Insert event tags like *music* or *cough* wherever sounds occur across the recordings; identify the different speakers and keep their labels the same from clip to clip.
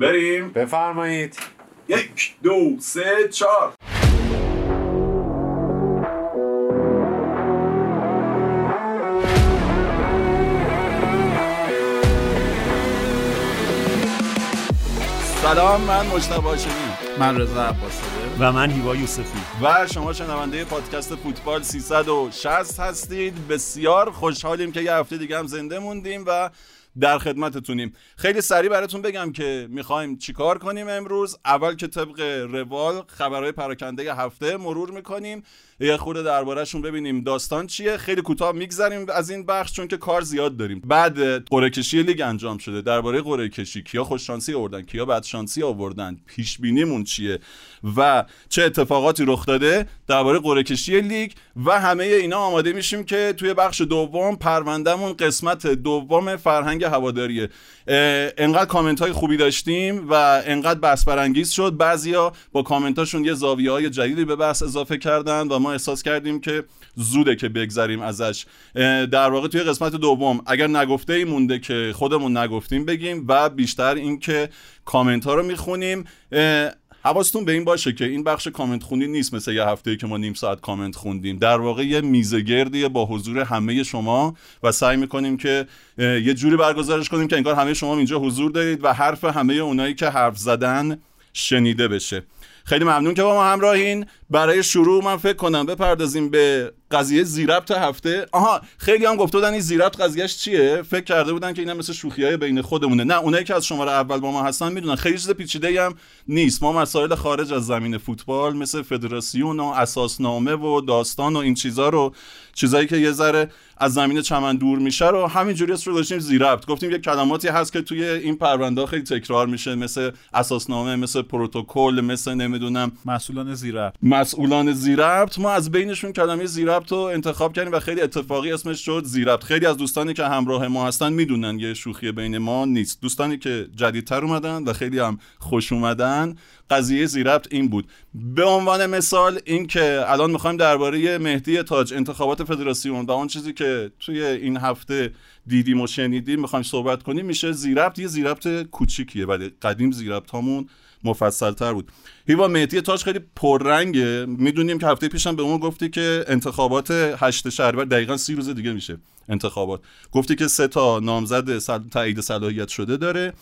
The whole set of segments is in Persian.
Speaker 1: بریم.
Speaker 2: بفرمایید.
Speaker 1: یک دو سه چهار. سلام من مجتبی هاشمی.
Speaker 3: من رضا عباس
Speaker 4: و من هیوا یوسفی.
Speaker 1: و شما شنونده پادکست فوتبال 360 هستید. بسیار خوشحالیم که یه هفته دیگه هم زنده موندیم و در خدمتتونیم. خیلی سریع براتون بگم که می‌خوایم چیکار کنیم امروز. اول که طبق روال خبرهای پراکنده هفته مرور می‌کنیم. یه خورده دربارهشون ببینیم. داستان چیه؟ خیلی کوتاه میگذریم از این بخش چون که کار زیاد داریم. بعد قرعه کشی لیگ انجام شده. درباره قرعه کشی کیا خوش شانسی آوردن کیا بد شانسی آوردن پیش بینیمون چیه و چه اتفاقاتی رخ داده درباره قرعه کشی لیگ و همه اینا آماده میشیم که توی بخش دوم پروندهمون قسمت دوم فرهنگ هواداریه. انقدر کامنت های خوبی داشتیم و انقدر بحث برانگیز شد. بعضیا با کامنتاشون یه زاویه های جدیدی به بحث اضافه کردن و ما احساس کردیم که زوده که بگذریم ازش. در واقع توی قسمت دوم اگر نگفته ای مونده که خودمون نگفتیم بگیم و بیشتر اینکه کامنت ها رو می‌خونیم. حواستون به این باشه که این بخش کامنت خونی نیست مثل یه هفته که ما نیم ساعت کامنت خوندیم. در واقع یه میزه گردیه با حضور همه شما و سعی می‌کنیم که یه جوری برگزارش کنیم که انگار همه شما اینجا حضور دارید و حرف همه اونایی که حرف زدن شنیده بشه. خیلی ممنون که با ما همراهین. برای شروع من فکر کنم بپردازیم به قضیه زیربط هفته. آها خیلی هم گفته بودن این زیربط قضیهش چیه؟ فکر کرده بودن که اینا مثل شوخی های بین خودمونه. نه اونایی که از شماره اول با ما هستن می‌دونن. خیلی چیز پیچیده هم نیست. ما مسائل خارج از زمین فوتبال مثل فدراسیون و اساسنامه و داستان و این چیزا رو چیزایی که یه ذره از زمین چمن دور میشه رو همینجوری رو داشتیم زیربط. گفتیم یه کلماتی هست که توی این پرونده خیلی تکرار میشه مثل اساسنامه مثل پروتکل مثل نمی‌دونم.
Speaker 3: مسئولان زیربط.
Speaker 1: مسئولان زیربط. ما از بینشون کلمه زیربط رو انتخاب کردیم و خیلی اتفاقی اسمش شد زیربط خیلی از دوستانی که همراه ما هستن می‌دونن یه شوخی بین ما نیست. دوستانی که جدیدتر اومدن و خیلی هم خوش اومدن قضیه زیربط این بود. به عنوان مثال این که الان می‌خوایم درباره مهدی تاج انتخابات فدراسیون و اون چیزی که توی این هفته دیدیم و شنیدیم می‌خوایم صحبت کنیم میشه زیربط یه زیربط کوچیکیه ولی قدیم زیربط مفصل تر بود. هیوا مهدی تاج خیلی پررنگه. می‌دونیم که هفته پیشم به اون گفتی که انتخابات هشت شهریور دقیقا سی روز دیگه میشه انتخابات. گفتی که سه تا نامزد سل... تایید صلاحیت شده داره.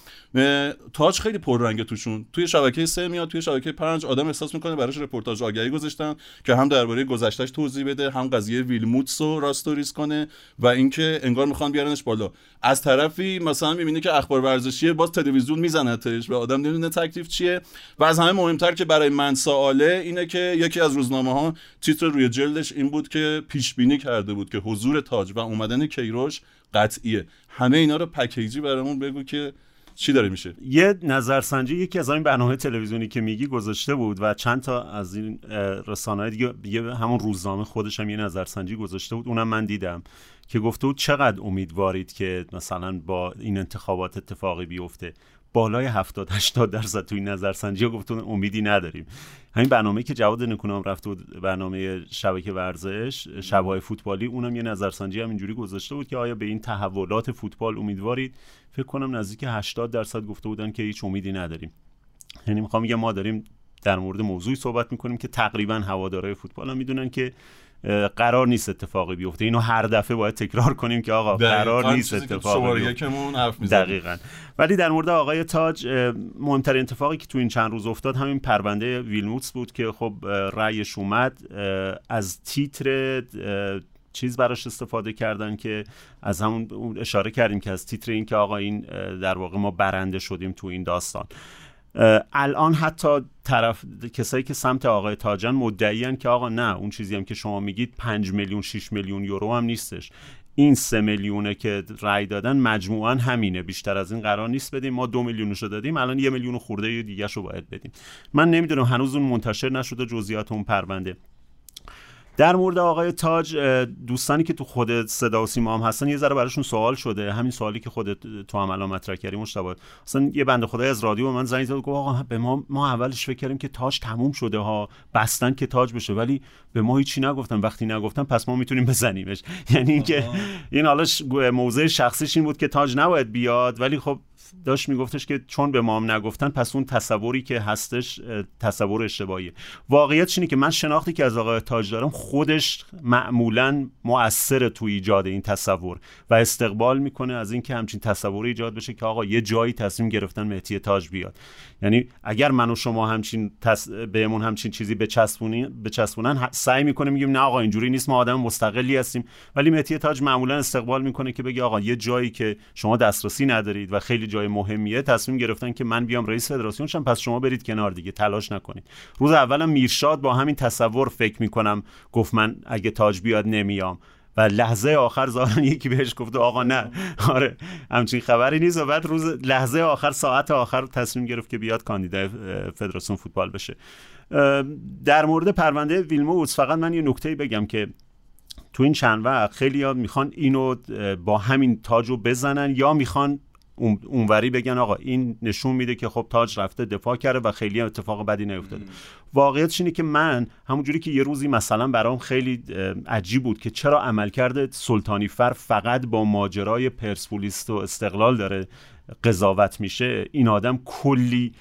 Speaker 1: تاج خیلی پررنگه توشون. توی شبکه سه میاد توی شبکه پنج آدم احساس می‌کنه براش رپورتاج آگهی گذاشتن که هم درباره گذشتهش توضیح بده هم قضیه ویلموتس رو راستوریز کنه و اینکه انگار می‌خوان بیارنش بالا. از طرفی مثلا می‌بینی که اخبار ورزشی باز تلویزیون میزنتش و آدم نمی‌دونه تکلیف چیه و از همه مهمتر که برای من سواله اینه که یکی از روزنامه ها تیتر روی جلدش این بود که پیش بینی کرده بود که حضور تاج و اومدن کیروش قطعیه. همه اینا رو پکیجی برامون بگو که چی داره میشه.
Speaker 4: یه نظرسنجی یکی از این برنامه تلویزیونی که میگی گذاشته بود و چند تا از این رسانه‌های دیگه همون روزنامه خودش هم یه نظرسنجی گذاشته بود. اونم من دیدم که گفته بود چقدر امیدوارید که مثلا با این انتخابات اتفاقی بیفته. بالای 70 80 درصد توی نظرسنجی ها گفتون امیدی نداریم. همین برنامه که جواد نکونام رفته بود برنامه شبکه ورزش شبهای فوتبالی اونم یه نظرسنجی هم اینجوری گذاشته بود که آیا به این تحولات فوتبال امیدوارید؟ فکر کنم نزدیک 80 درصد گفته بودن که هیچ امیدی نداریم. یعنی می‌خوام میگم ما داریم در مورد موضوعی صحبت می‌کنیم که تقریبا هوادارهای فوتبال هم می‌دونن که قرار نیست اتفاقی بیفته. اینو هر دفعه باید تکرار کنیم که آقا قرار نیست اتفاقی
Speaker 1: بیفته.
Speaker 4: دقیقا. ولی در مورد آقای تاج مهمترین اتفاقی که تو این چند روز افتاد همین پرونده ویلموتس بود که خب رأیش اومد از تیتر چیز براش استفاده کردن که از همون اشاره کردیم که از تیتر این که آقا این در واقع ما برنده شدیم تو این داستان. الان حتی طرف کسایی که سمت آقای تاجان مدعیان که آقا نه اون چیزی هم که شما میگید 5 میلیون 6 میلیون یورو هم نیستش. این سه میلیونه که رأی دادن مجموعا همینه. بیشتر از این قرار نیست بدیم. ما دو میلیونشو دادیم. الان یه میلیون خورده دیگه شو باید بدیم. من نمی‌دونم هنوز اون منتشر نشده جزئیات اون پرونده. در مورد آقای تاج دوستانی که تو خود صدا و سیما هم هستن یه ذره براشون سوال شده. همین سوالی که خودت تو هم الان مطرح کردی مشتبه. اصلا یه بنده خدای از رادیو من زنگ زد گفت آقا به ما ما اولش فکر کردیم که تاج تموم شده ها بستن که تاج بشه. ولی به ما هیچی نگفتن. وقتی نگفتن پس ما می‌تونیم بزنیمش. *laughs* یعنی اینکه این حالا موضع شخصیش این بود که تاج نباید بیاد. ولی خب داشت میگفتش که چون به ما هم نگفتن پس اون تصوری که هستش تصور اشتباهیه. واقعیت اینه که من شناختی که از آقای تاج دارم خودش معمولا مؤثر تو ایجاد این تصور و استقبال می‌کنه از اینکه همچین تصوری ایجاد بشه که آقا یه جایی تصمیم گرفتن مهدی تاج بیاد. یعنی اگر من و شما همچین تص... بهمون همچین چیزی بچسبونن سعی می‌کنه میگیم نه آقا اینجوری نیست ما آدم مستقلی هستیم. ولی مهدی تاج معمولا استقبال می‌کنه که بگه آقا یه جایی که شما دسترسی ندارید و خیلی جای مهمیه تصمیم گرفتن که من بیام رئیس فدراسیون شم پس شما برید کنار دیگه تلاش نکنید. روز اولم میرشاد با همین تصور فکر می‌کنم گفت من اگه تاج بیاد نمیام. و لحظه آخر ظاهرا یکی بهش گفته آقا نه. آره همچین خبری نیست و بعد روز لحظه آخر ساعت آخر تصمیم گرفت که بیاد کاندیدای فدراسیون فوتبال بشه. در مورد پرونده ویلموس فقط من یه نکته بگم که تو این چند وقت خیلی ها می‌خوان اینو با همین تاج رو بزنن یا می‌خوان اونوری بگن آقا این نشون میده که خب تاج رفته دفاع کرده و خیلی اتفاق بدی نیفتاده. واقعیتش اینه که من همونجوری که یه روزی مثلا برام خیلی عجیب بود که چرا عملکرد سلطانی فر فقط با ماجرای پرسپولیست و استقلال داره قضاوت میشه این آدم کلی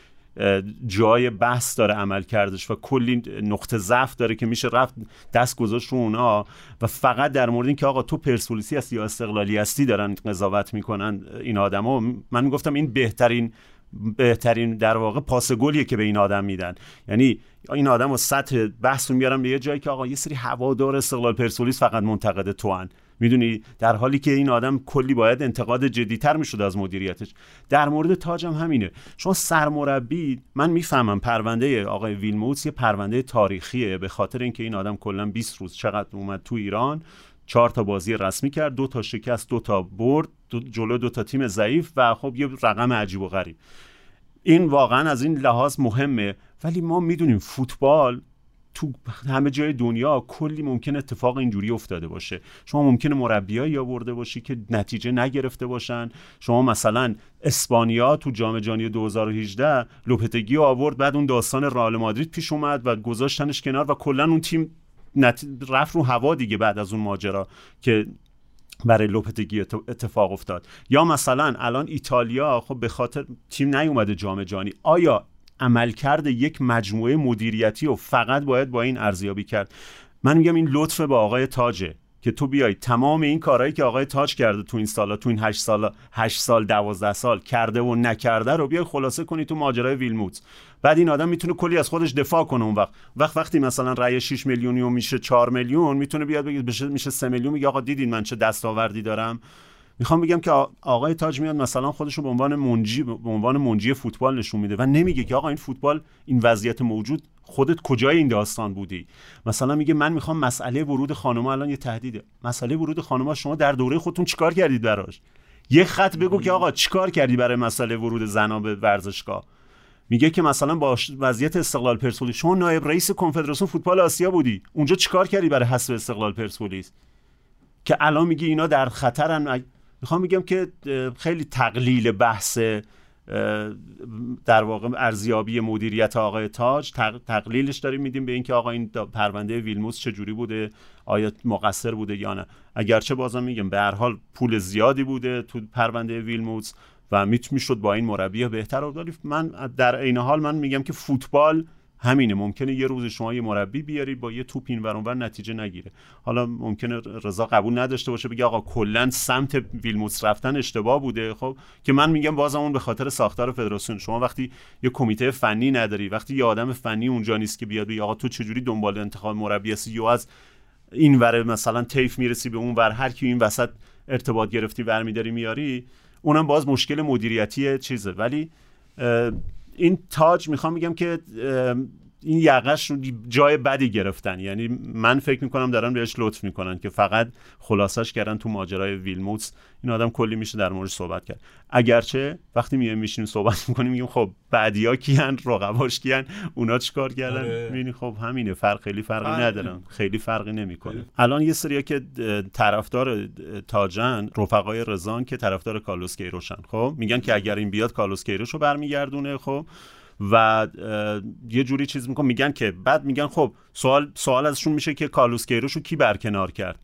Speaker 4: جای بحث داره عمل کردش و کلی نقطه ضعف داره که میشه رفت دست گذاشت رو اونا و فقط در مورد اینکه آقا تو پرسپولیسی هستی یا استقلالی هستی دارن قضاوت می‌کنن این آدما من گفتم این بهترین بهترین در واقع پاس گلیه که به این آدم میدن یعنی این آدم و سطح بحث رو میارن به یه جایی که آقا یه سری هوادار استقلال پرسپولیس فقط منتقد تو هن. می‌دونی در حالی که این آدم کلی باید انتقاد جدیتر می‌شد از مدیریتش. در مورد تاج هم همینه. شما سرمربی من می‌فهمم پرونده آقای ویلموتس یه پرونده تاریخیه به خاطر اینکه این آدم کلا 20 روز چقدر اومد تو ایران چهار تا بازی رسمی کرد دو تا شکست دو تا برد دو جلو دو تا تیم ضعیف و خب یه رقم عجیب و غریب. این واقعا از این لحاظ مهمه. ولی ما می‌دونیم فوتبال تو همه جای دنیا کلی ممکن اتفاق اینجوری افتاده باشه. شما ممکنه مربیایی آورده باشی که نتیجه نگرفته باشن. شما مثلا اسپانیا تو جام جهانی 2018 لوپتگی آورد بعد اون داستان رئال مادرید پیش اومد و گذاشتنش کنار و کلا اون تیم نت... رفت رو هوا دیگه بعد از اون ماجرا که برای لوپتگی اتفاق افتاد. یا مثلا الان ایتالیا خب به خاطر تیم نیومده جام جهانی. آیا عملکرد یک مجموعه مدیریتی و فقط باید با این ارزیابی کرد. من میگم این لطف با آقای تاجه که تو بیای تمام این کارهایی که آقای تاج کرده تو این سالا تو این 8 سال 8 سال 12 سال کرده و نکرده رو بیای خلاصه کنی تو ماجرای ویلموت. بعد این آدم می‌تونه کلی از خودش دفاع کنه اون وقت. وقت وقتی مثلا رأی 6 میلیونی و میشه 4 میلیون می‌تونه بیاد بگه میشه 3 میلیون میگه آقا دیدین من چه دستاوردی دارم؟ می‌خوام بگم که آقای تاج میاد مثلا خودش رو به عنوان منجی به عنوان منجی فوتبال نشون میده و نمیگه که آقا این فوتبال این وضعیت موجود خودت کجای این داستان بودی؟ مثلا میگه من می‌خوام مسئله ورود خانم الان یه تهدیده. مسئله ورود خانم شما در دوره خودتون چیکار کردید براش؟ یه خط بگو که آقا چیکار کردی برای مسئله ورود زنا به ورزشگاه؟ میگه که مثلا با وضعیت استقلال پرسپولیس. شما نایب رئیس کنفدراسیون فوتبال آسیا بودی. اونجا چیکار کردی برای حذف استقلال پرسپولیس؟ که الان میگه اینا در خطرن. می‌خوام بگم که خیلی تقلیل بحث در واقع ارزیابی مدیریت آقای تاج. تقلیلش داریم میدیم به اینکه آقا این پرونده ویلموس چجوری بوده؟ آیا مقصر بوده یا نه؟ اگرچه بازم میگم به هر حال پول زیادی بوده تو پرونده ویلموس و میت می‌شد با این مربی بهتر ولی من در عین حال من میگم که فوتبال همینه ممکنه یه روز شما یه مربی بیاری با یه توپ این ور نتیجه نگیره. حالا ممکنه رضا قبول نداشته باشه بگه آقا کلا سمت ویلموتس رفتن اشتباه بوده. خب که من میگم بازم اون به خاطر ساختار فدراسیون. شما وقتی یه کمیته فنی نداری وقتی یه آدم فنی اونجا نیست که بیاد بگه آقا تو چجوری دنبال انتخاب مربی هستی یا از این ور مثلا تیف می‌رسی به اون ور هر کی این وسط ارتباط گرفتی برمیداری میاری اونم باز مشکل مدیریتی چیزه. ولی این تاج می‌خوام بگم که این یقش رو جای بدی گرفتن. یعنی من فکر می‌کنم دارن بهش لطف می‌کنن که فقط خلاصش کردن تو ماجرای ویلموتس. این آدم کلی میشه در موردش صحبت کرد. اگرچه وقتی میایم میشینیم صحبت می‌کنیم میگیم خب بعدیا کیان رقباش کیان اونا چیکار کردن؟ آره. می‌بینی خب همینه فرق خیلی فرقی آره. ندارن. خیلی فرقی نمی‌کنه. آره. الان یه سریا که طرفدار تاجن رفقای رزان که طرفدار کالوس کیروشن. خب؟ میگن که اگر این بیاد کالوس کیروش رو برمیگردونه خب؟ و یه جوری چیز میکن میگن که بعد میگن خب سوال سوال ازشون میشه که کالوس کیروش رو کی برکنار کرد؟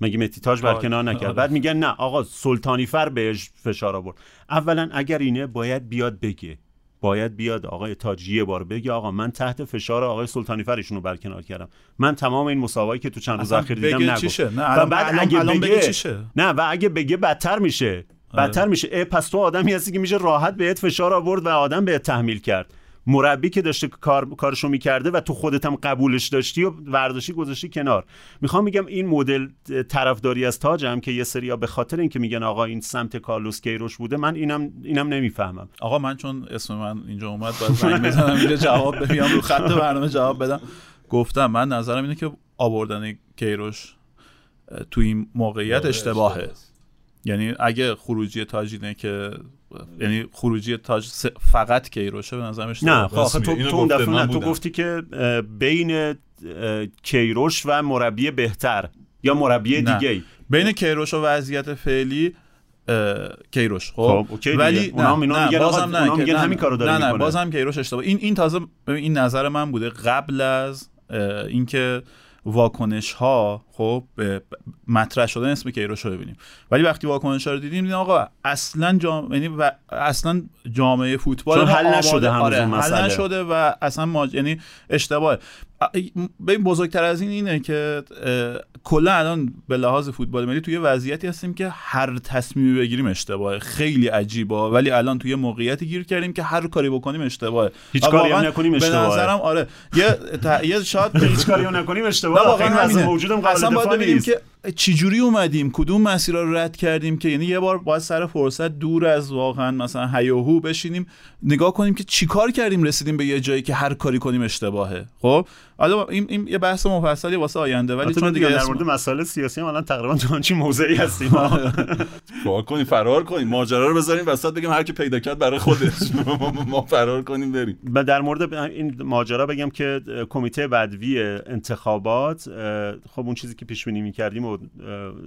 Speaker 4: مگه متی تاج برکنار نکرد؟
Speaker 3: آره.
Speaker 4: بعد میگن نه آقا سلطانی فر بهش فشار آورد. اولا اگر اینه باید بیاد بگه. باید بیاد آقای تاج یه بار بگه آقا من تحت فشار آقای سلطانی فر ایشونو برکنار کردم. من تمام این مسابقاتی که تو چند روز اخیر دیدم نگفت. و بعد اگه
Speaker 3: بگه
Speaker 4: بگه؟ نه و اگه بگه بدتر میشه. بدتر میشه. اه پس تو آدمی هستی که میشه راحت بهت فشار آورد و آدم بهت تحمیل کرد. مربی که داشته کار کارشو می‌کرده و تو خودت هم قبولش داشتی و ورداشتی گذاشتی کنار. می‌خوام میگم این مدل طرفداری از تاج هم که یه سریا به خاطر اینکه میگن آقا این سمت کارلوس کیروش بوده من اینم اینم نمی‌فهمم.
Speaker 3: آقا من چون اسم من اینجا اومد باید زنگ بزنم اینجا جواب بدم رو خط برنامه جواب بدم. گفتم من نظرم اینه که آوردن کیروش تو این موقعیت اشتباهه. یعنی اگه خروجی تاج اینه که یعنی خروجی تاج فقط کیروشه به نظرم
Speaker 4: نه خب آخه تو, تو اون دفعه تو. گفتی که بین کیروش و مربی بهتر یا مربی
Speaker 3: نه.
Speaker 4: دیگه
Speaker 3: بین کیروش و وضعیت فعلی کیروش خب,
Speaker 4: خب،.
Speaker 3: ولی
Speaker 4: اونا هم اینا میگن
Speaker 3: بازم نه
Speaker 4: میگن
Speaker 3: نه،
Speaker 4: همین کارو داره
Speaker 3: نه نه. بازم کیروش اشتباه این این تازه این نظر من بوده قبل از اینکه واکنش ها خب مطرح شدن اسم کیروش رو ببینیم ولی وقتی واکنش رو دیدیم دیدیم آقا اصلا جام... یعنی و... اصلا جامعه فوتبال
Speaker 4: حل نشده
Speaker 3: آره،. حل نشده و اصلا ما... یعنی اشتباه ببین بزرگتر از این اینه که کلا الان به لحاظ فوتبال ملی توی وضعیتی هستیم که هر تصمیمی بگیریم اشتباهه خیلی عجیبه ولی الان توی موقعیتی گیر کردیم که هر کاری بکنیم اشتباهه
Speaker 4: هیچ کاری هم نکنیم
Speaker 3: به
Speaker 4: اشتباهه.
Speaker 3: نظرم آره یه ت... یه شاید *laughs*
Speaker 4: هیچ کاری هم نکنیم
Speaker 3: نه
Speaker 4: اشتباه
Speaker 3: واقعا همینه.
Speaker 4: موجودم قابل
Speaker 3: باید
Speaker 4: دفاع
Speaker 3: ببینیم
Speaker 4: نیست.
Speaker 3: که چجوری اومدیم کدوم مسیرها رو رد کردیم که یعنی یه بار باید سر فرصت دور از واقعا مثلا هیاهو بشینیم نگاه کنیم که چیکار کردیم رسیدیم به یه جایی که هر کاری کنیم اشتباهه. خب؟ حالا این, این یه بحث مفصلی واسه آینده ولی چون دیگه
Speaker 4: در مورد مسائل سیاسی هم الان تقریبا تو همچین موضعی هستیم. *laughs*
Speaker 1: فرار کنیم فرار کنیم ماجرا رو بذاریم وسط بگیم هر کی پیدا کرد برای خودش. *laughs* ما فرار کنیم بریم.
Speaker 4: و در مورد این ماجرا بگم که کمیته بدوی انتخابات خب اون چیزی که پیش بینی می‌کردیم و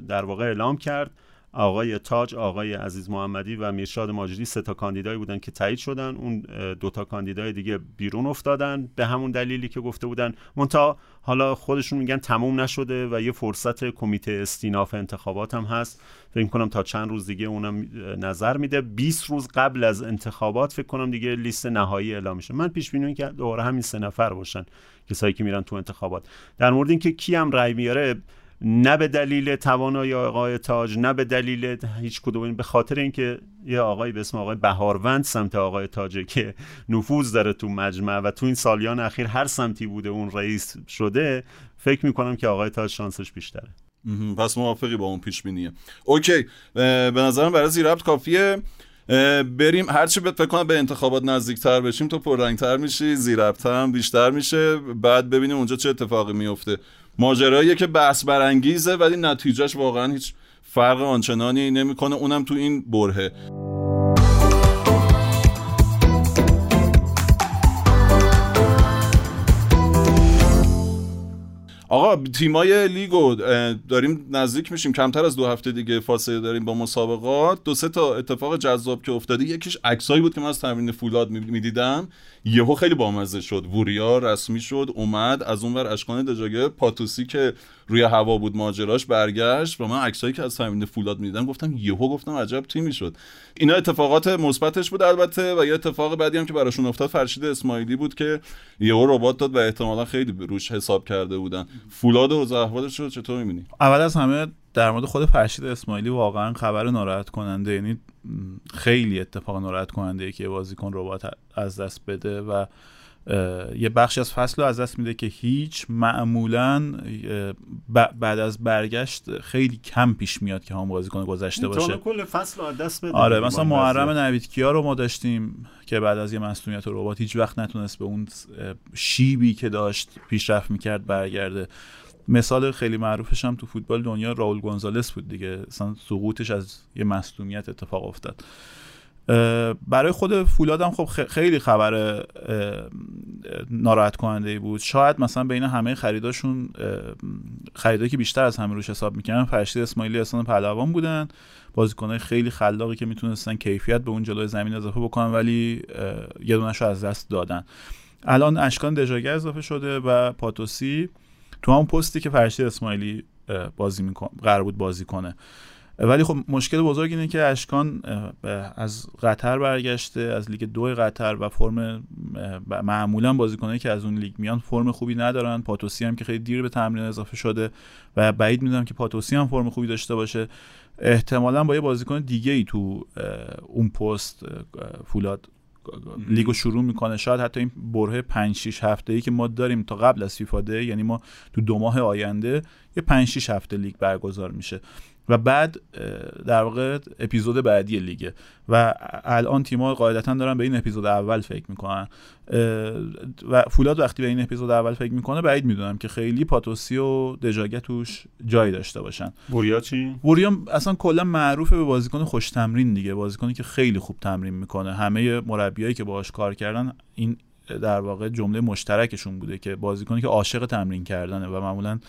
Speaker 4: در واقع اعلام کرد. آقای تاج آقای عزیز محمدی و میرشاد ماجدی سه تا کاندیدایی بودن که تایید شدن. اون دو تا کاندیدای دیگه بیرون افتادن به همون دلیلی که گفته بودن. مونتا حالا خودشون میگن تموم نشده و یه فرصت کمیته استیناف انتخابات هم هست. فکر کنم تا چند روز دیگه اونم نظر میده. 20 روز قبل از انتخابات فکر کنم دیگه لیست نهایی اعلام میشه. من پیش بینی که دوباره همین سه نفر باشن کسایی که میرن تو انتخابات. در مورد اینکه کی هم رأی میاره نه به دلیل توانایی آقای تاج نه به دلیل هیچ کدوم. به خاطر اینکه یه آقای به اسم آقای بهاروند سمت آقای تاجه که نفوذ داره تو مجمع و تو این سالیان اخیر هر سمتی بوده اون رئیس شده فکر می‌کنم که آقای تاج شانسش بیشتره.
Speaker 1: پس موافقی با اون پیش بینیه اوکی به نظرم برای زیربط کافیه. بریم. هرچی فکر کنم به انتخابات نزدیکتر بشیم تو پررنگتر میشی زیربط هم بیشتر میشه. بعد ببینیم اونجا چه اتفاقی میفته ماجراییه که بحث برانگیزه ولی نتیجهش واقعا هیچ فرق آنچنانی نمی‌کنه. اونم تو این برهه. آقا تیمای لیگو داریم نزدیک میشیم. کمتر از دو هفته دیگه فاصله داریم با مسابقات. دو سه تا اتفاق جذاب که افتاده. یکیش عکسایی بود که من از تمرین فولاد می- می‌دیدم. یهو خیلی بامزه شد. ووریا رسمی شد اومد از اونور اشکان دژاگه پاتوسی که روی هوا بود ماجراش برگشت و من عکسایی که از تمرین فولاد می‌دیدم گفتم یهو گفتم عجب تیمی شد. اینا اتفاقات مثبتش بود البته و یه اتفاق بعدی هم که براشون افتاد فرشید اسماعیلی بود که یهو ربات داد و احتمالا خیلی روش حساب کرده بودن. فولاد و احوالش رو چطور می‌بینی؟
Speaker 3: اول از همه در مورد خود فرشید اسماعیلی واقعا خبر ناراحت کننده یعنی خیلی اتفاق ناراحت کننده که بازیکن ربات از دست بده و یه بخشی از فصل رو از دست میده که هیچ معمولا بعد از برگشت خیلی کم پیش میاد که هم بازیکن گذشته باشه
Speaker 4: کل فصل رو از دست بده
Speaker 3: آره مثلا محرم
Speaker 4: وضعیت.
Speaker 3: نویدکیا رو ما داشتیم که بعد از یه مصونیت ربات هیچ وقت نتونست به اون شیبی که داشت پیشرفت می‌کرد برگرده مثال خیلی معروفش هم تو فوتبال دنیا راول گونزالس بود دیگه. مثلا سقوطش از یه مصونیت اتفاق افتاد. برای خود فولادم خب خ- خیلی خبر ناراحت کننده ای بود. شاید مثلا بین همه خریداشون خریدایی که بیشتر از همه روش حساب می‌کنن فرشید اسماعیلی احسان پهلوان بودن. بازیکنهای خیلی خلاقی که می‌تونستن کیفیت به اون جلوی زمین اضافه بکنن ولی یه دونش رو از دست دادن. الان اشکان دژاگه اضافه شده و پاتوسی. تو همون پستی که فرشید اسماعیلی بازی می‌کنه قرار بود بازی کنه. ولی خب مشکل بزرگ اینه که اشکان از قطر برگشته از لیگ دو قطر و فرم معمولا بازیکنایی که از اون لیگ میان فرم خوبی ندارن. پاتوسی هم که خیلی دیر به تمرین اضافه شده و بعید می‌دونم که پاتوسی هم فرم خوبی داشته باشه. احتمالا با یه بازیکن دیگه ای تو اون پست فولاد لیگو شروع می‌کنه. شاید حتی این بره 5 6 هفته ای که ما داریم تا قبل از فیفا یعنی ما تو دو ماه آینده یه 5 6 هفته لیگ برگزار میشه. و بعد در واقع اپیزود بعدی لیگه و الان تیم‌ها قاعدتا دارن به این اپیزود اول فکر می‌کنن. و فولاد وقتی به این اپیزود اول فکر می‌کنه بعید می‌دونم که خیلی پاتوسی و دژاگه توش جای داشته باشن.
Speaker 4: بوریا چی؟
Speaker 3: بوریا اصلا کلا معروفه به بازیکن خوش تمرین دیگه. بازیکنی که خیلی خوب تمرین می‌کنه. همه مربیایی که باهاش کار کردن این در واقع جمله مشترکشون بوده که بازیکنی که عاشق تمرین کردنه و معمولا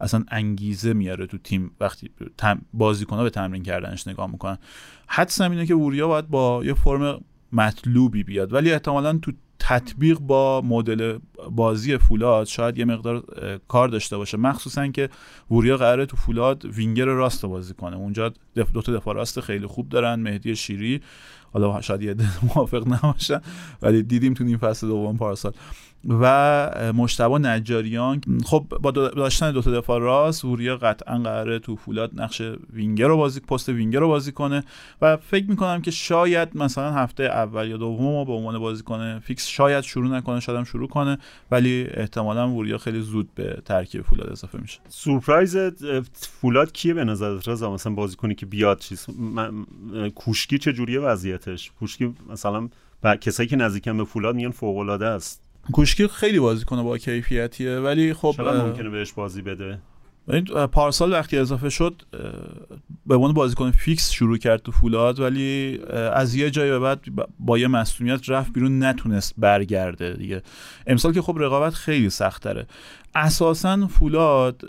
Speaker 3: اصلا انگیزه میاره تو تیم وقتی بازیکن‌ها به تمرین کردنش نگاه می‌کنن. حدسم اینه که وریا باید با یه فرم مطلوبی بیاد. ولی احتمالا تو تطبیق با مدل بازی فولاد شاید یه مقدار کار داشته باشه. مخصوصا که وریا قراره تو فولاد وینگر راست بازی کنه. اونجا دو تا دفاع راست خیلی خوب دارن. مهدی شیری حالا شاید یه موافق نباشن ولی دیدیم تو نیم فصل دوم پارسال. و مشتبه نجاریان خب با داشتن دو تا دفاع راست وریا قطعا قراره تو فولاد نقش وینگر رو بازی پست وینگر رو بازی کنه. و فکر می‌کنم که شاید مثلا هفته اول یا دوم به عنوان بازیکن فیکس شاید شروع نکنه شاید شروع کنه ولی احتمالا وریا خیلی زود به ترکیب فولاد اضافه میشه.
Speaker 4: سورپرایز فولاد کیه به نظرت رضا؟ مثلا بازیکنی که بیاد چیز کوشکی چه جوریه وضعیتش کوشکی مثلا کسایی که نزدیکن به فولاد میان فوق العاده است.
Speaker 3: کوشکی خیلی بازیکن با کیفیتیه ولی خب
Speaker 4: چقدر ممکنه بهش بازی بده؟
Speaker 3: پارسال وقتی اضافه شد به عنوان بازیکن فیکس شروع کرد تو فولاد ولی از یه جای به بعد با یه مسئولیت رفت بیرون نتونست برگرده دیگه. امسال که خب رقابت خیلی سخت تره اساسا فولاد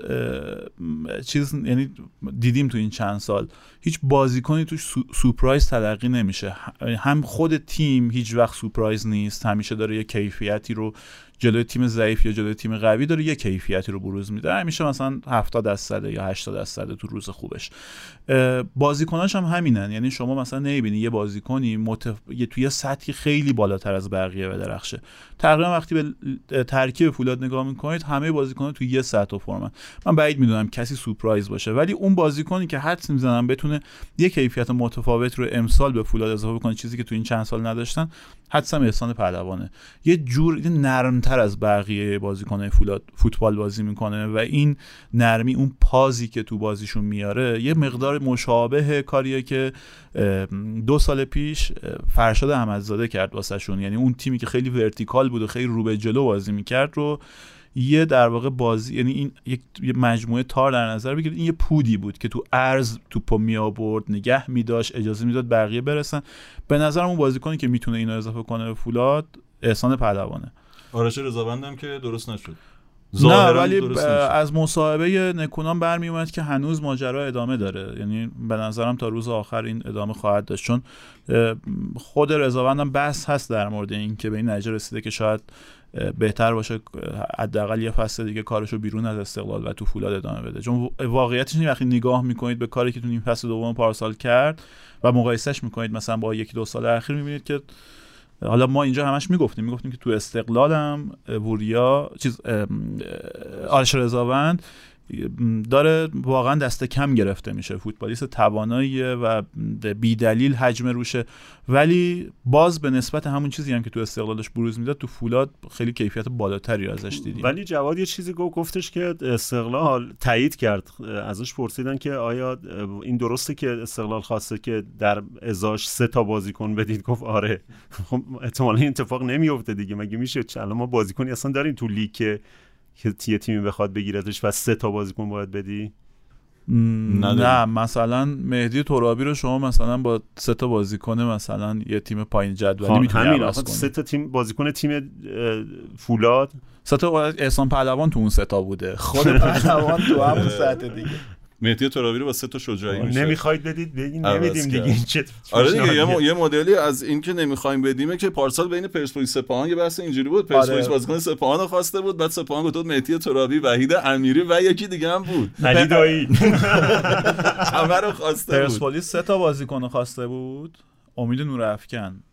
Speaker 3: چیز یعنی دیدیم تو این چند سال هیچ بازیکنی توش سورپرایز تلقی نمیشه. هم خود تیم هیچ وقت سورپرایز نیست همیشه داره یه کیفیتی رو جلوی تیم ضعیف یا جلوی تیم قوی داره یه کیفیتی رو بروز میده. همیشه مثلا 70 درصد یا 80 درصد تو روز خوبش. بازیکناش هم همینن. یعنی شما مثلا نمی‌بینی یه بازیکنی متف... یه توی سطحی خیلی بالاتر از بقیه بدرخشه تقریبا وقتی به ترکیب فولاد نگاه می‌کنید همه بازیکن‌ها توی یه سطح و فرمن من بعید می‌دونم کسی سورپرایز باشه ولی اون بازیکنی که حدس می‌زنم بتونه یه کیفیت متفاوت رو امسال به فولاد اضافه کنه چیزی که تو این چند سال نداشتن حدسم احسان پهلوانه. یه جور نرمتر از بقیه بازیکن‌های فولاد فوتبال بازی می‌کنه و این نرمی اون پازی که تو بازیشون میاره یه مقدار مشابه کاریه که دو سال پیش فرشاد احمدزاده کرد واسهشون. یعنی اون تیمی که خیلی ورتیکال بود و خیلی رو به جلو بازی می‌کرد رو یه در واقع بازی یعنی این یک مجموعه تار در نظر بگیرید. این یه پودی بود که تو ارز توپو می آورد نگه می داشت اجازه می‌داد بقیه برسن. به نظرم اون بازیکنی که می‌تونه اینو اضافه کنه به فولاد احسان پهلوانه.
Speaker 1: آرش رضاوندم که درست نشد.
Speaker 3: نه ولی از مصاحبه نکونان برمی اومد که هنوز ماجرا ادامه داره. یعنی به نظرم تا روز آخر این ادامه خواهد داشت. چون خود رضاوندم بحث هست در مورد این که به این نتیجه رسیده که شاید بهتر باشه حداقل یه فصل دیگه کارشو بیرون از استقلال و تو فولاد ادامه بده. چون واقعیتش اینه وقتی نگاه می‌کنید به کاری که تو این فصل دوم پارسال کرد و مقایسهش می‌کنید مثلا با یکی دو سال اخیر می‌بینید که حالا ما اینجا همش می‌گفتیم می‌گفتیم که تو استقلالم وریا چیز آرش رضاوند داره واقعا دست کم گرفته میشه. فوتبالیست تواناییه و بیدلیل حجم روشه. ولی باز به نسبت همون چیزی هم که تو استقلالش بروز می‌داد تو فولاد خیلی کیفیت بالاتری ازش دیدیم.
Speaker 4: ولی جواد یه چیزی گفت گفتش که استقلال تایید کرد. ازش پرسیدن که آیا این درسته که استقلال خواسته که در ازاش سه تا بازیکن بدید؟ گفت آره. خب احتمالا این اتفاق نمیفته دیگه. مگه میشه؟ الان ما بازیکنی اصلا داریم تو لیگ که که تیمی بخواد بگیرتش و سه تا بازیکن باید بدی؟
Speaker 3: نه مثلا مهدی ترابی رو شما مثلا با سه تا بازیکن مثلا یه تیم پایین جدولی می‌تونی همین
Speaker 4: سه تا تیم بازیکن تیم فولاد.
Speaker 3: سه تا احسان پهلوان تو اون سه تا بوده. خود پهلوان تو همون سطح دیگه.
Speaker 1: مهدی ترابی رو با سه تا شجاعی میشه.
Speaker 4: نمی‌خواید بدید؟ بگین نمیدیم دیگه. این چه
Speaker 1: آره دیگه یه؟ م- یه مدلی از این که نمی‌خوایم بدیمه که پارسال بین پرسپولیس سپاهان یه بحث اینجوری بود. پرسپولیس
Speaker 3: آره.
Speaker 1: بازیکن سپاهان رو خواسته بود بعد سپاهان گفت مهدی ترابی وحید امیری و یکی دیگه هم بود. *laughs*
Speaker 4: علی دایی. *laughs*
Speaker 1: همه رو خواسته بود.
Speaker 3: پرسپولیس سه تا بازیکن خواسته بود. امید نورافکن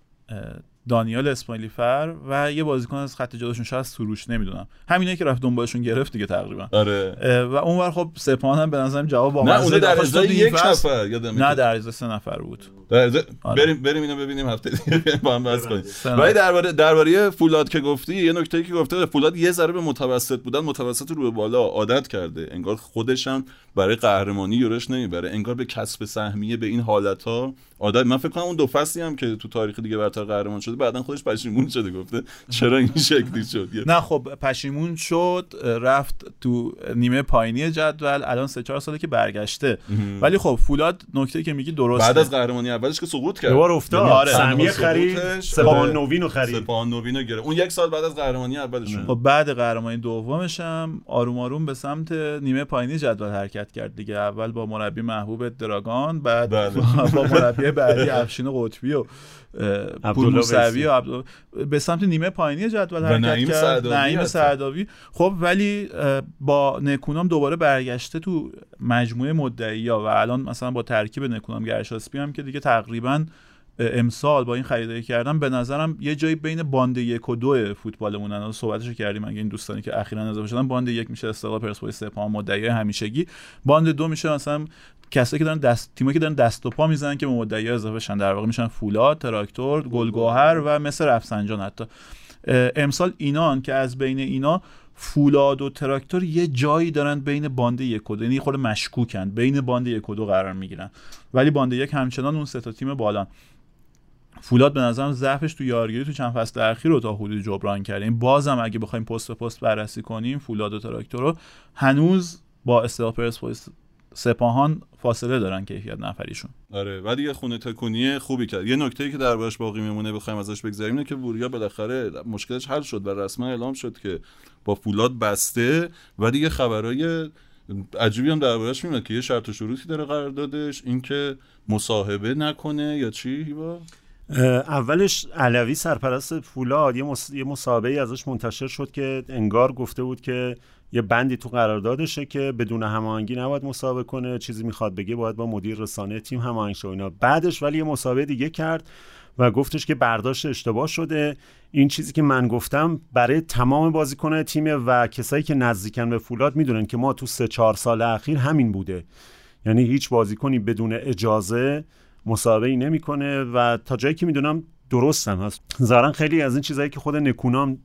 Speaker 3: دانیال اسماعیلی فر و یه بازیکن از خط جلوشون شاید سروش نمی‌دونم. همینه که رفت دنبالشون گرفت دیگه تقریبا.
Speaker 1: آره.
Speaker 3: و اونور خب سپاهان هم به نظرم جواب با
Speaker 1: نه اون در ازای یک نفر یادمه
Speaker 3: نه در ازای سه نفر بود.
Speaker 1: در ازای-
Speaker 3: آره.
Speaker 1: بریم بریم اینو ببینیم هفته دیگه با هم بحث کنیم. ولی. درباره درباره فولاد که گفتی یه نکته که گفته فولاد یه ذره به متوسط بودن متوسط رو به بالا عادت کرده. انگار خودش هم برای قهرمانی یورش نمی‌بره. انگار به کسب سهمیه به این حالت ها عادت من فکر کنم اون دو فصلی هم که تو تاریخ دیگه برتر قهرمان شده بعدا خودش پشیمون شده گفته چرا این *laughs* شکلی شد؟
Speaker 3: نه خب پشیمون شد رفت تو نیمه پایینی جدول الان سه چهار ساله که برگشته. ولی خب فولاد نکته که میگی درسته.
Speaker 1: بعد از قهرمانی اولش که سقوط کرد.
Speaker 4: یه بار افتاد.
Speaker 1: یعنی
Speaker 3: آره.
Speaker 4: سهمیه
Speaker 1: سقوطش،
Speaker 4: خرید سپاهان. نوین رو خرید.
Speaker 1: سپاهان نوین رو گرفت. اون یک سال بعد از قهرمانی اولشون
Speaker 3: خب بعد قهرمانی دومش هم آروم آروم به سمت نیمه پایینی جدول حرکت کرد دیگه. اول با مربی محبوب دراگان بعد
Speaker 1: بله. *laughs*
Speaker 3: با مربی بعدی افشین قطبی و پور
Speaker 4: عبدالله
Speaker 3: موسوی. و عبدالله به سمت نیمه پایینی جدول
Speaker 1: و
Speaker 3: حرکت
Speaker 1: نعیم
Speaker 3: کرد
Speaker 1: سعداوی
Speaker 3: نعیم. سعداوی خب ولی با نکونام دوباره برگشته تو مجموعه مدعی و الان مثلا با ترکیب نکونام گرشاسپی هم که دیگه تقریبا امسال با این خریدایی کردم به نظرم یه جایی بین باند یک و دو فوتبالمون الان صحبتشو کردیم. اگه این دوستانی که اخیرا اضافه شدن باند یک میشه استقلال پرسپولیس سپاهان مدعی همیشگی. باند دو میشه مثلا کسایی که دارن دست تیمایی که دارن دست و پا می‌زنن که به مدعی اضافه شن در واقع میشن فولاد تراکتور گلگوهر و مس رفسنجان حتی. امسال اینان که از بین اینا فولاد و تراکتور یه جایی دارن بین باند یک و دو یعنی خود مشکوکن. بین باند یک و دو قرار می‌گیرن. ولی باند یک همچنان اون سه تا تیم بالان. فولاد به نظرم ضعفش تو یارگیری تو چند فصل اخیر رو تا حدودی جبران کرده این بازم اگه بخوایم پست به پست بررسی کنیم فولاد و تراکتور رو هنوز با استقلال پرسپولیس سپاهان فاصله دارن کیفیت نفریشون.
Speaker 1: آره و دیگه خونه تکونی خوبی کرد. یه نکته که دربارش باقی میمونه بخوایم ازش بگذریم اینه که وریا بالاخره مشکلش حل شد و رسما اعلام شد که با فولاد بسته و دیگه خبرای عجیبی هم دربارش میاد که یه شرط و شروطی داره قرار دادش اینکه مصاحبه نکنه یا چی
Speaker 4: اه، اولش علوی سرپرست فولاد یه, مص... یه مصاحبه ازش منتشر شد که انگار گفته بود که یه بندی تو قراردادشه که بدون هماهنگی نباید مصاحبه کنه چیزی می‌خواد بگه باید با مدیر رسانه تیم هماهنگ شه اینا. بعدش ولی یه مصاحبه دیگه کرد و گفتش که برداشت اشتباه شده. این چیزی که من گفتم برای تمام بازیکنان تیم و کسایی که نزدیکن به فولاد می‌دونن که ما تو سه چهار سال اخیر همین بوده. یعنی هیچ بازیکنی بدون اجازه ای نمی‌کنه و تا جایی که می‌دونم درست هم هست ظاهرا خیلی از این چیزایی که خود نکونام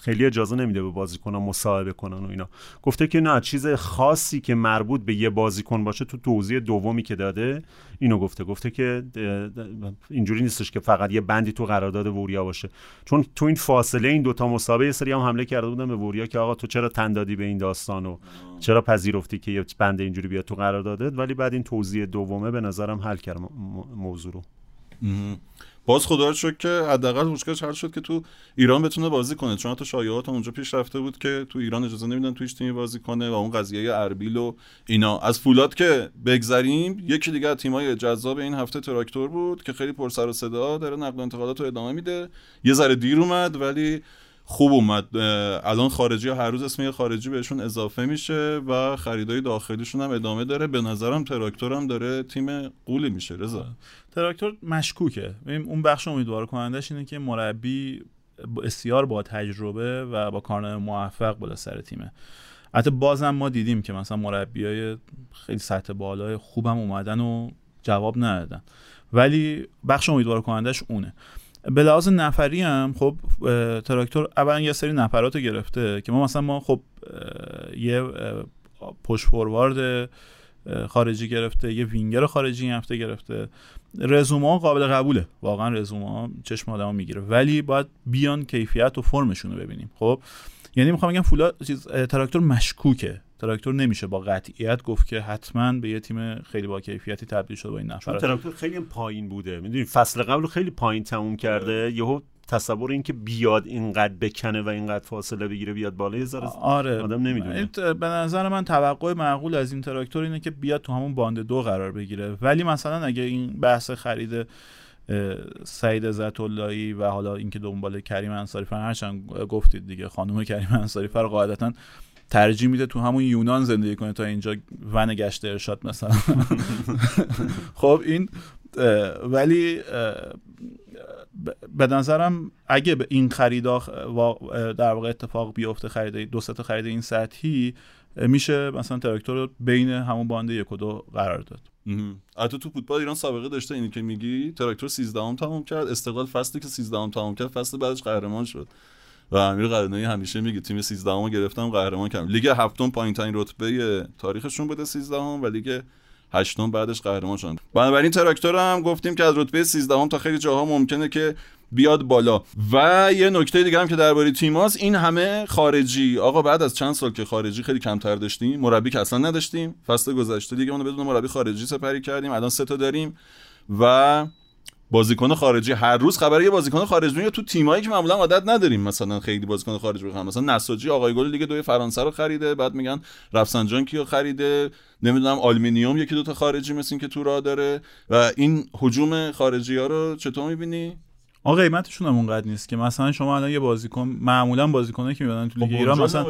Speaker 4: خیلی اجازه نمیده به بازیکنان مصاحبه کنن و اینا. گفته که نه چیز خاصی که مربوط به یه بازیکن باشه تو توضیح دومی که داده اینو گفته. گفته که اینجوری نیستش که فقط یه بندی تو قرارداد وریا باشه. چون تو این فاصله این دوتا مسابقه یه سری هم حمله کرده بودن به وریا که آقا تو چرا تن دادی به این داستان و چرا پذیرفتی که یه بند اینجوری بیاد تو قراردادت؟ ولی بعد این توضیح دومه به نظرم حل کرد موضوع رو.
Speaker 1: باز خدا رو شکر که حداقل مشکلش حل شد که تو ایران بتونه بازی کنه. چون حتی شایعات اونجا پیش رفته بود که تو ایران اجازه نمیدن تو تیمی بازی کنه و اون قضیه اربیل و اینا. از فولاد که بگذریم یکی دیگه از تیمای جذاب این هفته تراکتور بود که خیلی پر سر و صدا داره نقل و انتقالات رو ادامه میده. یه ذره دیر اومد ولی خوب اومد. الان خارجی ها هر روز اسم یه خارجی بهشون اضافه میشه و خریدای داخلیشون هم ادامه داره. به نظرم تراکتور هم داره تیم قولی میشه رضا.
Speaker 3: تراکتور مشکوکه. اون بخش امیدوار کنندش اینه که مربی بسیار با تجربه و با کارنامه موفق بالا سر تیمه. حتی بازم ما دیدیم که مثلا مربی های خیلی سطح بالای خوبم اومدن و جواب ندادن. ولی بخش امیدوار کنندش اونه. به لحاظ نفری هم خب تراکتور اولا یه سری نفرات گرفته که ما مثلا ما خب یه پشت فوروارد خارجی گرفته یه وینگر خارجی این هفته گرفته. رزومه قابل قبوله. واقعا رزومه چشم آدمو می‌گیره. ولی باید بیان کیفیت و فرمشون رو ببینیم. خب یعنی می‌خوام بگم فولا چیز تراکتور مشکوکه. تراکتور نمیشه با قطعیت گفت که حتما به یه تیم خیلی با کیفیتی تبدیل شده با این نفرات
Speaker 4: تراکتور خیلی پایین بوده. می‌دونی فصل قبل خیلی پایین تموم کرده. یهو تصور اینکه بیاد اینقدر بکنه و اینقدر فاصله بگیره بیاد بالا یه ذره
Speaker 3: آره.
Speaker 4: آدم نمی‌دونه.
Speaker 3: به نظر من توقع معقول از این تراکتور اینه که بیاد تو همون باند دو قرار بگیره. ولی مثلا اگه این بحث خرید سعید عزت و حالا اینکه دنبال کریم انصاری فر هرچند گفتید دیگه خانم کریم انصاری فر قاعدتا ترجیح میده تو همون یونان زندگی کنه تا اینجا ون گشت ارشاد مثلا. *laughs* خب این ولی به نظرم اگه به این خریدا در واقع اتفاق بیفته خرید دو تا خرید این سطحی میشه مثلا تراکتور رو بین همون باند یک و دو قرار داد.
Speaker 1: البته تو فوتبال ایران سابقه داشته اینی که میگی تراکتور 13 هم تموم کرد استقلال فصلی که 13 هم تموم کرد فصل بعدش قهرمان شد. و امیر قلعه‌نویی همیشه میگه تیم 13 هم گرفتم قهرمان کردم. لیگ هفتم پایین ترین رتبه تاریخشون بوده 13 هم و لیگ هشتم بعدش قهرمان شدن. بنابراین تراکتور هم گفتیم که از رتبه 13 هم تا خیلی جاها ممکنه که بیاد بالا. و یه نکته دیگه هم که درباره تیماس این همه خارجی. آقا بعد از چند سال که خارجی خیلی کمتر داشتیم مربی که اصلا نداشتیم فصل گذشته دیگه اونو بدون مربی خارجی سپری کردیم الان سه تا داریم و بازیکن خارجی هر روز خبر یه بازیکن خارجی تو تیمایی که معمولا عادت نداریم. مثلا خیلی بازیکن خارجی بخوام. مثلا نساجی آقای گل لیگ دو فرانسه رو خریده بعد مس رفسنجان کیو خریده؟ نمی‌دونم آلومینیوم یکی دو تا خارجی مثل که تو راه داره. و این هجوم خارجی ها رو چطور می‌بینی؟
Speaker 3: آقا قیمتشون هم اونقدر نیست که مثلا شما الان یه بازیکن معمولا بازیکنایی که میادن تو لیگ خب ایران مثلا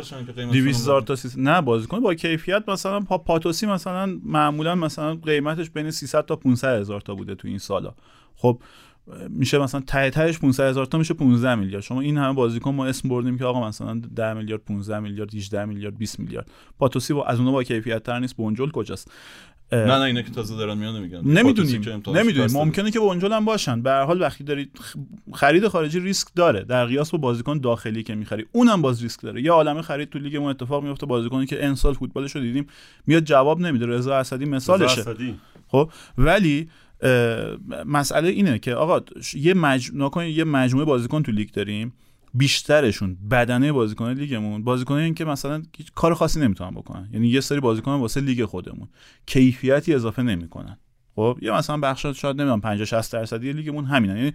Speaker 3: 200 هزار تا نه بازیکن با کیفیت مثلا پا پاتوسی مثلا معمولا مثلا قیمتش بین 300 تا 500 هزار تا بوده تو این سالا. خب میشه مثلا ته تهش 500 هزار تا میشه 15 میلیارد. شما این همه بازیکن ما اسم بردیم که آقا مثلا 10 میلیارد 15 میلیارد 18 میلیارد 20 میلیارد. پاتوسی با از اونها با کیفیت تر نیست. بونجل کجاست؟
Speaker 1: نه نه اینا که تازه دارن میان میگن.
Speaker 3: نمی‌دونیم نمی‌دونیم. ممکنه که بونجل هم باشن. به هر حال وقتی دارید خرید خارجی ریسک داره. در قیاس با بازیکن داخلی که می‌خری اونم باز ریسک داره. یه عالمه خرید تو لیگ اتفاق میفته بازیکنی که انسال فوتبالش رو دیدیم میاد جواب نمیده. رضا اسدی مثالشه. خب ولی مسئله اینه که آقا یه مجموعه یه مجموعه بازیکن تو لیگ داریم. بیشترشون بدنه بازیکن لیگمون بازیکنایی که مثلا کار خاصی نمی‌تونن بکنن. یعنی یه سری بازیکن واسه لیگ خودمون. کیفیتی اضافه نمی‌کنن. خب؟ یه مثلا بخشات شاید نمی‌دونم 50 60 درصدی لیگمون همینن. یعنی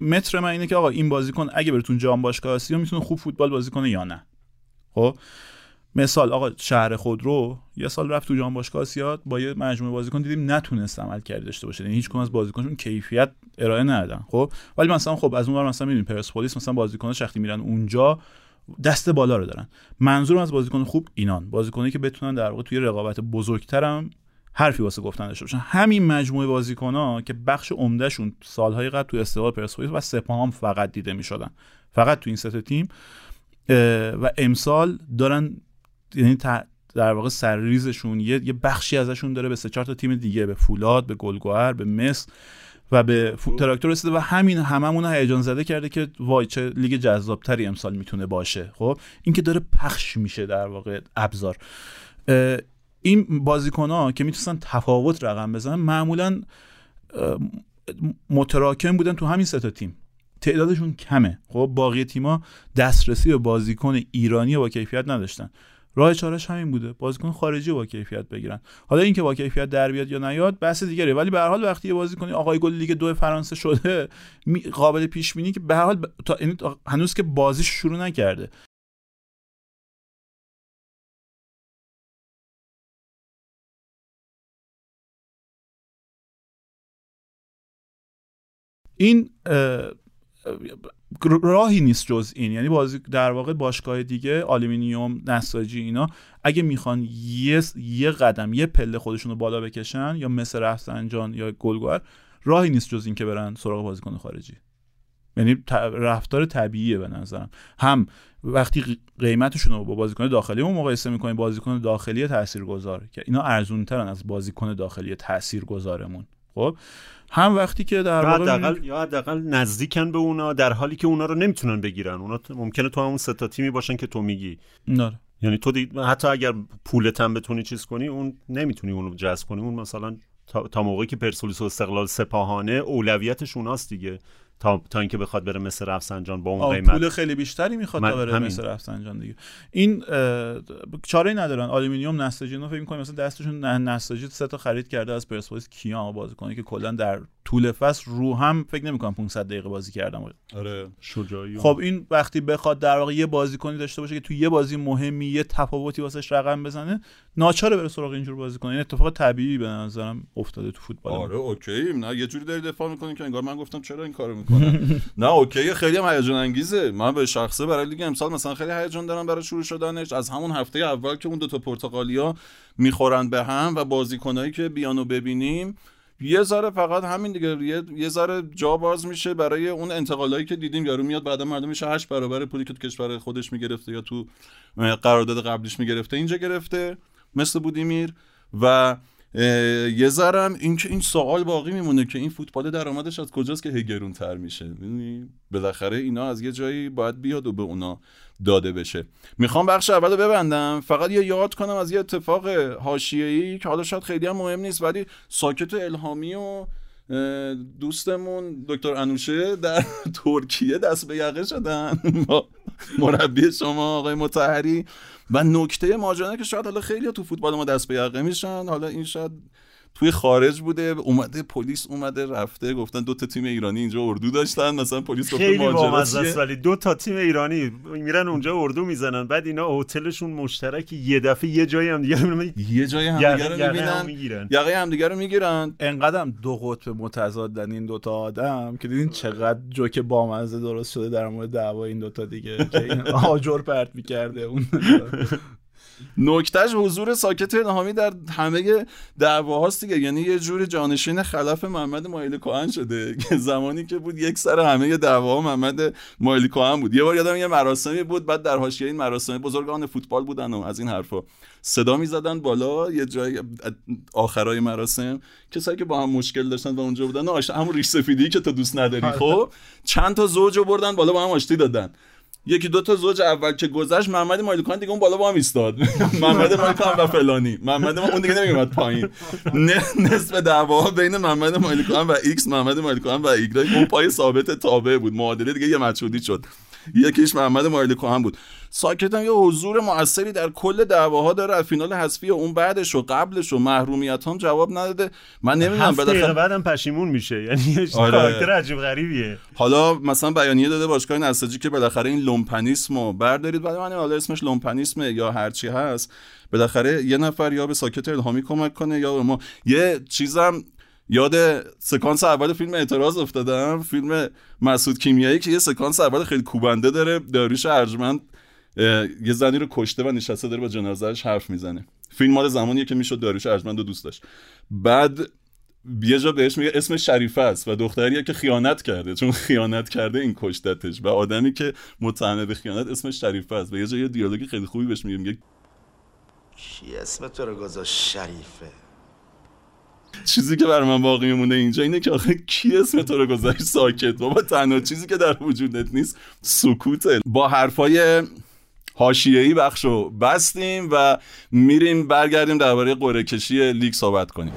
Speaker 3: متر من اینه که آقا این بازیکن اگه براتون جام باشگاه آسیا می‌تونه خوب فوتبال بازی کنه یا نه. خب؟ مثال آقا شهر خودرو یه سال رفت تو جام باشگاه آسیا با یه مجموعه بازیکن دیدیم نتونست عمل کردی داشته باشه. یعنی هیچ کدوم از بازیکنشون کیفیت ارائه ندادن خب؟ ولی مثلا خب از اون ور مثلا می‌بینیم پرسپولیس مثلا بازیکناش وقتی میرن اونجا دست بالا رو دارن. منظورم از بازیکن خوب اینان. بازیکنایی که بتونن در واقع توی رقابت بزرگترم حرفی واسه گفتن داشته باشن. همین مجموعه بازیکن‌ها که بخش عمدهشون سالهای قبل تو استقلال پرسپولیس و سپاهان فقط دیده می‌شدن. فقط تو این سه تیم و امسال دارن یعنی در واقع سرریزشون یه،, یه بخشی ازشون داره به سه چهار تا تیم دیگه به فولاد به گلگوهر به مس و به تراکتور رسیده و همین هممون رو هیجان زده کرده که وای چه لیگ جذابتری امسال می‌تونه باشه. خب؟ این که داره پخش میشه در واقع ابزار. این بازیکن ها که می‌تونستن تفاوت رقم بزنن معمولا متراکم بودن تو همین سه تا تیم. تعدادشون کمه. خب؟ باقی تیما دسترسی به بازیکن ایرانی با کیفیت نداشتن. راه چارش همین بوده. بازیکن خارجی با کیفیت بگیرن. حالا اینکه با کیفیت در بیاد یا نیاد بحث دیگره ولی به هر حال وقتی یه بازیکن آقای گل لیگ دو فرانسه شده قابل پیش بینی که به هر حال تا یعنی هنوز که بازیش شروع نکرده. این راهی نیست جز این. یعنی بازی در واقع باشگاه دیگه آلومینیوم نساجی اینا اگه می‌خوان یه یه قدم یه پله خودشون رو بالا بکشن یا مس رفسنجان یا گلگوهر راهی نیست جز این که برن سراغ بازیکن خارجی. یعنی رفتار طبیعیه به نظرم. هم وقتی قیمتشون رو با بازیکن داخلی مقایسه می‌کنیم بازیکن داخلی تاثیرگذار که اینا ارزون ترن از بازیکن داخلی تاثیرگذارمون. خب هم وقتی که در
Speaker 4: واقع یا حداقل نزدیکن به اونا در حالی که اونا رو نمی‌تونن بگیرن. اونا ممکنه تو همون سه تا تیمی باشن که تو میگی.
Speaker 3: نه.
Speaker 4: یعنی تو حتی اگر پولت هم بتونی چیز کنی اون نمی‌تونی اونو جذب کنی. اون مثلا تا, موقعی که پرسپولیس و استقلال سپاهانه اولویتش اوناست دیگه. تا تا اینکه بخواد بره مس رفسنجان با اون قیمت.
Speaker 3: پول خیلی بیشتری می‌خواد
Speaker 4: من-
Speaker 3: تا بره
Speaker 4: همین.
Speaker 3: مس رفسنجان دیگه. این اه، چاره ندارن. آلومینیوم نساجی اینا فکر می‌کنم مثلا دستشون نه- نساجی سه تا خرید کرده از پرسپولیس کیان بازیکنی که کلا در طول فصل رو هم فکر نمی‌کنم 500 دقیقه بازی کرده.
Speaker 1: آره.
Speaker 4: شجاعی
Speaker 3: خب این وقتی بخواد در واقع یه بازیکنی داشته باشه که تو یه بازی مهمی یه تفاوتی واسش رقم بزنه ناچاره بره سراغ اینجور بازیکن این اتفاق طبیعی به نظرم افتاده تو فوتبال.
Speaker 1: آره اوکی. نه یه جوری داری دفاع می‌کنی که انگار من گفتم چرا این کارو می‌کنم. *laughs* نه اوکی خیلی هم هیجان انگیزه. من به شخصه برای لیگ امسال مثلا خیلی هیجان دارم برای شروع شدنش. از همون هفته اول که اون دو تا پرتغالیا می‌خورن به هم و بازیکنایی که بیانو ببینیم یه ذره فقط همین دیگه یه, یه ذره جا باز میشه برای اون انتقالایی که دیدیم. یارو میاد بعدا مردم میشه هشت برابر پولی که تو کشور خودش می‌گرفته یا تو قرارداد قبلیش می‌گرفته اینجا گرفته مثل بودیمیر. و یه ذرم این که این سوال باقی میمونه که این فوتبال درآمدش از کجاست که هی گرونتر میشه. می‌دونی؟ بالاخره اینا از یه جایی باید بیاد و به اونا داده بشه. می‌خوام بخش اول ببندم. فقط یه یاد کنم از یه اتفاق حاشیه‌ای که حالا شاید خیلی هم مهم نیست ولی ساکت الهامی و دوستمون دکتر انوشه در *laughs* ترکیه دست به یقه شدن. *laughs* مربی شما آقای متحری و نکته ماجرا که شاید حالا خیلی تو فوتبال ما دست به یقه میشن. حالا این شاید توی خارج بوده اومده پلیس اومده رفته گفتن دو تا تیم ایرانی اینجا اردو داشتن مثلا پلیس گفته
Speaker 4: خیلی
Speaker 1: ماجرا؟
Speaker 4: است ولی دو تا تیم ایرانی میرن اونجا اردو می‌زنن بعد اینا هتلشون مشترک یه دفعه یه جایی هم دیگه می‌بینن.
Speaker 1: یه جای همدیگه رو
Speaker 4: یقه هم
Speaker 1: می‌بینن.
Speaker 4: می‌گیرن.
Speaker 1: یقه همدیگه رو می‌گیرن.
Speaker 3: انقدرم دو قطب متضادن این دوتا آدم که دیدین چقدر جوک بامزه درست شده در مورد دعوا این دوتا دیگه. *laughs* که این آجر پرت می‌کرده اون.
Speaker 1: نکتهش حضور ساکت الهامی در همه دعواهاست دیگه. یعنی یه جور جانشین خلف محمد مایلی کوهن شده که زمانی که بود یک سر همه دعواها محمد مایلی کوهن بود. یه بار یادم یه مراسمی بود بعد در حاشیه این مراسم بزرگان فوتبال بودن و از این حرفا صدا می‌زدن بالا یه جای آخرای مراسم. کسایی که با هم مشکل داشتن و اونجا بودن آشنا همون ریش سفیدی که تو دوست نداری. خب چند تا زوج رو بردن بالا با هم آشتی دادن. یکی دو تا زوج اول که گذشت محمد مایلی‌کهن دیگه اون بالا با هم ایستاد. *laughs* محمد مایلی‌کهن و فلانی. محمد ما اون دیگه نمیومد پایین. نصف دعوا بین محمد مایلی‌کهن و ایکس محمد مایلی‌کهن و ایگرگ. اون پای ثابت تابع بود. معادله دیگه یه مجهولی شد. یکیش محمد مایلی‌کهن بود. ساکت هم یه حضور موثری در کل دعواها داره. از فینال حذفی اون بعدش و قبلش و محرومیت هم جواب نداده. من نمی‌دونم بالاخره
Speaker 4: بعدم پشیمون میشه. یعنی
Speaker 1: آره.
Speaker 4: کاراکتر عجیب غریبیه.
Speaker 1: حالا مثلا بیانیه داده باشگاه نساجی که بالاخره این لومپنیسم رو بردارید. ولی من حالا اسمش لومپنیسمه یا هرچی هست. بالاخره یه نفر یا به ساکت الهامی کمک کنه یا به ما یه چیزم یاد سکانس اول فیلم اعتراض افتادم. فیلم مسعود کیمیایی که یه سکانس اول خیلی کوبنده داره داریوش ارجمند یه زنی رو کشته و نشسته داره با جنازهش حرف می‌زنه. فیلم مال زمانیه که می‌شد داریوش ارجمند رو دوست داشت. بعد یه جا بهش میگه اسم شریفه است و دختریه که خیانت کرده چون خیانت کرده این کشتتش و آدمی که متهم به خیانت اسمش شریفه است. و یه جا یه دیالوگی خیلی خوبی بهش میگه میگه
Speaker 2: کی اسم تو رو گذاشت شریفه؟
Speaker 1: چیزی که بر من باقی میمونه اینجا اینه که آخه کی اسم تو رو گذاشت؟ ساکت. بابا تنها چیزی که در وجودت نیست سکوته. با حرفای حاشیه‌ای بخشو بستیم و میریم برگردیم درباره قرعه کشی لیگ صحبت کنیم.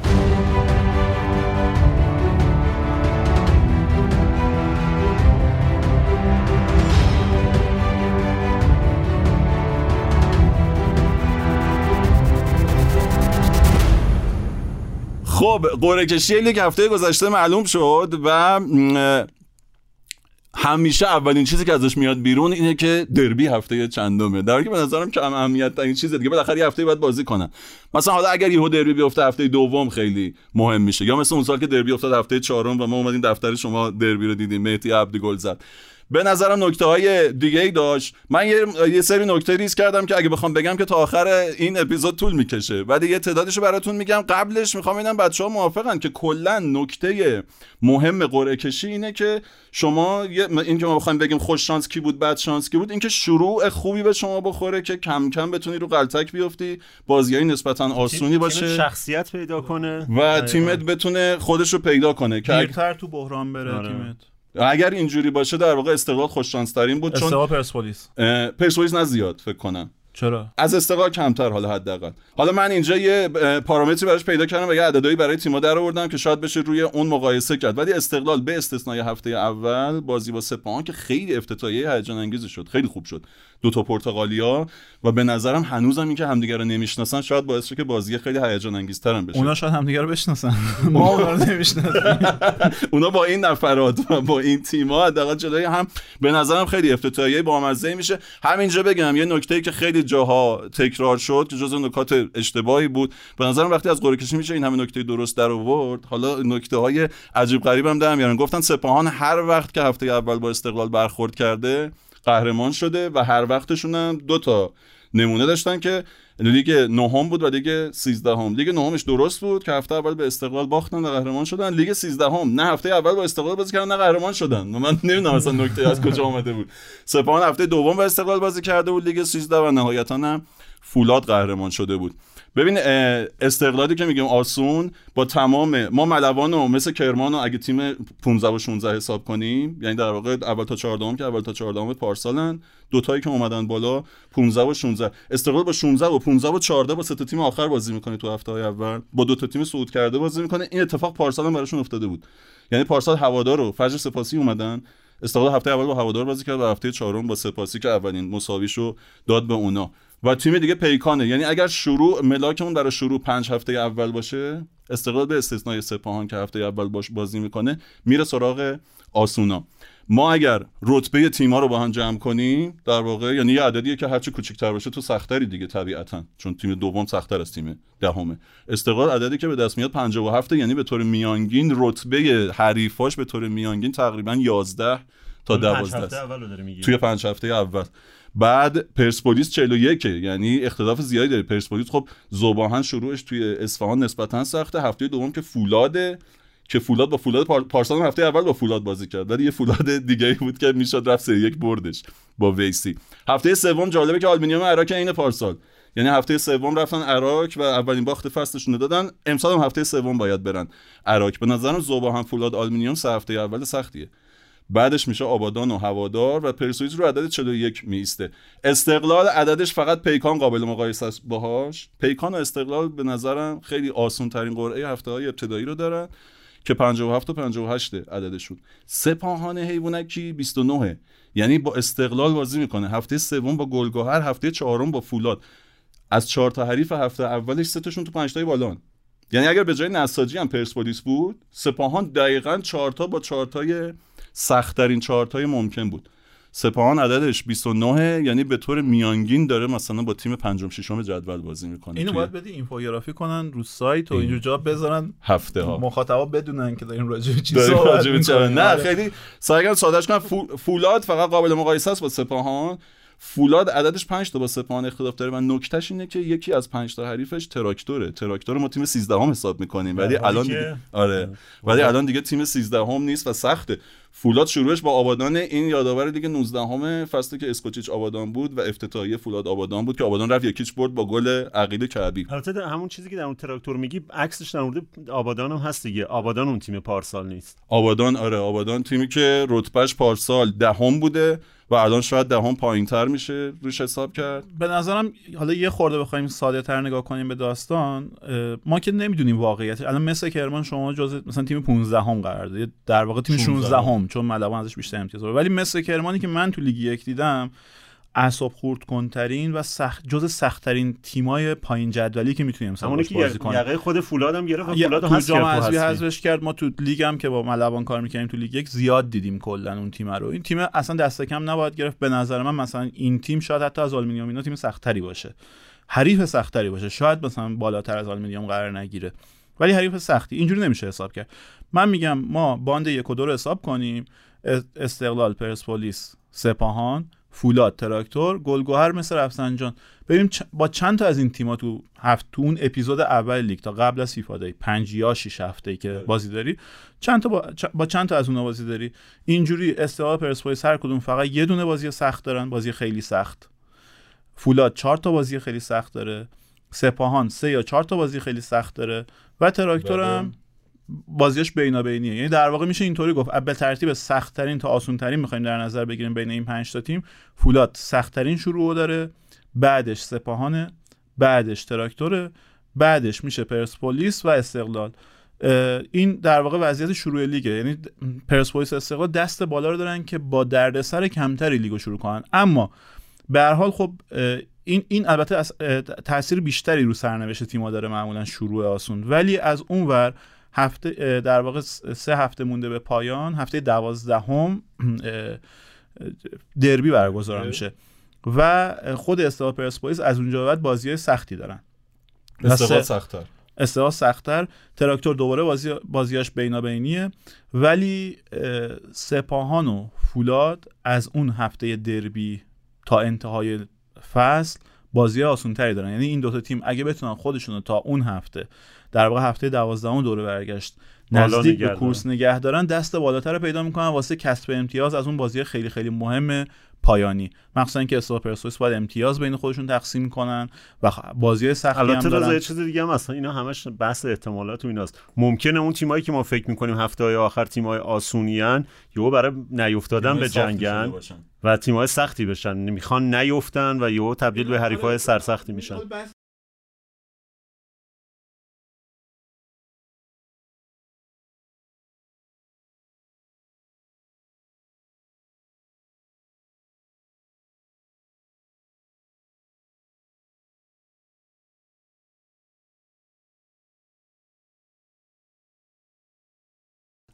Speaker 1: خب قرعه کشی لیگ هفته گذشته معلوم شد و همیشه اولین چیزی که ازش میاد بیرون اینه که دربی هفته چندمه. در که به نظرم کم اهمیت ترین چیزه دیگه. بالاخره یه هفته باید بازی کنن. مثلا حالا اگر یهو دربی بیفته هفته دوم خیلی مهم میشه. یا مثل اون سال که دربی افتاد هفته چهارم و ما اومدیم دفتر شما دربی رو دیدیم. مهدی عبدی گل زد. به نظرم نکته های دیگه ای داشت. من یه, یه سری نکته ریز کردم که اگه بخوام بگم که تا آخر این اپیزود طول می‌کشه. ولی یه تعدادش رو براتون میگم. قبلش می‌خوام ببینم بچه ها موافقن که کلا نکته مهم قرعه کشی اینه که شما این که ما بخوایم بگیم خوش شانس کی بود بد شانس کی بود اینکه شروع خوبی به شما بخوره که کم کم بتونی رو غلطک بیفتی. بازیای نسبتا آسونی باشه.
Speaker 4: شخصیت پیدا کنه.
Speaker 1: و تیمت بتونه خودش رو پیدا کنه که
Speaker 3: تو بحران بره
Speaker 4: آره.
Speaker 3: تیمت.
Speaker 1: اگر اینجوری باشه در واقع استقلال خوش شانس ترین بود چون
Speaker 3: استقلال پرسپولیس.
Speaker 1: پرسپولیس نه زیاد فکر کنم.
Speaker 3: چرا؟
Speaker 1: از استقلال کمتر حالا حداقل. حالا من اینجا یه پارامتری براش پیدا کردم و یه عددهایی برای تیم‌ها در آوردم که شاید بشه روی اون مقایسه کرد. ولی استقلال به استثنای هفته اول بازی با سپاهان که خیلی افتتاحیه هیجان انگیزی شد خیلی خوب شد. دو تا پرتغالیا و به نظرم هنوزم این که همدیگه رو نمی‌شناسن شاید باعث شه که بازی خیلی هیجان انگیزتر هم بشه.
Speaker 3: اونا شاید همدیگه رو بشناسن. *laughs* ما اونا رو نمی‌شناسیم. *laughs*
Speaker 1: اونا با این نفرات و با این تیم‌ها حداقل جلوی هم به نظرم خیلی افتتاحیه بامزه میشه. همینجا بگم یه نکته که خیلی جاها تکرار شد که جزو نکات اشتباهی بود. به نظرم وقتی از قرعه کشی میشه این همه نکته درست در آورد. حالا نکته های عجیب غریب هم در میارن. گفتن سپاهان هر وقت که هفته اول با استقلال برخورد کرده قهرمان شده و هر وقتشون هم دو تا نمونه داشتن که لیگ نهم بود و لیگ 13 هم لیگ نهمش درست بود که هفته اول به استقلال باختن و قهرمان شدن. لیگ 13 هم نه هفته اول با استقلال بازی کردن نه قهرمان شدن. من نمی‌دونم اصلا نکته از کجا اومده بود. سپاهان هفته دوم با استقلال بازی کرده بود لیگ 13 و نهایتا هم فولاد قهرمان شده بود. ببین استقلالی که میگیم آسون با تمام ما ملوان و مس کرمان و اگه تیم 15 و 16 حساب کنیم یعنی در واقع اول تا 14 که اول تا 14 پارسالن دو تایی که اومدن بالا 15 و 16 استقلال با 16 و 15 و 14 با سه تا تیم آخر بازی می‌کنه تو هفته های اول. با دو تا تیم صعود کرده بازی می‌کنه. این اتفاق پارسال هم براشون افتاده بود. یعنی پارسال هوادار و فجر سپاسی اومدن. استقلال هفته اول با هوادار بازی کرد و هفته چهارم با سپاسی که اولین مساویشو داد به اونا. و تیم دیگه پیکانه. یعنی اگر شروع ملاکمون برای شروع پنج هفته اول باشه استقلال به استثنای سپاهان که هفته اول باش بازی می‌کنه میره سراغ آسونا. ما اگر رتبه تیم‌ها رو با هم جمع کنیم در واقع یعنی یه عددیه که هرچی کوچیک‌تر باشه تو سختری دیگه طبیعتا چون تیم دوم سختتر از تیم دهمه. استقلال عددی که به دست میاد 57 یعنی به طور میانگین رتبه حریفاش به طور میانگین تقریبا 11 تا 12 توی پنج هفته اول. بعد پرسپولیس 41 یعنی اختلاف زیادی داره. پرسپولیس خب زوباهن شروعش توی اصفهان نسبتا سخته. هفته دوم که فولاده که فولاد با فولاد پارسال هفته اول با فولاد بازی کرد. ولی یه فولاد دیگه بود که می‌شد رفت سری یک بردش با ویسی. هفته سوم جالبه که آلومینیوم عراق این پارسال. یعنی هفته سوم رفتن عراق و اولین باخت فصلشون دادن امسال هم هفته سوم باید برن عراق. به نظرم زوباهن فولاد آلومینیوم سه هفته اول سختیه. بعدش میشه آبادان و هوادار و پرسپولیس رو عدد 41 میسته استقلال عددش فقط پیکان قابل مقایسه است باهاش. پیکان و استقلال به نظرم خیلی آسون ترین قرعه هفته های ابتدایی رو دارن که 57 و 58 عددشون. سپاهان حیوانکی 29 یعنی با استقلال بازی می‌کنه. هفته سوم با گلگهر هفته چهارم با فولاد. از چهار تا حریف هفته اولش سه تاشون تو پنج تای بالان. یعنی اگر به جای نساجی هم پرسپولیس بود سپاهان دقیقا چهار تا با چهار تای سختترین چارتای ممکن بود. سپاهان عددش 29 یعنی به طور میانگین داره مثلا با تیم پنجم ششم جدول بازی می‌کنه.
Speaker 3: اینو باید بدی اینفوگرافی کنن رو سایت و اینجور جا بذارن.
Speaker 1: هفته ها.
Speaker 3: مخاطبا بدونن که داریم راجع به چی صحبت
Speaker 1: نه خیلی سعی سادهش کنم فولاد فقط قابل مقایسه است با سپاهان. فولاد عددش 5 تا با سپاهان اختلاف داره و نکتهش اینه که یکی از 5 تا حریفش تراکتوره. تراکتور ما تیم 13 هم حساب می‌کنیم. ولی الان دیگه... آره. ولی الان دیگه تیم 13 هم نیست و سخته. فولاد شروعش با آبادان این یادآور دیگه 19 همه فصلی که اسکوچیچ آبادان بود و افتتاحیه فولاد آبادان بود که آبادان رفت یکیچ برد با گل عقیل کعبی.
Speaker 4: البته همون چیزی که در اون تراکتور میگی عکسش در مورد آبادان هم هست دیگه. آبادان اون تیم پارسال نیست.
Speaker 1: آبادان آره. آبادان تیمی که رتبهش پارسال دهم بوده. و الان شاید دهم پایین تر میشه روش حساب کرد.
Speaker 3: به نظرم حالا یه خورده بخوایم ساده تر نگاه کنیم به داستان ما که نمی‌دونیم واقعیت. الان مثل کرمان شما جز مثلا تیم 15 هم قرار داره در واقع تیم 16 هم چون ملوان ازش بیشتر امتیاز ولی مثل کرمانی که من تو لیگ یک دیدم اعصاب خورد کنترین و سخت جز سختترین تیمای پایین جدولی که می‌تونیم مثلا
Speaker 4: بازی که کنیم. یقه خود فولاد هم گرفت فولاد هم
Speaker 3: تو حذفش کرد ما تو لیگ هم که با ملوان کار می‌کنیم تو لیگ یک زیاد دیدیم کلا اون تیم رو. این تیم اصلا دست کم نباید گرفت. به نظر من مثلا این تیم شاید حتی از آلومینیوم اینا تیم سختتری باشه. حریف سختتری باشه. شاید مثلا بالاتر از آلومینیوم قرار نگیره. ولی حریف سختی. اینجوری نمیشه حساب کرد. من میگم ما باند یک و دو رو حساب کنیم. استقلال پرسپولیس سپاهان. فولاد تراکتور گلگوهر مثل رفسنجان. ببینیم با چند تا از این تیم‌ها تو هفت تو اون اپیزود اول لیگ تا قبل از FIFA Day 5 یا 6 هفته ای که بله. بازی داری. چند تا با, با چند تا از اونها بازی داری. اینجوری استقلال پرسپولیس هر کدوم فقط یه دونه بازی سخت دارن بازی خیلی سخت. فولاد چهار تا بازی خیلی سخت داره. سپاهان سه یا چهار تا بازی خیلی سخت داره. و تراکتور هم بازیش بینابینیه. یعنی در واقع میشه اینطوری گفت به ترتیب سختترین تا آسونترین می‌خوایم در نظر بگیریم بین این پنج تا تیم فولاد سختترین شروع داره بعدش سپاهانه بعدش تراکتوره بعدش میشه پرسپولیس و استقلال. این در واقع وضعیت شروع لیگه. یعنی پرسپولیس استقلال دست بالا رو دارن که با دردسر کمتری لیگو شروع کنن. اما به هر حال خب این این البته تاثیر بیشتری رو سرنوشت تیم‌ها داره معمولا شروع آسون. ولی از اونور هفته در واقع سه هفته مونده به پایان. هفته دوازدهم دربی برگزار میشه. و خود استقلال پرسپولیس از اونجا بعد بازی سختی دارن.
Speaker 1: استقلال سختتر.
Speaker 3: استقلال سختتر. تراکتور دوباره بازی بازیاش بینابینیه. ولی سپاهان و فولاد از اون هفته دربی تا انتهای فصل بازی آسونتری دارن. یعنی این دوتا تیم اگه بتونن خودشون تا اون هفته در واقع هفته دوازدهم دوره برگشت. نزدیک به کورس نگه دارن دست بالاتر پیدا می‌کنن واسه کسب امتیاز از اون بازی خیلی خیلی مهم پایانی. مخصوصا که استقلال پرسپولیس باید امتیاز بین خودشون تقسیم کنن و بازی سختی
Speaker 4: هم
Speaker 3: دارن.
Speaker 4: چیز دیگه هم اصلا اینا همش بحث احتمالات و ایناست. ممکنه اون تیمایی که ما فکر می‌کنیم هفته های آخر تیمای آسونیان یهو برای نیافتادن به جنگن و تیمای سختی بشن. می‌خوان نیفتن و یهو تبدیل به حریفای سرسختی میشن.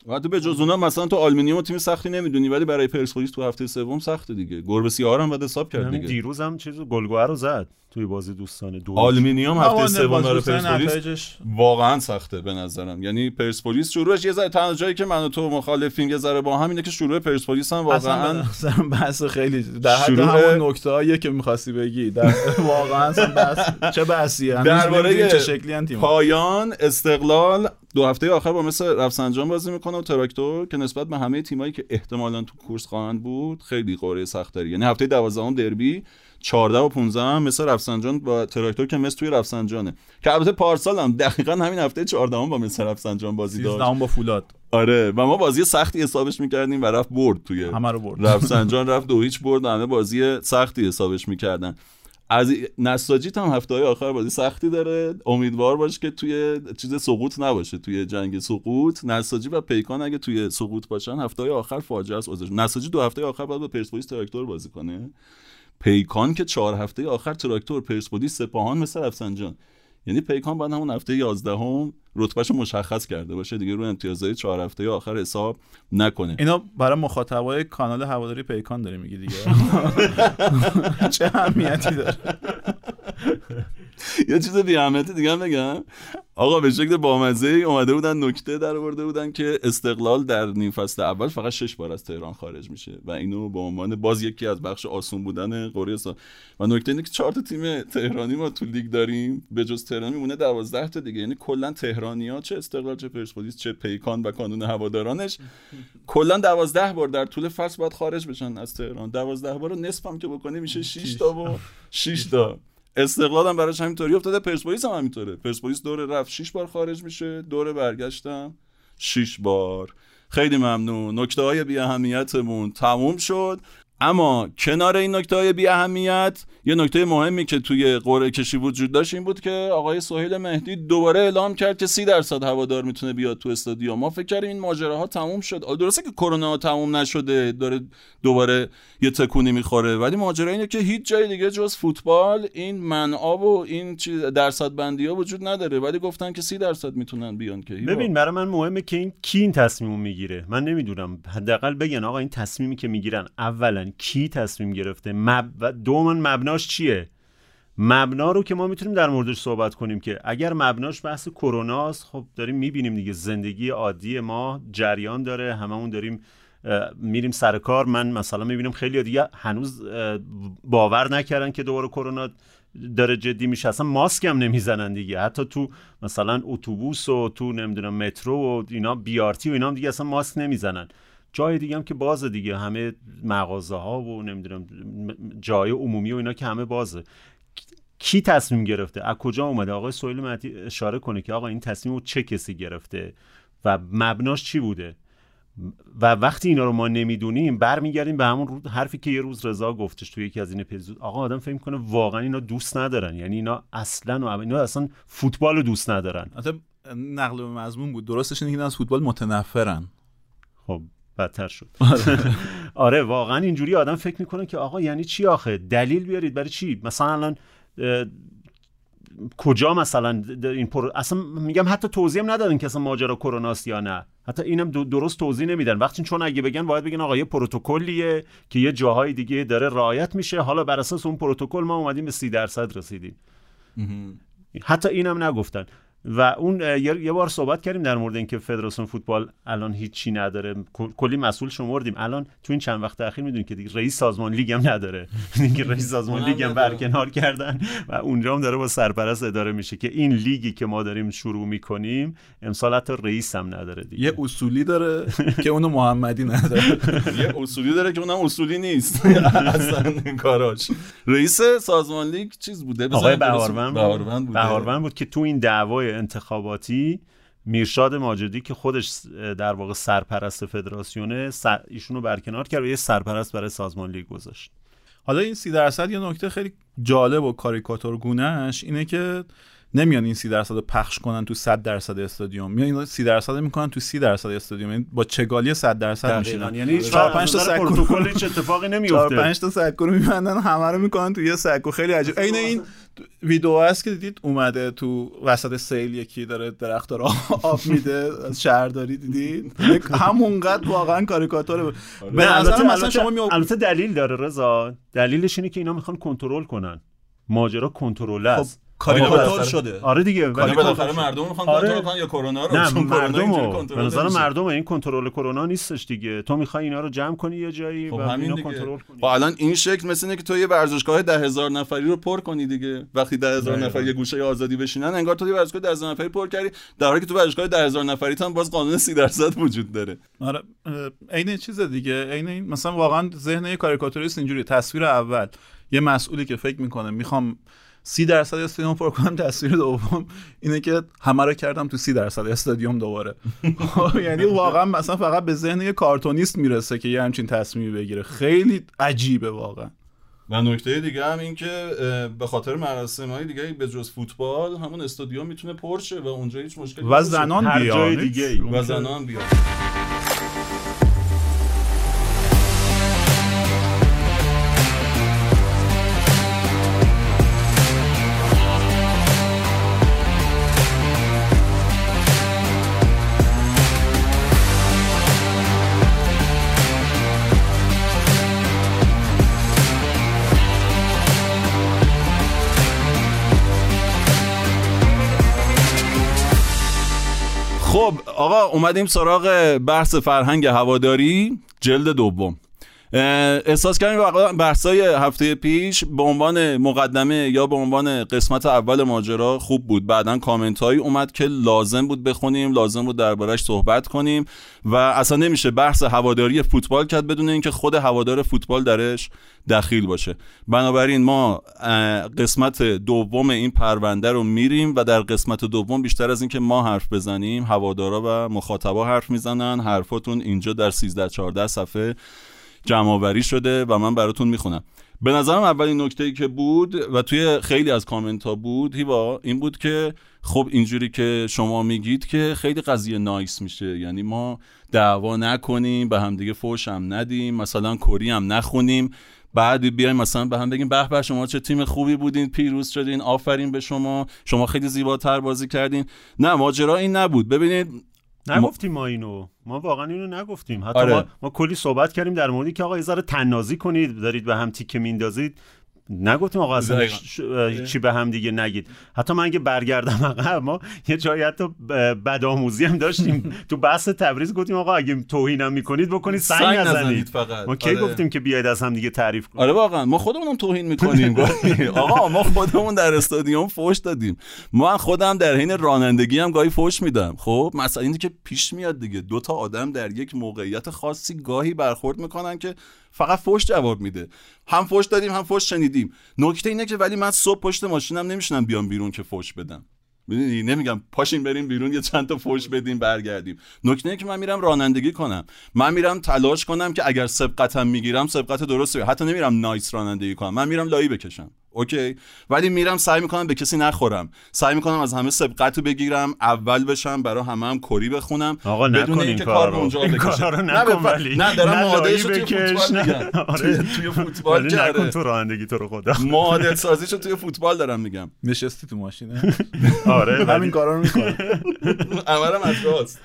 Speaker 1: و تو به جز اونها مثلا تو آلومینیوم تیم سختی نمی‌دونی ولی برای پرسپولیس تو هفته سوم سخته دیگه. گربه سیاه هم باید حساب کرد دیگه.
Speaker 4: دیروز هم چیزو گلگوه رو زد توی بازی دوستانه دو.
Speaker 1: آلومینیوم هفته سوم برای پرسپولیس واقعا سخته به نظرم. یعنی پرسپولیس شروعش یه ذره تنها جایی که من و تو مخالفیم یه ذره با هم اینه که شروع پرسپولیس هم واقعا
Speaker 3: بحث خیلی در حد همون نکته که می‌خواستی بگی. در واقعا بحث چه بحثیه؟
Speaker 1: درباره چه شکلی پایان استقلال دو هفته آخر با مس رفسنجان بازی می‌کنه و تراکتور که نسبت به همه تیمایی که احتمالا تو کورس خواهند بود خیلی قرعه سختری یعنی هفته 12 دربی 14 و 15 هم مس رفسنجان با تراکتور که مس توی رفسنجانه. که البته پارسال هم دقیقا همین هفته 14 با مس رفسنجان بازی داشت.
Speaker 3: با فولاد.
Speaker 1: آره و ما بازی سختی حسابش می‌کردیم و رفت برد توی
Speaker 3: همه رو برد.
Speaker 1: رفسنجان رفت دو هیچ برد همه بازی سختی حسابش می‌کردن. از نساجیت هم هفته های آخر بازی سختی داره. امیدوار باش که توی چیز سقوط نباشه. توی جنگ سقوط نساجی و پیکان اگه توی سقوط باشن هفته های آخر فاجعه است نساجی دو هفته آخر باید با پرسپولیس تراکتور بازی کنه. پیکان که چهار هفته آخر تراکتور پرسپولیس سپاهان مثل رفسنجان یعنی پیکان بعد همون هفته 11 هم رتبهش مشخص کرده باشه دیگه رو امتیازهای چهار هفته آخر حساب نکنه.
Speaker 3: اینا برای مخاطبای کانال هواداری پیکان داره میگی دیگه؟ *laughs* چه اهمیتی داره؟
Speaker 1: یه چیز بی اهمیتی دیگه هم بگم. آقا به شکل بامزه اومده بودن نکته در آورده بودن که استقلال در نیم فصل اول فقط شش بار از تهران خارج میشه و اینو به عنوان باز یکی از بخش آسون بودن قرعه و نکته اینه که چهار تا تیم تهرانی ما تو لیگ داریم. به جز تهران میمونه 12 تا دیگه. یعنی کلا تهرانیا چه استقلال چه پرسپولیس چه پیکان و کانون هوادارانش. کلا 12 بار در طول فصل باید خارج بشن از تهران. 12 بار رو نصف هم که بکنه میشه 6 تا و 6 تا. استقلال هم براش همینطوری افتاده پرسپولیس هم همینطوره. پرسپولیس دوره رفت 6 بار خارج میشه دوره برگشتم 6 بار. خیلی ممنون. نکته های بی اهمیتمون تموم شد. اما کنار این نکته های بی اهمیت یه نکته مهمی که توی قرعه کشی وجود داشت این بود که آقای سهیل مهدی دوباره اعلام کرد که سی درصد هوادار می‌تونه بیاد تو استادیوم. ما فکر کردیم این ماجراها تموم شد. درسته که کرونا تموم نشده داره دوباره یه تکونی می‌خوره ولی ماجرا اینه که هیچ جای دیگه جز فوتبال این منعاب و این درصد بندی ها وجود نداره. ولی گفتن که سی درصد می‌تونن بیان که.
Speaker 4: ببین برای من مهمه که این کی این تصمیم می‌گیره؟ من نمی‌دونم. حداقل بگن آقا این تصمیمی که می‌گیرن اولا کی تصمیم گرفته؟ مب... و دومن مبناش چیه؟ مبنا رو که ما می‌تونیم در موردش صحبت کنیم که اگر مبناش بحث کروناست خب داریم می‌بینیم دیگه. زندگی عادی ما جریان داره. هممون داریم میریم سر کار. من مثلا می‌بینم خیلی دیگه هنوز باور نکردن که دوباره کرونا داره جدی میشه. اصلا ماسک هم نمی‌زنن دیگه. حتی تو مثلا اتوبوس و تو نمی‌دونم مترو و اینا بیارتی و اینا هم دیگه اصلا ماسک نمی‌زنن. جای دیگه هم که بازه دیگه همه مغازه ها و نمی‌دونم جای عمومی و اینا که همه بازه. کی تصمیم گرفته؟ از کجا اومده؟ آقای سویل مهدی اشاره کنه که آقا این تصمیم رو چه کسی گرفته و مبناش چی بوده؟ و وقتی اینا رو ما نمی‌دونیم برمیگردیم به همون حرفی که یه روز رضا گفتش توی یکی از این اپیزود. آقا آدم فکر کنه واقعا اینا دوست ندارن. یعنی اینا اصلا و اینا اصلا فوتبال رو دوست ندارن.
Speaker 3: نقل به مضمون بود. درستش اینه که از فوتبال متنفرن.
Speaker 4: خب. بدتر شد. *laughs* *laughs* آره. واقعا اینجوری آدم فکر می‌کنه که آقا یعنی چی آخه؟ دلیل بیارید برای چی؟ مثلا الان کجا مثلا این پر... اصلا میگم حتی توضیح هم ندادن که اصلا ماجرا کروناست یا نه. حتی اینم درست توضیح نمیدن. وقتی چون اگه بگن باید بگن آقا یه پروتکلیه که یه جاهای دیگه داره رعایت میشه. حالا بر اساس اون پروتکل ما اومدیم به سی درصد رسیدیم. حتی اینم نگفتن. و اون یه بار صحبت کردیم در مورد اینکه فدراسیون فوتبال الان هیچی نداره. کل- کلی مسئول شمردیم الان تو این چند وقت اخیر می‌دونید که دیگه رئیس سازمان لیگ هم نداره. *laughs* اینکه رئیس سازمان لیگ هم برکنار کردن و اونجا هم داره با سرپرست اداره میشه که این لیگی که ما داریم شروع می‌کنیم امسال حتی رئیس هم نداره دیگه.
Speaker 3: یه اصولی داره که اونو محمدی نداره. *laughs*
Speaker 1: یه اصولی داره که اونم اصولی نیست. *laughs* اصلا این کاراش. رئیس سازمان لیگ چیز بوده؟
Speaker 4: آقای بهاروند
Speaker 1: بهاروند
Speaker 4: بود که تو این دعوای انتخاباتی میرشاد ماجدی که خودش در واقع سرپرست فدراسیونه سر... ایشونو برکنار کرد و یه سرپرست برای سازمان لیگ گذاشت.
Speaker 3: حالا این سی درصد یه نکته خیلی جالب و کاریکاتور گونهش اینه که نمیان این سی درصد رو پخش کنن تو 100 درصد استادیوم. میان اینا سی درصد رو می‌کنن تو 30 درصد استادیوم. یعنی با چگالی 100 درصد میشینن.
Speaker 4: یعنی
Speaker 3: چهار پنج تا سکو
Speaker 4: پروتکل هیچ اتفاقی نمیفته
Speaker 3: پنج تا سکو رو میبندن همه رو می‌کنن تو یه سکو. خیلی عجیب. عین این ویدیو هست که دیدید اومده تو وسط سیل یکی داره درخت رو *laughs* آب میده از شهرداری دیدید؟ همونقدر واقعا کاریکاتوره. به
Speaker 4: نه
Speaker 3: نظر مثلا شما می
Speaker 4: البته دلیل داره رضا. دلیلش اینه که اینا می‌خوان کنترل کنن. ماجرا کنترل
Speaker 3: خب
Speaker 4: است.
Speaker 3: کاریکاتور
Speaker 1: بالاخره-
Speaker 3: شده.
Speaker 4: آره دیگه
Speaker 1: ولی بالاخره مردم می‌خوان
Speaker 4: آره.
Speaker 1: کنترل کنن یا کرونا رو؟
Speaker 4: نه مردم به نظر. مردم این کنترل کرونا نیستش دیگه. تو می‌خوای اینا رو جمع کنی یه جایی
Speaker 1: خب
Speaker 4: و
Speaker 1: همین
Speaker 4: اینا کنترل کنی.
Speaker 1: خب الان این شکل مثل اینه که تو یه ورزشگاه ده هزار نفری رو پر کنی دیگه. وقتی ده هزار
Speaker 4: دقیقاً.
Speaker 1: نفر یه گوشه آزادی بشینن انگار تو یه ورزشگاه ده هزار نفری پر کردی در حالی که تو ورزشگاه ده هزار نفری هم باز قانون سی درصد وجود داره.
Speaker 3: آره عین چیز دیگه عین این مثلا واقعا ذهن یه کاریکاتوریست اینجوری تصویر اول یه مسئولی که فکر می‌کنه می‌خوام سی درصد استادیوم پر کنم تصویر دوم اینه که همه رو کردم تو سی درصد استادیوم دوباره. *laughs* یعنی واقعا مثلا فقط به ذهن یه کارتونیست می‌رسه که یه همچین تصمیمی بگیره. خیلی عجیبه واقعا.
Speaker 1: و نکته دیگه هم این که به خاطر مراسم های دیگه به جز فوتبال همون استادیوم می‌تونه پر شه و اونجا هیچ مشکلی
Speaker 3: و. زنان
Speaker 4: هر
Speaker 3: بیان.
Speaker 4: جای دیگه
Speaker 1: و زنان بیاد خب آقا اومدیم سراغ بحث فرهنگ هواداری جلد دوم. احساس کردیم واقعا بحثای هفته پیش به عنوان مقدمه یا به عنوان قسمت اول ماجرا خوب بود. بعدا کامنت هایی اومد که لازم بود بخونیم لازم بود دربارش صحبت کنیم و اصلا نمیشه بحث هواداری فوتبال کرد بدون اینکه خود هوادار فوتبال درش دخیل باشه. بنابراین ما قسمت دوم این پرونده رو میریم و در قسمت دوم بیشتر از اینکه ما حرف بزنیم هوادارا و مخاطبا حرف می‌زنن. حرفاتون اینجا در 13 14 صفحه جمع شده و من براتون می‌خونم. به نظرم اولین نکته ای که بود و توی خیلی از کامنت ها بود هیوا این بود که خب اینجوری که شما میگید که خیلی قضیه نایس میشه. یعنی ما دعوا نکنیم به همدیگه فوش هم ندیم مثلا کری هم نخونیم. بعد بیایم مثلا به هم بگیم به به شما چه تیم خوبی بودین پیروز شدین آفرین به شما شما خیلی زیباتر بازی کردین. نه ماجرا این نبود. ببینید
Speaker 4: نگفتیم ما اینو. ما واقعا اینو نگفتیم. حتی
Speaker 1: آره.
Speaker 4: ما, ما کلی صحبت کردیم در موردی که آقا یه ذره تنازی کنید دارید به هم تیکه میندازید. نگفتیم آقا اصلا. ش- اه، چی به هم دیگه نگید. حتی من اگه برگردم *laughs* عقب ما یه جایی حتی بدآموزی هم داشتیم. *laughs* تو بحث تبریز گفتیم آقا اگه توهینم می‌کنید بکنید سنگ,
Speaker 1: سنگ
Speaker 4: نزنید.
Speaker 1: نزنید فقط.
Speaker 4: ما کی
Speaker 1: آره.
Speaker 4: گفتیم که بیاید از هم دیگه تعریف کنید
Speaker 1: آره واقعا. ما خودمونم توهین می‌کنیم. *laughs* آقا ما خودمون در استادیوم فوش دادیم. من خودم در حین رانندگی هم گاهی فوش میدم. خب مثلا اینی که پیش میاد دیگه. دو تا آدم در یک موقعیت خاصی گاهی برخورد می‌کنن که فقط فوش جواب میده. هم فوش دادیم هم فوش شنیدیم. نکته اینه که ولی من صبح پشت ماشینم نمیشنم بیام بیرون که فوش بدم. می‌دونی؟ نمیگم پاشین بریم بیرون یه چند تا فوش بدیم برگردیم. نکته که من میرم رانندگی کنم. من میرم تلاش کنم که اگر سبقتم می‌گیرم سبقت درسته. حتی نمیرم نایس رانندگی کنم. من میرم لایی بکشم. اوکی. ولی میرم سعی می‌کنم به کسی نخورم. سعی می‌کنم از همه سبقت رو بگیرم اول بشم برای همه هم کری بخونم.
Speaker 4: آقا
Speaker 1: بدون
Speaker 4: نکن این
Speaker 1: اینکه
Speaker 4: کار
Speaker 1: کار اونجا
Speaker 4: رو این. کار رو نکن ولی.
Speaker 1: نه دارم معادلش رو
Speaker 4: لایی
Speaker 1: توی فوتبال. میگم.
Speaker 4: آره.
Speaker 1: توی- فوتبال
Speaker 4: ولی نکن تو رانندگی تو رو خدا.
Speaker 1: معادل سازیشو توی فوتبال دارم میگم.
Speaker 3: نشستی تو ماشینه. *laughs*
Speaker 4: آره
Speaker 3: همین کارا رو می‌کنه
Speaker 1: عمرم از راست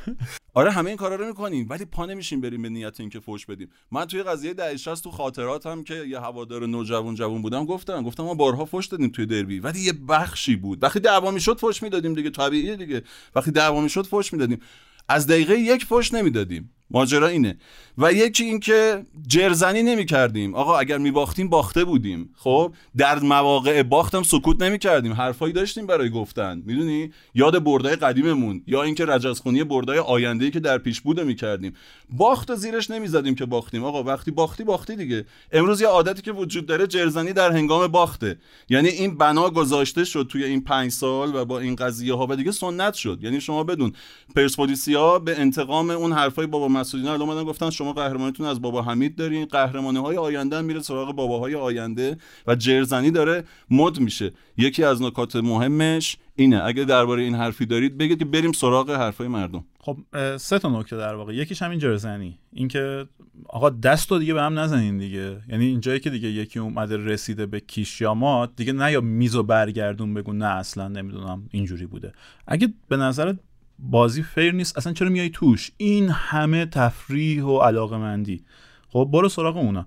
Speaker 1: آره همه این کارا رو می‌کنیم ولی پا نمیشیم بریم به نیت اینکه فوش بدیم. من توی قضیه دهه 60 تو خاطراتم که یه هوادار نوجوان جوان بودم گفتم گفتم ما بارها فوش دادیم توی دربی ولی یه بخشی بود. وقتی دعوا می‌شد فوش می‌دادیم دیگه طبیعیه دیگه. وقتی دعوا می‌شد فوش می‌دادیم. از دقیقه یک فوش نمی‌دادیم. ماجرا اینه. و یکی اینکه جرزنی نمی کردیم آقا اگر می باختیم باخته بودیم. خب در مواقع باختم سکوت نمی کردیم حرفایی داشتیم برای گفتن. می‌دونی؟ یاد بردای قدیممون. یا اینکه رجزخونی بردای آینده که در پیش بوده می کردیم باخت زیرش نمی زدیم که باختیم. آقا وقتی باختی باختی دیگه. امروز یه عادتی که وجود داره جرزنی در هنگام باخته. یعنی این بنا گذاشته شد توی این پنج سال و با این قضیه ها و دیگه سنت شد. یعنی شما بدون پرسپولیسیا به انتقام اون حرفای بابا مسعودی الان اومدن گفتن شما قهرمانیتون از بابا حمید دارین. قهرمانی های آینده میره سراغ باباهای آینده و جرزنی داره مد میشه. یکی از نکات مهمش اینه. اگه درباره این حرفی دارید بگید که بریم سراغ حرفای مردم.
Speaker 3: خب سه تا نکته در واقع. یکیش همین جرزنی. اینکه آقا دست رو دیگه به هم نزنین دیگه. یعنی اینجایی که دیگه یکی اومده رسیده به کیش یا مات دیگه نه یا میزو برگردون بگو نه اصلا نمی‌دونم اینجوری بوده. اگه به نظرت بازی فیر نیست. اصلا چرا میای توش؟ این همه تفریح و علاقه مندی خب برو سراغ اونا.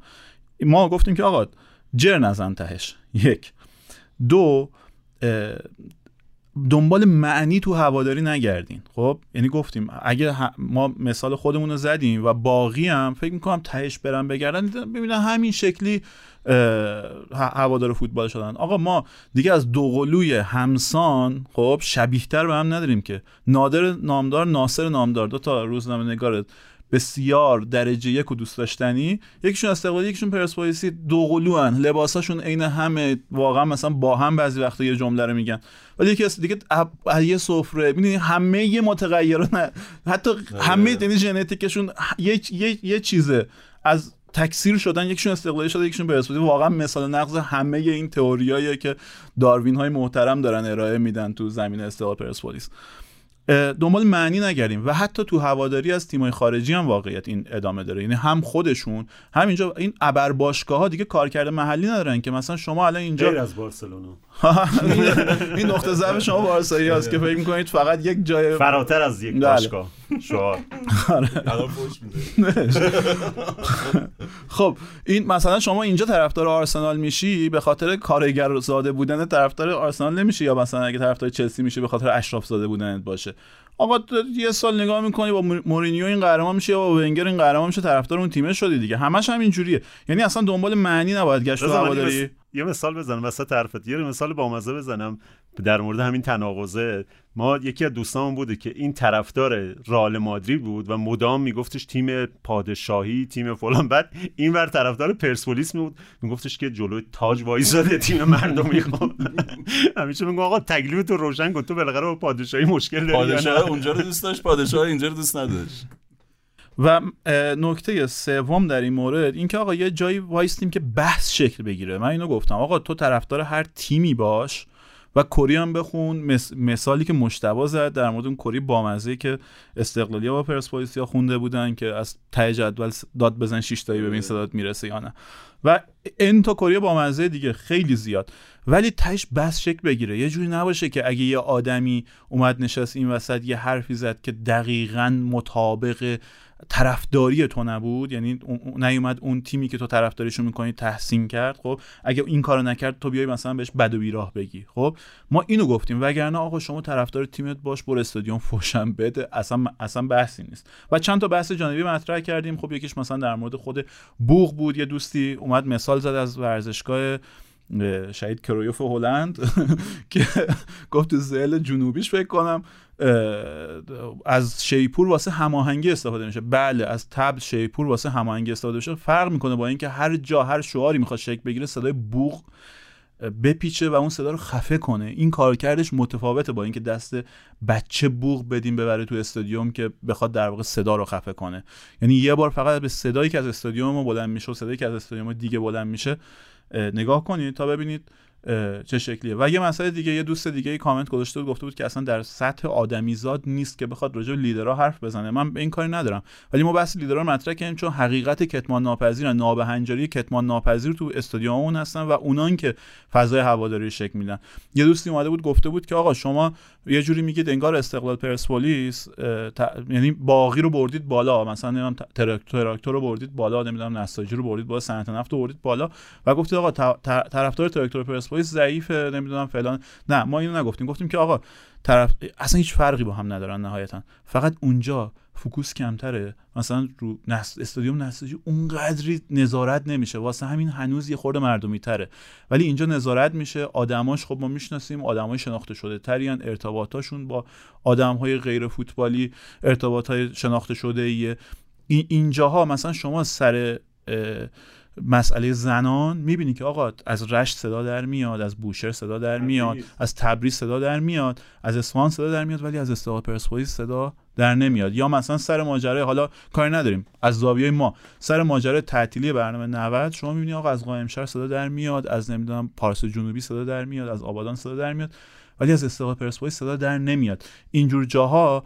Speaker 3: ما گفتیم که آقا جر نزن تهش. یک. دو دنبال معنی تو هواداری نگردین. خب یعنی گفتیم اگه ما مثال خودمون رو زدیم و باقی هم فکر می‌کنم تهش برن بگردن ببینن همین شکلی هوادار فوتبال شدن. آقا ما دیگه از دوقلوی همسان خب شبیه تر به هم نداریم که. نادر نامدار ناصر نامدار. دو تا روزنامه نگار بسیار درجه یک و دوست داشتنی. یکیشون استقلالی یکیشون پرسپولیسی. دوقلو هن لباساشون عین همه واقعا مثلا با هم بعضی وقتا یه جمله رو میگن. ولی یکی از دیگه یه سفره. می‌دونی همه یه متغیران حتی همه یعنی ژنتیکشون یه یه یه چیزه. از تکثیر شدن یکیشون استقلالی شده یکیشون پرسپولیسی واقعا مثال نقض همه این تئوریایی که داروین های محترم دارن ارائه میدن تو زمین استقلال پرسپولیس. دنبال معنی نگردیم و حتی تو هواداری از تیمای خارجی هم واقعیت این ادامه داره. یعنی هم خودشون همینجا این ابر باشگاه ها دیگه کارکرد محلی ندارن که مثلا شما الان اینجا
Speaker 4: از بارسلونا.
Speaker 3: این- این نقطه ضعف شما بارسایی هست که فکر می‌کنید فقط یک جای
Speaker 4: فراتر از یک
Speaker 3: بله.
Speaker 4: باشگاه. شعار.
Speaker 1: میده. *laughs*
Speaker 3: خب این مثلا شما اینجا طرفدار آرسنال میشی به خاطر کارگر زاده بودن طرفدار آرسنال نمیشی یا مثلا اگه طرفدار چلسی میشی به خاطر اشراف زاده بودنت باشه؟ آقا یه سال نگاه می‌کنی با مور- مورینیو این قهرمان میشه یا با ونگر این قهرمان میشه طرفدار اون تیمه شدی دیگه. همش هم اینجوریه یعنی اصلا دنبال معنی نباید گشت هواداری.
Speaker 4: یه مثال بزنم وسط حرفت. یه مثال بامزه بزنم در مورد همین تناقضه. ما یکی از دوستامون بوده که این طرفدار رئال مادرید بود و مدام میگفتش تیم پادشاهی تیم فلان. بعد این ور طرفدار پرسپولیس بود. میگفتش که جلوی تاج وایساده تیم مردمی *laughs* همیشه میگم آقا تکلیف تو روشن کن. تو بالاخره با پادشاهی مشکل داری؟
Speaker 1: پادشاه اونجا رو دوست داشت پادشاه اینجا رو دوست نداشت.
Speaker 3: و نکته سوم در این مورد اینکه آقا یه جایی وایستیم که بحث شکل بگیره. من اینو گفتم. آقا تو طرفدار هر تیمی باش و کری هم بخون. مس- مثالی که مشتبه زد در مورد اون کری بامزه که استقلالی با پرسپولیسیا خونده بودن که از ته جدول داد بزن شش تایی ببین صدات می‌رسه یا نه. و این تا کری بامزه دیگه خیلی زیاد. ولی تهش بس شکل بگیره. یه جوری نباشه که اگه یه آدمی اومد نشست این وسط یه حرفی زد که دقیقا مطابق طرفداری تو نبود؟ یعنی نیومد اون تیمی که تو طرفداریشو می‌کنی تحسین کرد؟ خب اگه این کارو نکرد تو بیای مثلا بهش بد و بیراه بگی. خب ما اینو گفتیم. وگرنه آقا شما طرفدار تیمت باش برو استادیوم فوشم بده. اصلا اصلا بحثی نیست. و چند تا بحث جانبی مطرح کردیم. خب یکیش مثلا در مورد خود بوغ بود. یه دوستی اومد مثال زد از ورزشگاه اه، شهید کرویوف هلند *laughs* که گفت تو زل جنوبیش فکر کنم از شیپور واسه هماهنگی استفاده میشه. بله از تبل شیپور واسه هماهنگی استفاده میشه. فرق می‌کنه با اینکه هر جا هر شعاری می‌خواد شکل بگیره صدای بوغ بپیچه و اون صدا رو خفه کنه. این کارکردش متفاوته با اینکه دست بچه بوغ بدیم ببره تو استادیوم که بخواد در واقع صدا رو خفه کنه. یعنی یه بار فقط به صدایی که از استادیوم بلند میشه و صدایی که از استادیوم دیگه بلند میشه نگاه کنید تا ببینید چه شکلیه. و یه مسئله دیگه یه دوست دیگه ای کامنت گذاشته بود گفته بود که اصلا در سطح آدمیزاد نیست که بخواد راجع لیدرها حرف بزنه. من به این کاری ندارم. ولی ما بحث لیدرها مطرح کردیم چون حقیقت کتمان ناپذیر نابهنجاری کتمان ناپذیر تو استادیوممون هستن و اونان که فضای هواداری شکل میدن. یه دوستی اومده بود گفته بود که آقا شما یه جوری میگید انگار استقلال پرسپولیس یعنی باقی رو بردید بالا. مثلا نمی‌دونم تراکتور رو بردید بالا. نمی‌دونم نساجی رو بردید بالا. صنعت نفت رو بردید بالا. و گفتید آقا طرفدار تراکتور پرسپولیس ضعیفه نمی‌دونم فلان. نه ما اینو نگفتیم. گفتیم که آقا طرف اصلا هیچ فرقی با هم ندارن نهایتا. فقط اونجا focus کمتره. مثلا رو نس... استادیوم نساجی اونقدری نظارت نمیشه. واسه همین هنوز یه خورده مردمی تره ولی اینجا نظارت میشه. آدماش خب ما می‌شناسیم. آدمای شناخته شده تریان. ارتباطاشون با آدمهای غیر فوتبالی ارتباطای شناخته شده ایه اینجاها مثلا شما سر مسئله زنان می‌بینی که آقا از رشت صدا در میاد از بوشهر صدا در میاد از تبریز صدا در میاد از اصفهان صدا در میاد ولی از استقلال پرسپولیس صدا در نمیاد. یا مثلا سر ماجرای حالا کاری نداریم. از زاویه ما. سر ماجرای تعطیلی برنامه 90 شما می‌بینی آقا از قائم شهر صدا در میاد از نمی‌دونم پارس جنوبی صدا در میاد از آبادان صدا در میاد ولی از استقلال پرسپولیس صدا در نمیاد. اینجور جاها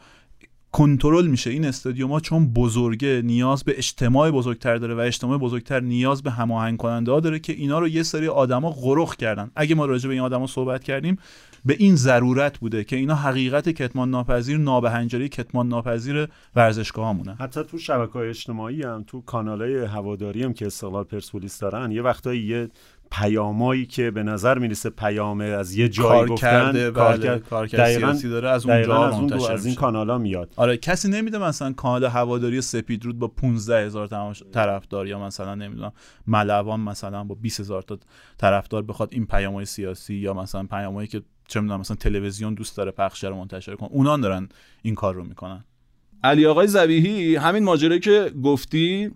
Speaker 3: کنترل میشه. این استادیوم چون بزرگه نیاز به اجتماع بزرگتر داره و اجتماع بزرگتر نیاز به هماهنگ کننده ها داره که اینا رو یه سری آدما غرخ کردن. اگه ما راجع به این آدما صحبت کردیم به این ضرورت بوده که اینا حقیقت کتمان ناپذیر نابهنجاری کتمان ناپذیر ورزشگاه همونه
Speaker 4: حتی تو شبکه های اجتماعی هم تو کانال های هواداری هم که استقلال پرسپولیس دارن یه وقتایی یه پیامایی که به نظر می‌رسه پیام از یه جایی
Speaker 3: کار
Speaker 4: گفتن
Speaker 3: کرده کار, بله. کار سیاسی داره از اونجا
Speaker 4: از, اون از این کانالا میاد.
Speaker 3: آره کسی نمیده مثلا کانال هواداری سپید رود با 15 هزار طرفدار یا مثلا نمی‌دونم ملوان مثلا با 20 هزار تا طرفدار بخواد این پیامای سیاسی یا مثلا پیامایی که چه می‌دونم مثلا تلویزیون دوست داره پخش رو منتشر کنه اونان دارن این کار رو می‌کنن.
Speaker 1: علی آقای زبیحی همین ماجرایی که گفتی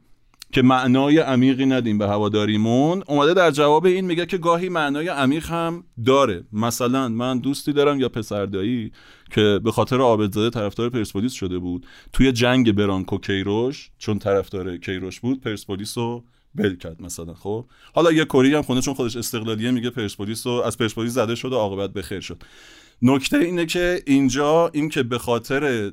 Speaker 1: که معنای عمیقی ندیم به هواداریمون اومده در جواب این میگه که گاهی معنای عمیق هم داره. مثلا من دوستی دارم یا پسردایی که به خاطر عابدزاده طرفدار پرسپولیس شده بود توی جنگ برانکو کیروش چون طرفدار کیروش بود پرسپولیس رو بل کرد مثلا خب؟ حالا یه کری هم خونه چون خودش استقلالیه میگه پرسپولیس رو از پرسپولیس زده شد و عاقبت بخیر شد. نکته اینه که اینجا این که به خاطر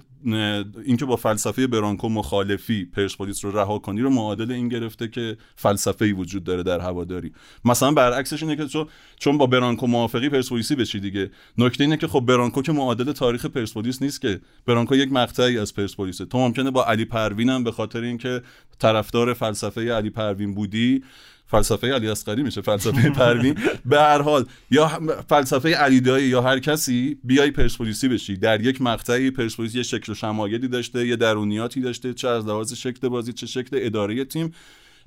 Speaker 1: اینکه با فلسفه برانکو مخالفی پرسپولیس رو رها کنی رو معادل این گرفته که فلسفه ای وجود داره در هواداری. مثلا برعکسش اینه که چون با برانکو موافقی پرسپولیسی بشی دیگه؟ نکته اینه که خب برانکو که معادل تاریخ پرسپولیس نیست که. برانکو یک مقطعی از پرسپولیسه. تو ممکنه با علی پروین به خاطر اینکه طرفدار فلسفه علی پروین بودی فلسفه علی اصغری میشه فلسفه پروین. به هر حال یا فلسفه علی دایی یا هر کسی بیای پرسپولیسی بشی. در یک مقطعی پرسپولیس یه شکل و شمایلی داشته یه درونیاتی داشته چه از لحاظ شکل بازی چه شکل اداره تیم.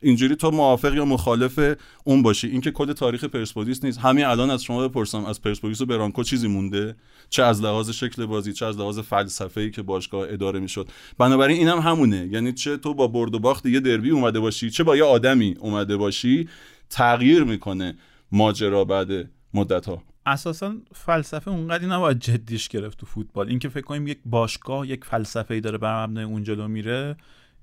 Speaker 1: اینجوری تو موافق یا مخالف اون باشی. اینکه کد تاریخ پرسپولیس نیست. همین الان از شما بپرسم از پرسپولیس و برانکو چیزی مونده؟ چه از لحاظ شکل بازی چه از لحاظ فلسفه ای که باشگاه اداره می‌شد؟ بنابراین اینم هم همونه. یعنی چه تو با برد و باخت یه دربی اومده باشی چه با یه آدمی اومده باشی تغییر می‌کنه ماجرا بعد مدت ها
Speaker 3: اساسا فلسفه اونقدی نباید جدیش گرفت تو فوتبال. اینکه فکر کنیم یک باشگاه یک فلسفه ای داره بر مبنای اون جلو میره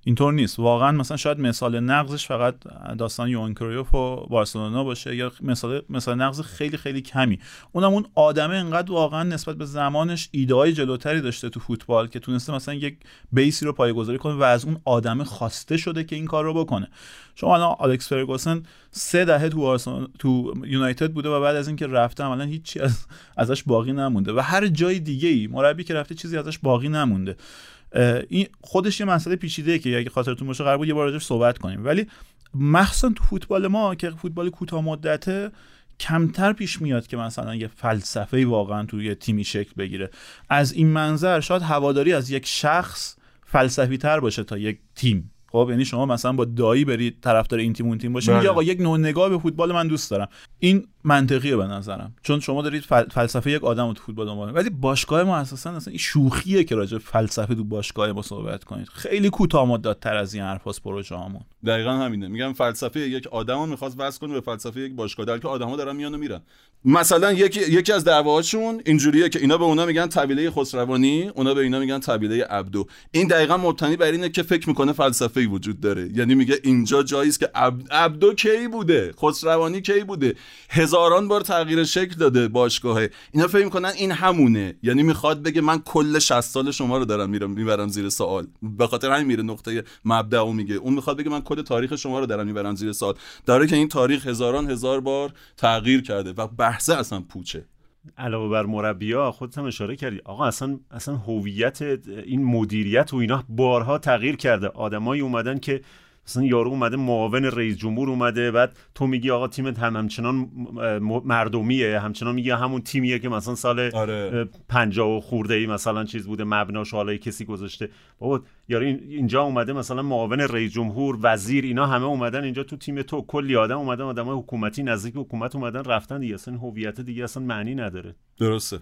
Speaker 3: اینطور نیست. واقعا مثلا شاید مثال نقضش فقط داستان یوان کرویوف و بارسلونا باشه یا مثال مثال نقض خیلی خیلی کمی. اونم اون آدمه انقدر واقعا نسبت به زمانش ایده جلوتری داشته تو فوتبال که تونسته مثلا یک بیسی رو پایه‌گذاری کنه و از اون آدمه خواسته شده که این کار رو بکنه. شما الان آلکس فرگوسن سه دهه تو تو یونایتد بوده و بعد از اینکه رفته عملا هیچی از ازش باقی نمونده و هر جای دیگه ای مربی که رفته چیزی ازش باقی نمونده. این خودش یه مسئله پیچیده که اگه خاطرتون باشه قرار بود یه بار راجعش صحبت کنیم. ولی مخصوصا تو فوتبال ما که فوتبال کوتاه مدته کمتر پیش میاد که مثلا یه فلسفه واقعا توی یه تیمی شکل بگیره. از این منظر شاید هواداری از یک شخص فلسفی تر باشه تا یک تیم. خب یعنی شما مثلا با دایی برید طرفدار این تیم اون تیم میگه
Speaker 1: بله.
Speaker 3: آقا یک نوع نگاه به فوتبال من دوست دارم این منطقیه به نظرم چون شما دارید فل- فلسفه یک آدم رو تو فوتبال دنبال می‌کنید. ولی باشگاه ما اساسا اصلا این شوخیه که راجع فلسفه تو باشگاه ما صحبت کنید خیلی کوتاه مدت‌تر از این حرفاست پروژه هامون
Speaker 1: دقیقا همینه. میگم فلسفه یک آدم رو می‌خواست وصل کنه به فلسفه یک باشگاه در که آدما دارن میان و میرن. مثلا یکی یکی از دعواهاشون اینجوریه که اینا به اونا میگن طبیله خسروانی اونا به اینا میگن طبیله عبدو. این دقیقا مبتنی بر اینه که فکر می‌کنه فلسفه وجود داره. یعنی میگه اینجا جایی است که عب... عبدو کی بوده؟ خسروانی کی بوده؟ هزاران بار تغییر شکل داده باشگاه اینا فکر می‌کنن این همونه. یعنی می‌خواد بگه من کل 60 سال شما رو دارم میرم می‌برم زیر سوال. به خاطر همین میره نقطه مبدا میگه. اون می‌خواد بگه من کل تاریخ شما رو دارم می‌برم زیر سوال. داره که این تاریخ هزاران هزار بار تغییر کرده و بحثه اصلا پوچه.
Speaker 4: علاوه بر مربیا خودت هم اشاره کردی. آقا اصلا اصلا هویت این مدیریت و اینا بارها تغییر کرده. آدمایی اومدن که مثلا یارو اومده معاون رئیس جمهور اومده بعد تو میگی آقا تیمت هم همچنان مردمیه همچنان میگی همون تیمیه که مثلا سال
Speaker 1: آره.
Speaker 4: 50 و خورده ای مثلا چیز بوده مبناش حالا کسی گذاشته. بابا یارو این- اینجا اومده مثلا معاون رئیس جمهور وزیر اینا همه اومدن اینجا تو تیم تو. کلی آدم اومدن آدمای حکومتی نزدیک حکومت اومدن رفتن دیگه. اصلا هویت دیگه اصلا معنی نداره.
Speaker 1: درسته.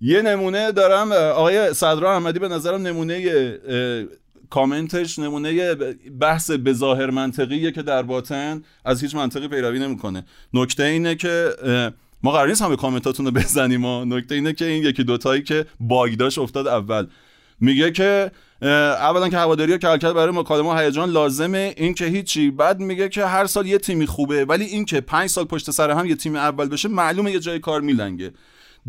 Speaker 1: یه نمونه دارم آقای صدرا احمدی به نظرم نمونه کامنتش نمونه بحث به ظاهر منطقیه که در باطن از هیچ منطقی پیروی نمی‌کنه. نکته اینه که ما قرار نیست همه کامنتاتون رو بزنیم ما نکته اینه که این یکی دوتایی که باگ داشت افتاد اول. میگه که اولا که هواداری و کلکل برای مکالمه و هیجان لازمه. این که هیچی. بعد میگه که هر سال یه تیمی خوبه ولی این که پنج سال پشت سر هم یه تیم اول بشه معلومه یه جای کار میلنگه.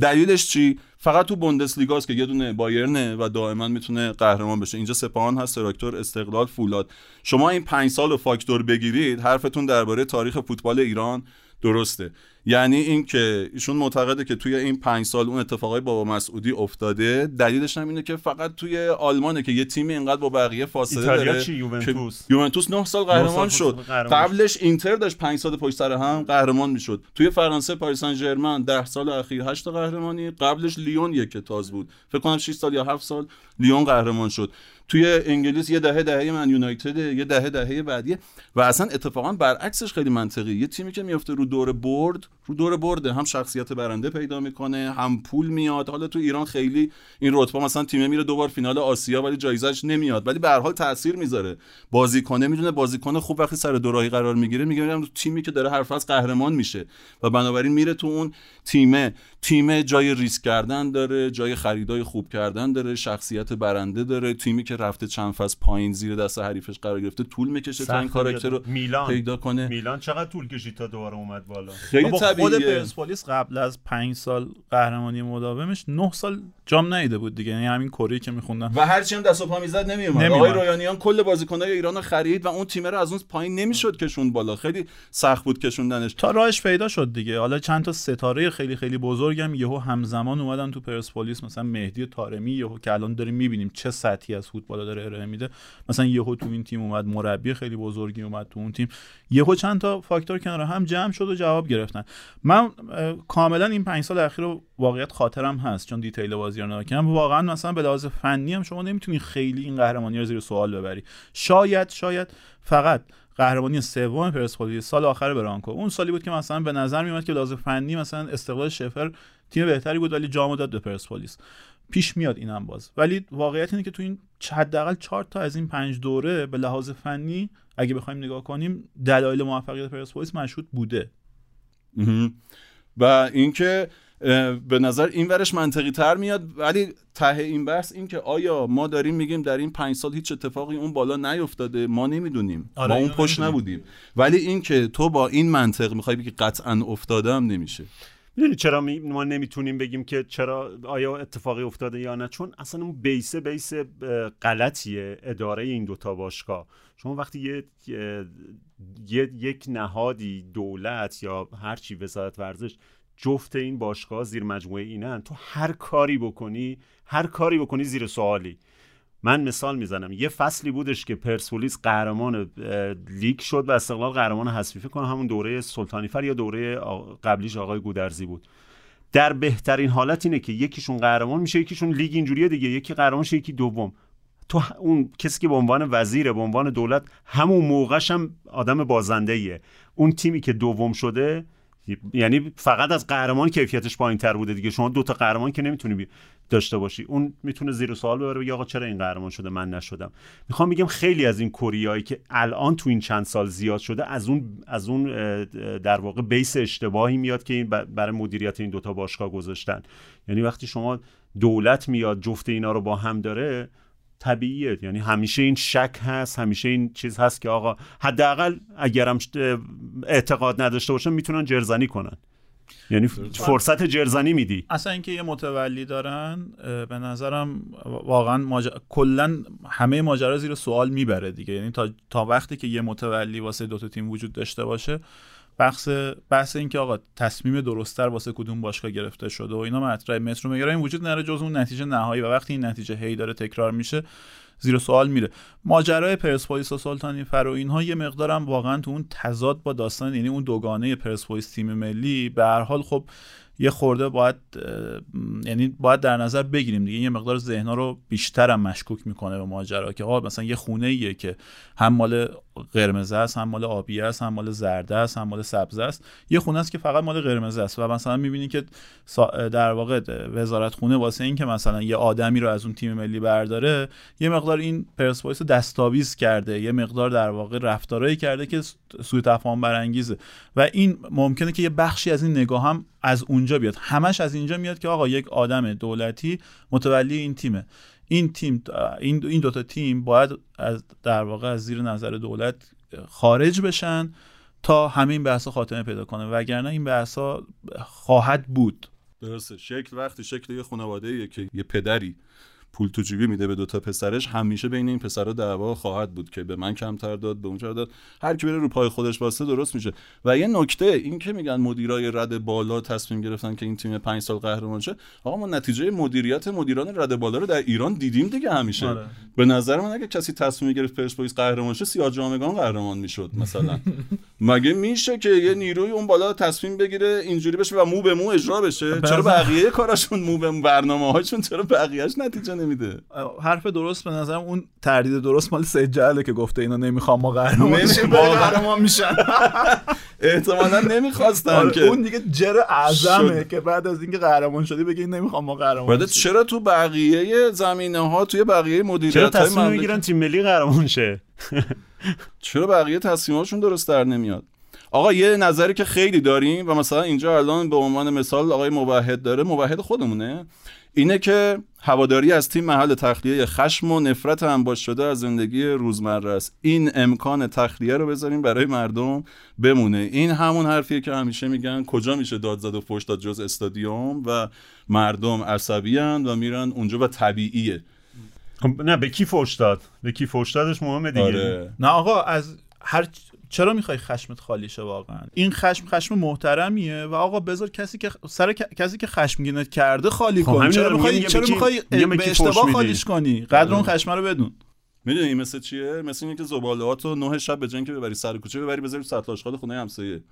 Speaker 1: دلیلش چی؟ فقط تو بوندسلیگاست که یه دونه بایرنه و دائما می‌تونه قهرمان بشه. اینجا سپاهان هست تراکتور استقلال فولاد. شما این پنج سال و فاکتور بگیرید حرفتون درباره تاریخ فوتبال ایران درسته. یعنی اینکه ایشون معتقده که توی این پنج سال اون اتفاقای بابا مسعودی افتاده دلیلش هم اینه که فقط توی آلمانه که یه تیم اینقدر با بقیه فاصله
Speaker 4: ایتالیا
Speaker 1: داره
Speaker 4: چی؟
Speaker 1: که
Speaker 4: یوونتوس؟
Speaker 1: یوونتوس 9 سال قهرمان شد قبلش اینتر داشت 5 سال پشت سر هم قهرمان می‌شد توی فرانسه پاریس سن ژرمن 10 سال اخیر 8 تا قهرمانی قبلش لیون یک تاز بود فکر کنم 6 سال یا 7 سال لیون قهرمان شد توی انگلیس یه دهه دهه من یونایتد یه دهه دهه بعدیه و اصلا اتفاقا برعکسش خیلی منطقی یه تیمی که میفته رو دور برد رو دور برده. هم شخصیت برنده پیدا می‌کنه هم پول میاد. حالا تو ایران خیلی این رتبه مثلا تیم میره دوبار فینال آسیا ولی جایزش نمیاد. ولی به هر حال تاثیر می‌ذاره. بازیکنه می‌دونه بازیکن خوب وقتی سر دوراهی قرار می‌گیره میگه میرم تو تیمی که داره حرف از قهرمان میشه. و بنابراین میره تو اون تیمه. تیم جای ریسک کردن داره جای خریدای خوب کردن داره شخصیت برنده داره. تیمی که رفته چند فصل پایین زیر دست حریفش قرار گرفته طول می‌کشه تا این کاراکتر رو
Speaker 4: میلان.
Speaker 1: پیدا کنه.
Speaker 4: میلان چقدر طول کشید تا دوباره اومد بالا؟
Speaker 1: خیلی
Speaker 3: بابا خود
Speaker 1: طبیعیه.
Speaker 3: پرسپولیس قبل از پنج سال قهرمانی مداومش نه سال جام نیده بود دیگه. یعنی همین کره که میخوندم
Speaker 1: و هرچی هم دست و پا می‌زد نمیومد
Speaker 3: نمیومد.
Speaker 1: آقای رویانیان کل بازیکنای ایران رو خرید و اون تیم رو از اون پایین نمی‌شد کشون بالا. خیلی سخت بود کشوندنش.
Speaker 3: تا راهش پیدا شد دیگه. حالا چند تا ستاره خیلی خیلی بزرگم یهو همزمان اومدن تو پرسپولیس مثلا مهدی طارمی یهو که الان داریم می‌بینیم چه سطحی از فوتبال داره ارائه میده. مثلا یهو تو این تیم اومد مربی خیلی بزرگی اومد تو اون تیم. یهو چند تا فاکتور کنار هم جمع شد و جواب گرفتن. من کاملا این پنج سال اخیر رو واقعیت خاطرم هست چون دیتیل بازی رو کردم. واقعا مثلا به لحاظ فنی هم شما نمی‌تونی خیلی این قهرمانی رو زیر سوال ببری. شاید شاید فقط قهرمانی سوم پرسپولیس سال آخر برانکو. اون سالی بود که مثلا به نظر میومد که لحاظ فنی مثلا استقلال شفر تیم بهتری بود ولی جامو داد به پرسپولیس. پیش میاد اینم باز. ولی واقعیت اینه که تو این حداقل چهار تا از این پنج دوره به لحاظ فنی اگه بخوایم نگاه کنیم دلایل موفقیت پرسپولیس مشهود بوده.
Speaker 1: و اینکه به نظر این ورش منطقی تر میاد. ولی ته این بحث این که آیا ما داریم میگیم در این پنج سال هیچ اتفاقی اون بالا نیفتاده ما نمی‌دونیم.
Speaker 3: آره،
Speaker 1: ما اون
Speaker 3: اینو
Speaker 1: پشت
Speaker 3: نمی‌دونیم.
Speaker 1: نبودیم. ولی اینکه تو با این منطق می‌خوای بگی قطعا افتاده هم نمیشه.
Speaker 4: می‌دونی چرا می- ما نمی‌تونیم بگیم که چرا آیا اتفاقی افتاده یا نه؟ چون اصلا اون بیسه بیس غلطیه اداره این دوتا باشگاه. شما وقتی یه, یه- یه- یک نهادی دولت یا هر چی وزارت ورزش جفت این باشگاه زیر مجموعه اینن. تو هر کاری بکنی هر کاری بکنی زیر سوالی. من مثال می‌زنم. یه فصلی بودش که پرسپولیس قهرمان لیگ شد و استقلال قهرمان حذفی فکر کنم همون دوره سلطانیفر یا دوره قبلیش آقای گودرزی بود. در بهترین حالت اینه که یکیشون قهرمان میشه یکیشون لیگ اینجوریه دیگه. یکی قهرمان شه یکی دوم. تو اون کسی که به عنوان وزیر به عنوان دولت همون موقعش هم آدم بازنده اون تیمی که دوم شده یعنی فقط از قهرمان کیفیتش پایین تر بوده دیگه. شما دوتا قهرمان که نمی‌تونی داشته باشی. اون می‌تونه زیر سوال ببره بگه آقا چرا این قهرمان شده من نشدم. می‌خوام بگم خیلی از این کوریایی که الان تو این چند سال زیاد شده از اون از اون در واقع بیس اشتباهی میاد که این برای مدیریت این دوتا باشگاه گذاشتن. یعنی وقتی شما دولت میاد جفت اینا رو با هم داره طبیعیه. یعنی همیشه این شک هست همیشه این چیز هست که آقا حداقل اگرم اعتقاد نداشته باشن می‌تونن جرزنی کنن. یعنی فرصت جرزنی میدی.
Speaker 3: اصلا اینکه یه متولی دارن به نظرم واقعا ماج... کلا همه ماجرا زیر سوال می‌بره دیگه. یعنی تا, تا وقتی که یه متولی واسه دوتا تیم وجود داشته باشه بحث بحث این که آقا تصمیم درستتر واسه کدوم باشگاه گرفته شده و اینا مطرح مترو این وجود نره جز اون نتیجه نهایی و وقتی این نتیجه هی داره تکرار میشه زیر سوال میره. ماجرای پرسپولیس و سلطانی فر و اینها یه مقدارم واقعا تو اون تضاد با داستان یعنی اون دوگانه پرسپولیس تیم ملی به هر حال خب یه خورده باید یعنی باید در نظر بگیریم دیگه. یه مقدار ذهنها رو بیشتر هم مشکوک می‌کنه به ماجرا که آقا مثلا یه خونه ایه که هم مال قرمز است هم مال آبی است هم مال زرده است هم مال سبز است. یه خونه است که فقط مال قرمز است و مثلا می‌بینی که در واقع وزارت خونه واسه این که مثلا یه آدمی رو از اون تیم ملی برداره یه مقدار این پرسپولیس دستاویز کرده یه مقدار در واقع رفتارایی کرده که سوء تفاهم برانگیزه. و این ممکنه که یه بخشی از این نگاه هم از اونجا بیاد. همش از اینجا میاد که آقا یک آدم دولتی متولی این تیمه. این تیم این این دوتا تیم باید از در واقع از زیر نظر دولت خارج بشن تا همین بحثا خاتمه پیدا کنه. وگرنه این بحثا خواهد بود.
Speaker 1: درسته. شکل وقتی شکل یه خانواده که یه پدری. پول تو جیبی میده به دوتا پسرش همیشه بین این پسرا دعوا خواهد بود که به من کمتر داد به اون داد. هر کی بره رو پای خودش واسه درست میشه. و یه نکته این که میگن مدیرای رد بالا تصمیم گرفتن که این تیم پنج سال قهرمان شه آقا ما نتیجه مدیریت مدیران رد بالا رو در ایران دیدیم دیگه همیشه. آره. به نظر من اگه کسی تصمیم گرفت پرسپولیس قهرمان شه سیاه جامگان قهرمان می‌شد مثلا. *laughs* مگه میشه که یه نیروی اون بالا تصمیم بگیره اینجوری بشه و مو به مو اجرا بشه؟ چرا بقیه کاراشون مو به برنامه هاشون چرا بقیه‌اش نتیجه نمیده.
Speaker 3: حرف درست به نظرم اون تردید درست مال سید جهله که گفته اینا نمی‌خوام ما قهرمان قهرمان میشن.
Speaker 1: احتمالا نمی‌خواستن
Speaker 3: آره،
Speaker 1: که
Speaker 3: اون دیگه جر اعظمه که بعد از اینکه قهرمان شدی بگی نمی‌خوام ما قهرمان
Speaker 1: چرا تو بقیه زمینه ها توی بقیه مدیریت
Speaker 4: های تصمیم می‌گیرن تیم ملی قهرمان شه؟ *laughs*
Speaker 1: چرا بقیه تصمیماتشون درست در نمیاد؟ آقا یه نظری که خیلی داریم و مثلا اینجا الان به عنوان مثال آقای موحد داره موحد خودمونه. اینه که هواداری از تیم محل تخلیه خشم و نفرت انباش شده از زندگی روزمره است. این امکان تخلیه رو بذاریم برای مردم بمونه. این همون حرفیه که همیشه میگن کجا میشه داد زد و فوش داد جز استادیوم و مردم عصبی و میرن اونجا و طبیعیه.
Speaker 4: خب، نه به کی فوش داد؟ به کی فوش دادش مهمه دیگه. آره.
Speaker 3: نه آقا از هر چرا می‌خوای خشمت خالی شه واقعا؟ این خشم خشم محترمیه و آقا بذار کسی که سر کسی که خشمگینت کرده خالی خب کن چرا می‌خوای چرا می‌خوای به اشتباه خالیش کنی؟ قدر اون خشم رو بدون.
Speaker 1: می‌دونی این مثل چیه؟ مثل اینکه زبالهاتو نه شب به جنگ ببری سر کوچه ببری بذاری سطل آشغال خونه همسایه.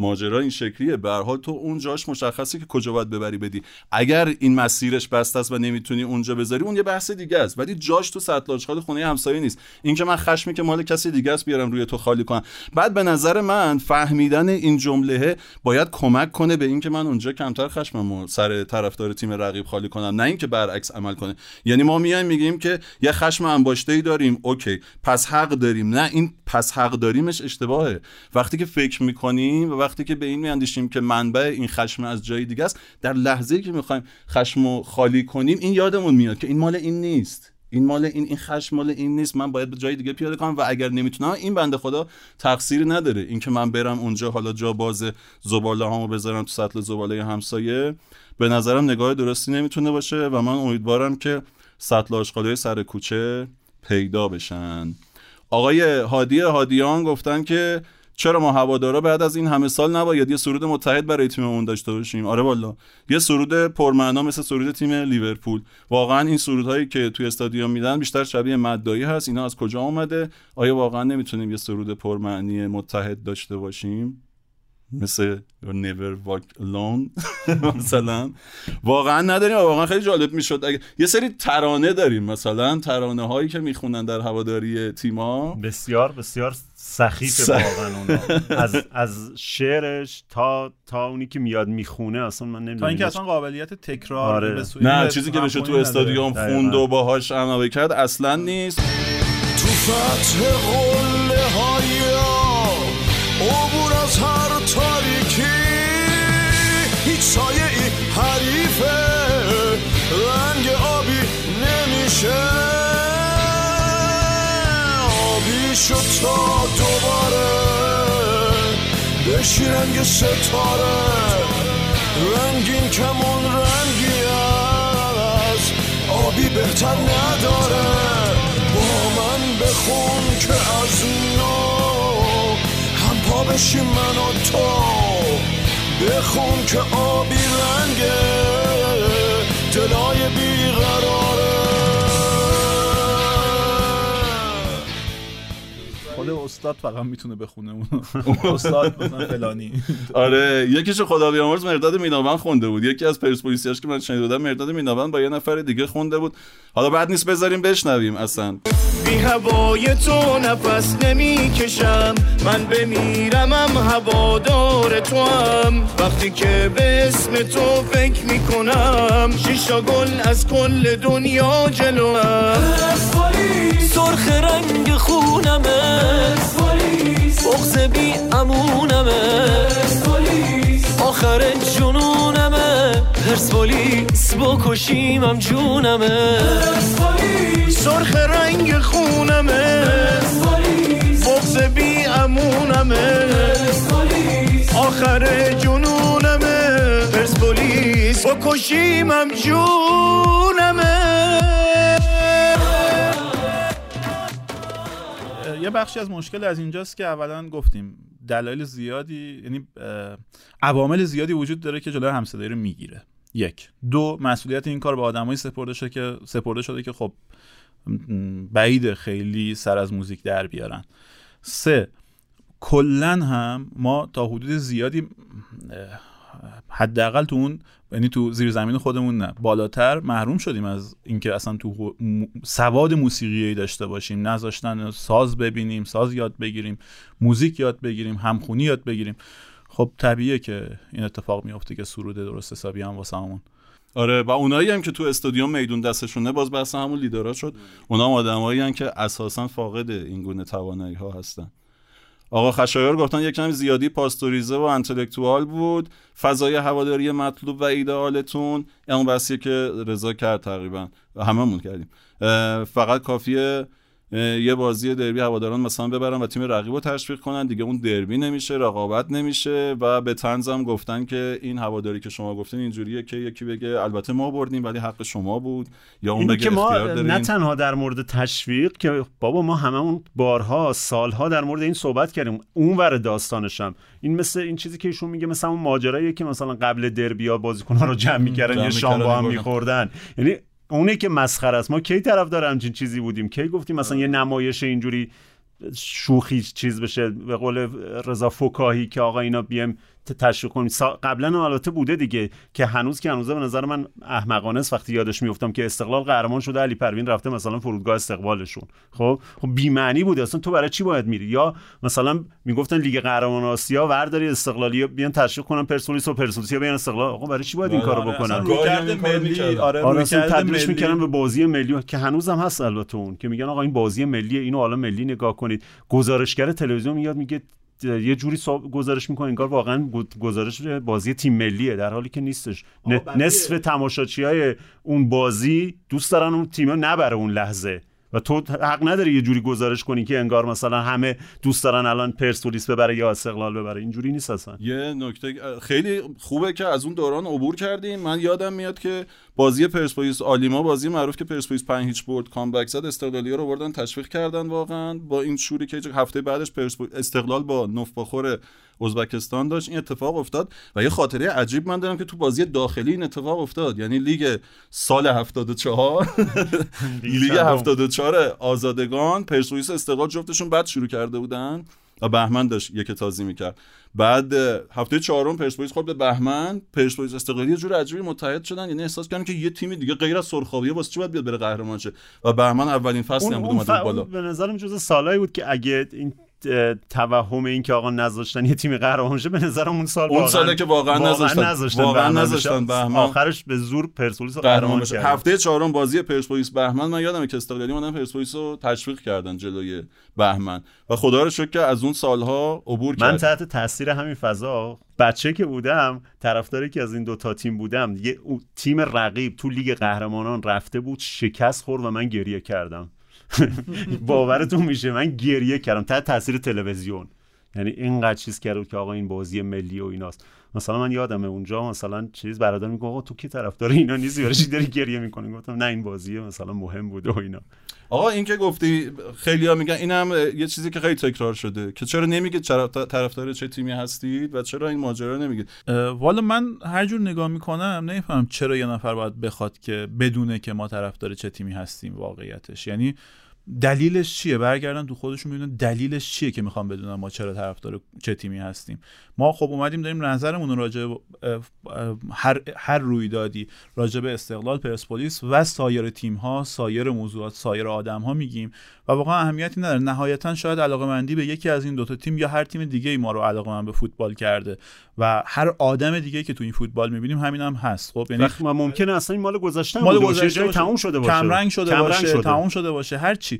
Speaker 1: ماجرا این شکلیه. به تو اون جاش مشخصه که کجا باید ببری بدی. اگر این مسیرش بسته است و نمی‌تونی اونجا بذاری اون یه بحث دیگه است. ولی جاش تو سطل خونه همسایه نیست. این که من خشمی که مال کسی دیگه است بیارم روی تو خالی کنم. بعد به نظر من فهمیدن این جمله باید کمک کنه به اینکه من اونجا کمتر خشممو سر طرفدار تیم رقیب خالی کنم. نه اینکه برعکس عمل کنه. یعنی ما میایم میگیم که یه خشم انباشته ای داریم. اوکی. پس حق داریم. نه این پس حق داریمش اشتباهه. وقتی که فکر می‌کنیم و وقتی که به این میاندیشیم که منبع این خشم از جای دیگه است در لحظه که می‌خوایم خشم رو خالی کنیم این یادمون میاد که این مال این نیست. این مال این این خشم مال این نیست. من باید به جای دیگه پیاده کنم و اگر نمی‌تونم این بنده خدا تقصیری نداره. اینکه من برم اونجا حالا جا باز زباله هامو بذارم تو سطل زباله همسایه به نظرم نگاه درستی نمی‌تونه باشه و من امیدوارم که سطل آشغالی سر کوچه پیدا بشن. آقای هادی هادیان گفتن که چرا ما هوادارا بعد از این همه سال نباید یه سرود متحد برای تیممون داشته باشیم؟ آره والا. یه سرود پرمعنا مثل سرود تیم لیورپول. واقعا این سرودهایی که توی استادیوم میدن بیشتر شبیه مدایی هست. اینا از کجا اومده؟ آیا واقعا نمی‌تونیم یه سرود پرمعنی متحد داشته باشیم؟ مثل never walk alone *laughs* مثلا. واقعا نداریم واقعا خیلی جالب می‌شد. اگه یه سری ترانه داریم مثلا ترانه هایی که می‌خونن در هواداری تیما
Speaker 4: بسیار بسیار سخیف واقعا اونا از از شعرش تا تا اونی که میاد می‌خونه اصلا من
Speaker 3: تا
Speaker 4: نمی‌دونم
Speaker 3: اینکه اصلا قابلیت تکرار
Speaker 4: آره.
Speaker 3: به
Speaker 1: نه چیزی که بشه تو استادیوم. خوند. و باهاش عمل کرد اصلا نیست
Speaker 2: تو فتح قله های عبور از هر تاریکی هیچ سایه ای حریفه رنگ آبی نمیشه آبی شد تا بشی رنگ ستاره. رنگین کمون رنگی از آبی بهتر نداره. با من بخون که از نو. هم پا بشیم من و تو. بخون که آبی رنگه. دلای بیقراره.
Speaker 3: خود استاد فقط می‌تونه بخونه اون *laughs* استاد مثلا فلانی.
Speaker 1: آره یکیشو خدا بیامرز مرداد میناوند خونده بود. یکی از پرسپولیسیاش که من شنیده بودم مرداد میناوند با یه نفر دیگه خونده بود. حالا بعد نیست بذاریم بشنویم اصلا.
Speaker 5: بی هوای تو نفس نمی کشم من بمیرمم هوادار تو هم. وقتی که به اسم تو فکر می کنم شیشا گل از کل دنیا جلوم
Speaker 6: سرخ رنگ خونمه بغز بی امونمه آخر جنونمه پرسپولیس بکشیمم جونمه.
Speaker 5: سرخ رنگ خونمه. بغز بی امونمه. آخر جنونمه. پرسپولیس بکشیمم جونمه.
Speaker 3: یه بخشی از مشکل از اینجاست که اولا گفتیم دلایل زیادی یعنی عوامل زیادی وجود داره که جلوی همصدایی رو می‌گیره. یک. دو مسئولیت این کار به آدمایی سپرده شده که سپرده شده که خب بعید خیلی سر از موزیک در بیارن. سه کلا هم ما تا حدود زیادی حداقل تو اون یعنی تو زیر زمین خودمون نه. بالاتر محروم شدیم از اینکه اصلا تو سواد موسیقی داشته باشیم. نذاشتن ساز ببینیم ساز یاد بگیریم موزیک یاد بگیریم همخونی یاد بگیریم. خب طبیعیه که این اتفاق میفته که سرود درست حسابی هم واسه همون.
Speaker 1: آره و اونایی هم که تو استادیوم میدون دستشونه باز بحث همون لیدرها شد. اونا هم آدمایی که اساسا فاقد این گونه توانایی ها هستن. آقا خشایار گفتن یک کمی زیادی پاستوریزه و انتلکتوال بود. فضای هواداری مطلوب و ایدئالتون اون بحثیه که رضا کرد تقریبا. هممون کردیم. فقط کافیه یه بازی دربی هواداران مثلا ببرن و تیم رقیب رو تشویق کنن. دیگه اون دربی نمیشه رقابت نمیشه و به تنزم گفتن که این هواداری که شما گفتین اینجوریه که یکی بگه البته ما بردیم ولی حق شما بود. یا اون بگه
Speaker 4: که ما نه تنها در مورد تشویق که بابا ما هممون بارها سالها در مورد این صحبت کردیم. اون ور داستانشم این مثل این چیزی که ایشون میگه مثلا اون ماجراییه که مثلا قبل دربیا بازیکن‌ها رو جمع می‌کردن یه شام با هم میخوردن. یعنی اونه که مسخره است. ما کی طرف داره همچین چیزی بودیم؟ کی گفتیم مثلا یه نمایش اینجوری شوخی چیز بشه؟ به قول رضا فکاهی که آقا اینا بیم تشویق کنیم. قبلا هم البته بوده دیگه که هنوز که هنوزه به نظر من احمقانه است وقتی یادش میفتم که استقلال قهرمان شده علی پروین رفته مثلا فرودگاه استقبالشون. خب؟ خب بی معنی بوده. اصلا تو برای چی باید میری؟ یا مثلا می‌گفتن لیگ قهرمان آسیا ورداری استقلالی بیان تشویق کنن پرسپولیس و پرسپولیس بیان استقلال. آقا برای چی باید این
Speaker 1: آره،
Speaker 4: کارو
Speaker 1: آره،
Speaker 4: بکنن؟
Speaker 3: ملی. آره
Speaker 4: آره تبدیلش
Speaker 3: ملی.
Speaker 4: می‌کردن به بازی ملی. که هنوزم هست البته اون. که میگن آقا این بازی ملیه اینو حالا ملی نگاه کنید. گزارشگر تلویزیون میاد میگه یه جوری گزارش می‌کنه انگار واقعا گزارش بازی تیم ملیه در حالی که نیستش. نصف تماشاچی های اون بازی دوست دارن اون تیم نبره اون لحظه. و تو حق نداری یه جوری گزارش کنی که انگار مثلا همه دوست دارن الان پرسپولیس ببره یا استقلال ببره. اینجوری نیست اصلا.
Speaker 1: یه نکته خیلی خوبه که از اون دوران عبور کردیم. من یادم میاد که بازی پرسپولیس آلیما بازی معروف که پرسپولیس 5 هیچ برد کامبک زد استقلالی‌ها رو بردن تشویق کردن واقعا. با این شوری که هفته بعدش پرسپولیس استقلال با نفباخور ازبکستان داشت این اتفاق افتاد. و یه خاطره عجیب من دارم که تو بازی داخلی این اتفاق افتاد. یعنی لیگ سال 74 *laughs* لیگ
Speaker 4: چندم.
Speaker 1: 74 آزادگان پرسپولیس استقلال جفتشون بعد شروع کرده بودن. و بهمن داشت یک تازی می‌کرد. بعد هفته چهارم پرسپولیس خورد به بهمن. پرسپولیس استقلالی یه جور عجیبی متحد شدن یعنی احساس کردن که یه تیم دیگه غیر از سرخابیه واسه چی باید بیاد بره قهرمان شه؟ و بهمن اولین فصلی هم بود اومد بالا.
Speaker 4: به نظرم جز سالایی بود که اگه این توهم این که آقا نذاشتن یه تیم قهرمان شه به نظرم اون سال
Speaker 1: اون ساله که واقعا نذاشتن. واقعا نذاشتن. بهمن.
Speaker 4: آخرش به زور پرسپولیس
Speaker 1: قهرمان
Speaker 4: کرد
Speaker 1: هفته چهارم بازی پرسپولیس بهمن من یادمه که استقلالی اومدن پرسپولیس رو تشویق کردن جلوی بهمن و خدا رو شکر که از اون سالها عبور
Speaker 4: من
Speaker 1: کرد
Speaker 4: تحت تاثیر همین فضا بچه که بودم طرفداری که از این دوتا تیم بودم یه تیم رقیب تو لیگ قهرمانان رفته بود شکست خورد و من گریه کردم *laughs* باورتون میشه من گریه کردم تحت تاثیر تلویزیون. یعنی اینقدر چیز کرد که آقا این بازی ملی و ایناست. مثلا من یادمه اونجا مثلا چیز برادر میگه آقا تو کی طرفدار اینا نیستی برای چی داری گریه می‌کنی؟ گفتم نه این بازی مثلا مهم بوده و اینا.
Speaker 1: آقا این که گفتی خیلی ها میگن اینم یه چیزی که خیلی تکرار شده که چرا نمیگید چرا طرفدار چه تیمی هستید و چرا این ماجرا رو نمیگید؟
Speaker 3: والا من هر جور نگاه می‌کنم نمی‌فهمم چرا یه نفر باید بخواد که بدونه که ما طرفدار چه تیمی هستیم واقعیتش. یعنی دلیلش چیه؟ برگردن تو خودشون ببینن دلیلش چیه که می‌خوام بدونم ما چرا طرفدار چه تیمی هستیم؟ ما خب اومدیم داریم نظرمون راجع هر هر رویدادی راجع به استقلال پرسپولیس و سایر تیم ها سایر موضوعات سایر آدم ها میگیم و واقعا اهمیتی نداره. نهایتا شاید علاقه مندی به یکی از این دوتا تیم یا هر تیم دیگه ای ما رو علاقه من به فوتبال کرده و هر آدم دیگه که تو این فوتبال می‌بینیم همین هم هست. خب یعنی
Speaker 4: ممکنه اصلا این مال گذشته
Speaker 3: مال گذشته.
Speaker 4: تموم شده باشه.
Speaker 3: کمرنگ شده
Speaker 4: کمرنگ
Speaker 3: باشه
Speaker 4: شده.
Speaker 3: تموم شده باشه. هر چی.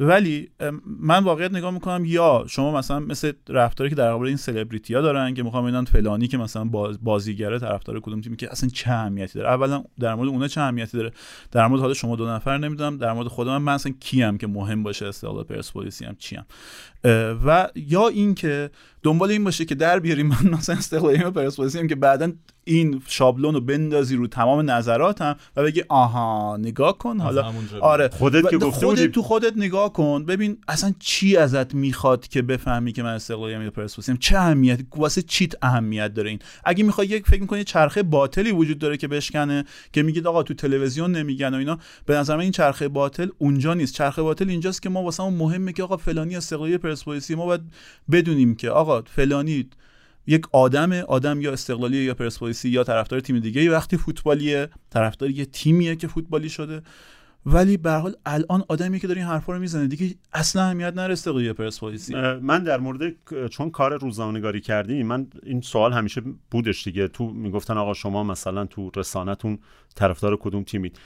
Speaker 3: ولی من واقعیت نگاه می‌کنم یا شما مثلا مثل رفتاری که در قبال این سلبریتی ها دارن که می‌خوام ببینن فلانی که مثلا باز بازیگره طرفدار کدوم تیمی که اصلا چه اهمیتی داره. اولا در مورد اونا چه اهمیتی داره؟ در مورد حال شما دو نفر نمی‌دونم در مورد خود من من اصلا کیم که مهم باشه استقلال پرسپولیسی هم چیم. و یا اینکه دنبال این باشه که در بیاریم من مثلا استقلالی و پرسپولیسی هم که بعدا این شابلون رو بندازی رو تمام نظراتم و بگی آها نگاه کن حالا آره.
Speaker 4: خودت که
Speaker 3: خودت
Speaker 4: بودی.
Speaker 3: تو خودت نگاه کن؟ ببین اصلا چی ازت می‌خواد که بفهمی که من استقلالی یا پرسپولیسی چه اهمیتی واسه چیت اهمیت داره این؟ اگه می‌خوای یک فکر می‌کنی چرخه باطلی وجود داره که بشکنه که میگید آقا تو تلویزیون نمیگن و اینا به نظر من این چرخه باطل اونجا نیست. چرخه باطل اینجاست که ما واسه مهمه که آقا فلانی استقلالی پرسپولیسی ما باید بدونیم که آقا فلانی یک آدم آدم یا استقلالی یا پرسپولیسی یا طرفدار تیم دیگه وقتی فوتبالیه طرفدار یه تیمیه که فوتبالی شده. ولی به هر حال الان آدمی که داره این حرفا رو می‌زنه. دیگه اصلا اهمیت استقلالی یا پرسپولیسی
Speaker 4: من در مورد چون کار روزنامه‌نگاری کردیم من این سوال همیشه بودش دیگه. تو می‌گفتن آقا شما مثلا تو رسانه‌تون طرفدار کدوم تیمید؟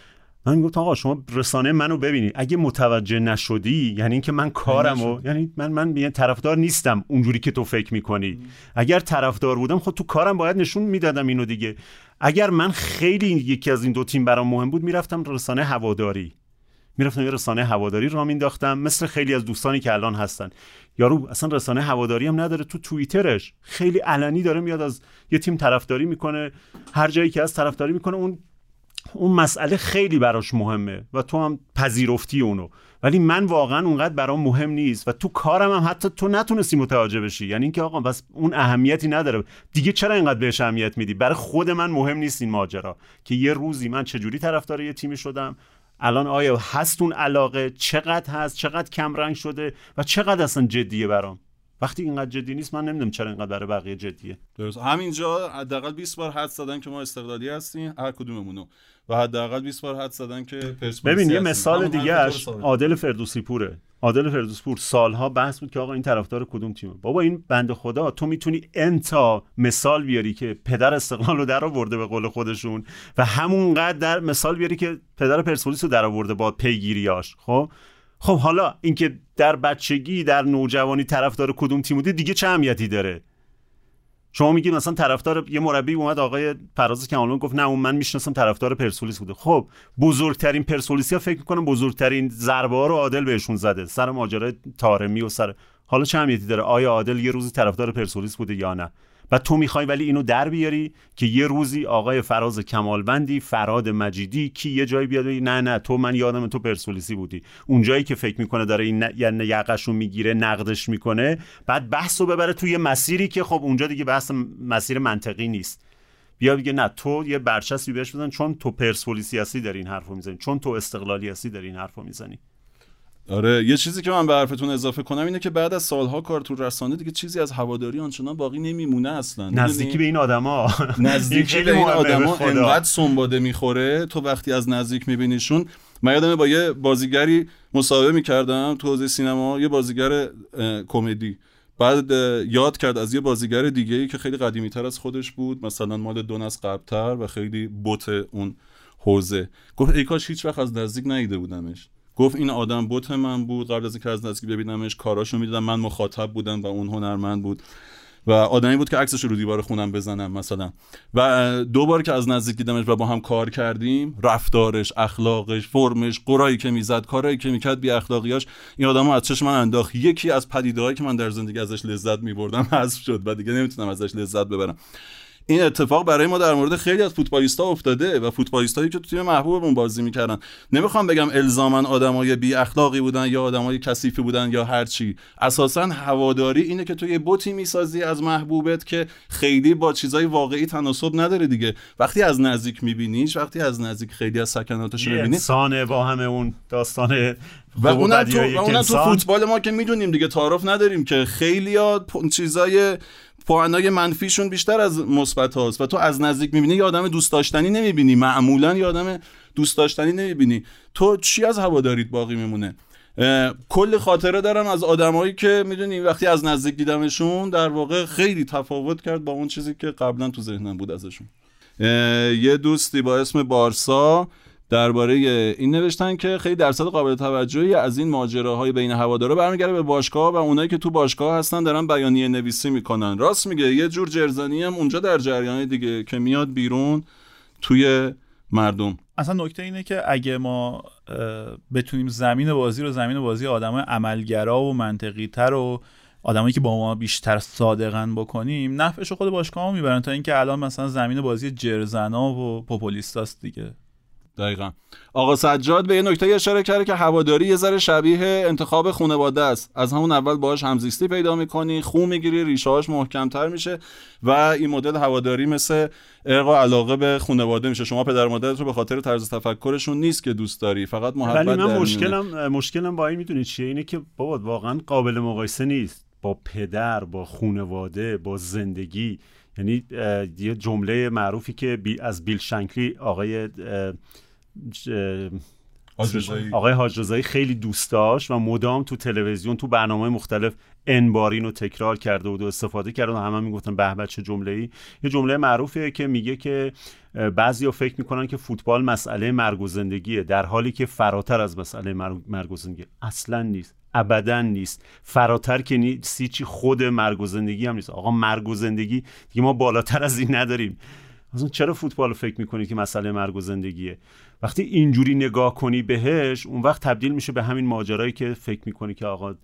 Speaker 4: من گفتم آقا شما رسانه منو ببینید. اگه متوجه نشدی یعنی اینکه من کارمو یعنی من من یعنی طرفدار نیستم اونجوری که تو فکر می‌کنی. اگر طرفدار بودم خب تو کارم باید نشون می‌دادم اینو دیگه. اگر من خیلی یکی از این دو تیم برام مهم بود می‌رفتم رسانه هواداری. می‌رفتم یه رسانه هواداری را مینداختم مثل خیلی از دوستانی که الان هستن. یارو اصلا رسانه هواداری هم نداره تو توییترش خیلی علنی داره میاد از یه تیم طرفداری می‌کنه. هر جایی که از طرفداری می‌کنه اون اون مسئله خیلی براش مهمه و تو هم پذیرفتی اونو. ولی من واقعا اونقدر برام مهم نیست و تو کارم هم حتی تو نتونستی متوجه بشی. یعنی اینکه آقا بس اون اهمیتی نداره. دیگه چرا اینقدر بهش اهمیت میدی؟ برای خود من مهم نیست این ماجرا که یه روزی من چجوری طرفدار یه تیمی شدم. الان آیا هست اون علاقه؟ چقدر هست؟ چقدر کم رنگ شده؟ و چقدر اصلا جدیه برام؟ وقتی اینقدر جدی نیست من نمی‌دونم چرا اینقدر برای بقیه جدیه.
Speaker 1: درست. همینجا حداقل 20 بار حد زدن که ما استقلالی هستیم. هر کدوممونو. و حداقل 20 بار حد زدن که پرسپولیسی
Speaker 4: ببین یه. مثال
Speaker 1: همون
Speaker 4: دیگه
Speaker 1: حرف تو رو ثابت
Speaker 4: عادل فردوسی پوره. عادل فردوسی پور سالها بحث بود که آقا این طرفدار کدوم تیمه؟ بابا این بنده خدا تو می‌تونی انتا مثال بیاری که پدر استقلال رو در آورده به قول خودشون و همونقدر در مثال بیاری که پدر پرسپولیس رو در آورده با پیگیریاش خب؟ خب حالا اینکه در بچگی در نوجوانی طرفدار کدوم تیم بودی دیگه چه اهمیتی داره؟ شما میگید مثلا طرفدار یه مربی اومد آقای فراز کمالون گفت نه اون من می‌شناسم طرفدار پرسپولیس بوده. خب بزرگترین پرسپولیسی ها فکر می‌کنم بزرگترین ضربه رو عادل بهشون زده. سر ماجرای تارمی و سر حالا چه اهمیتی داره؟ آیا عادل یه روزی طرفدار پرسپولیس بوده یا نه؟ و تو می‌خوای ولی اینو در بیاری که یه روزی آقای فراز کمالوندی فراد مجیدی کی یه جایی بیاد نه نه تو من یادم تو پرسپولیسی بودی. اون جایی که فکر می‌کنه داره این ن- یعنی یقشو می‌گیره نقدش می‌کنه بعد بحث رو ببره توی مسیری که خب اونجا دیگه بحث مسیر منطقی نیست. بیا بگه نه تو یه برچسبی بهش بزن چون تو پرسپولیسی هستی داری این حرفو می‌زنی چون تو استقلالی هستی داری این حرفو می‌زنی.
Speaker 1: آره یه چیزی که من به حرفتون اضافه کنم اینه که بعد از سالها کار تو رسانه دیگه چیزی از هواداری آنچنان باقی نمیمونه اصلا.
Speaker 4: نزدیکی به این آدما؟ *laughs*
Speaker 1: نزدیکی به این آدما انقدر سنباده می‌خوره تو وقتی از نزدیک میبینیشون من یادمه با یه بازیگری مصاحبه می‌کردم تو حوزه سینما یه بازیگر کمدی. بعد یاد کرد از یه بازیگر دیگه ای که خیلی قدیمی تر از خودش بود مثلا مال دو از قبلتر و خیلی بوت اون حوزه. گفت ای کاش هیچ وقت از نزدیک ندیده بودمش. گفت این آدم بوت من بود. قبل از اینکه از نزدیک ببینمش کاراشو می‌دیدم. من مخاطب بودم و اون هنرمند بود. و آدمی بود که عکسش رو دیوار خونم بزنم مثلا. و دو بار که از نزدیک دیدمش و با هم کار کردیم رفتارش اخلاقش فرمش قرایی که می‌زد کارایی که می‌کرد بی اخلاقیاش این آدمو از چشم من انداخت. یکی از پدیدهایی که من در زندگی ازش لذت میبردم *laughs* حذف شد و دیگه نمی‌تونم ازش لذت ببرم. این اتفاق برای ما در مورد خیلی از فوتبالیستا افتاده و فوتبالیستایی که تو تیم محبوبمون بازی می‌کردن. نمی‌خوام بگم الزاما آدمای بی اخلاقی بودن یا آدمای کثیفی بودن یا هر چی. اساسا هواداری اینه که تو یه بوتی می‌سازی از محبوبت که خیلی با چیزای واقعی تناسب نداره دیگه. وقتی از نزدیک میبینیش وقتی از نزدیک خیلی از سکناتش می‌بینی
Speaker 4: انسانه با همه اون داستان
Speaker 1: و اونم تو, تو فوتبال ما که می‌دونیم دیگه تعارف نداریم که خیلی چیزای پوانای منفیشون بیشتر از مثبت هاست. و تو از نزدیک می‌بینی یه آدم دوست داشتنی نمی‌بینی. معمولا یه آدم دوست داشتنی نمی‌بینی. تو چی از هواداریت باقی میمونه؟ کل خاطره دارم از آدمایی که می‌دونی وقتی از نزدیک دیدمشون در واقع خیلی تفاوت کرد با اون چیزی که قبلا تو ذهنم بود ازشون. یه دوستی با اسم بارسا. درباره این نوشتن که خیلی درصد قابل توجهی از این ماجراهای بین هوادارا برمیگرده به باشگاه و اونایی که تو باشگاه هستن دارن بیانیه نویسی می‌کنن. راست میگه یه جور جرزنی هم اونجا در جریان دیگه که میاد بیرون توی مردم.
Speaker 3: اصلا نکته اینه که اگه ما بتونیم زمین بازی رو زمین بازی آدم عملگرا و منطقی تر و آدمایی که با ما بیشتر صادقن بکنیم نفعش خود باشگاه می‌برن تا اینکه الان مثلا زمین بازی جرزنا و پوپولیستاست دیگه.
Speaker 1: دقیقا. آقا سجاد به یه نکته اشاره کرده که هواداری یه ذره شبیه انتخاب خانواده است. از همون اول باهاش همزیستی پیدا می‌کنی خون می‌گیری ریشهاش محکمتر میشه و این مدل هواداری مثل ارق و علاقه به خانواده میشه. شما پدر مادرت رو به خاطر طرز تفکرشون نیست که دوست داری فقط محبت ولی
Speaker 4: من مشکلم مشکلم با این می‌دونی چیه؟ اینه که بابا واقعا قابل مقایسه نیست. با پدر با خانواده با زندگی. یعنی یه جمله معروفی که از بیل شنکلی آقای آقای حاج خیلی دوست داشت و مدام تو تلویزیون تو برنامه مختلف انبارین رو تکرار کرده بود و استفاده کرده و همه می‌گفتن به چه جمله ای یه جمله معروفیه که میگه که بعضی فکر می‌کنن که فوتبال مسئله مرگ و زندگیه در حالی که فراتر از مسئله مرگ و زندگی اصلا نیست ابدا نیست. فراتر که نیستی چی خود مرگ و زندگی هم نیست. آقا مرگ و زندگی دیگه ما بالاتر از این نداریم. چرا فوتبال فکر می‌کنی که مسئله مرگ و زندگیه؟ وقتی اینجوری نگاه کنی بهش اون وقت تبدیل میشه به همین ماجرایی که فکر می‌کنی که آقا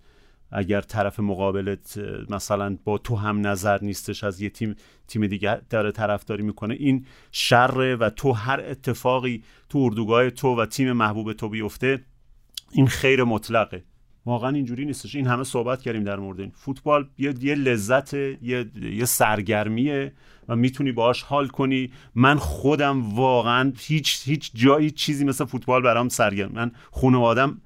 Speaker 4: اگر طرف مقابلت مثلا با تو هم نظر نیستش از یه تیم تیم دیگه داره طرفداری می‌کنه این شر و تو هر اتفاقی تو اردوگاه تو و تیم محبوب تو بیفته این خیر مطلقه. واقعا اینجوری نیستش. این همه صحبت کردیم در مورد این. فوتبال یه, یه لذت یه, یه سرگرمیه. و می‌تونی باهاش حال کنی. من خودم واقعا هیچ هیچ جایی چیزی مثل فوتبال برام سرگرم. من خانوادم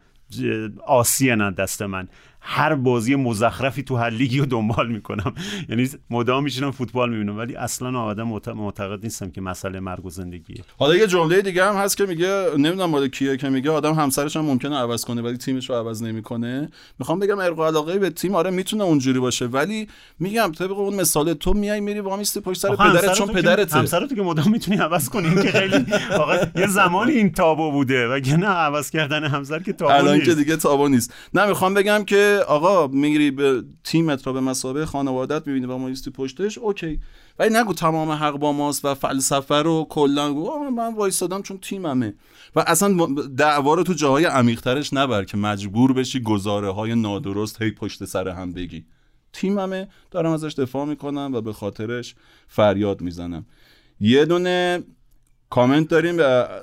Speaker 4: آسیه نه دست من. هر بازی مزخرفی تو هر لیگی رو دنبال می‌کنم. *laughs* یعنی مدام میشینم فوتبال می‌بینم ولی اصلا آدم معتقد نیستم که مسئله مرگ و زندگیه.
Speaker 1: حالا یه جمله دیگه هم هست که میگه نمی‌دونم مال کیه که میگه آدم همسرش هم ممکنه عوض کنه ولی تیمش رو عوض نمی‌کنه. می‌خوام بگم ارق علاقه به تیم آره می‌تونه اونجوری باشه ولی میگم طبق اون مثال تو میای میری وامیستی پشت سر پدرت چون پدرت
Speaker 4: همسرت که مدام می‌تونی عوض کنی که خیلی *laughs* یه زمانی این تابو بوده و نه عوض کردن همسر که تابو
Speaker 1: الان که دیگه تابو نیست. نه می‌خوام بگم که آقا می‌گیری به تیمت رو به مسابقه خانوادت می‌بینی و مایستی پشتش اوکی. ولی نگو تمام حق با ماست و فلسفه رو کلا من وایسادم چون تیممه. و اصلا دعوا رو تو جاهای عمیقترش نبر که مجبور بشی گزاره های نادرست هی پشت سر هم بگی. تیممه دارم ازش دفاع می‌کنم و به خاطرش فریاد می‌زنم. یه دونه کامنت داریم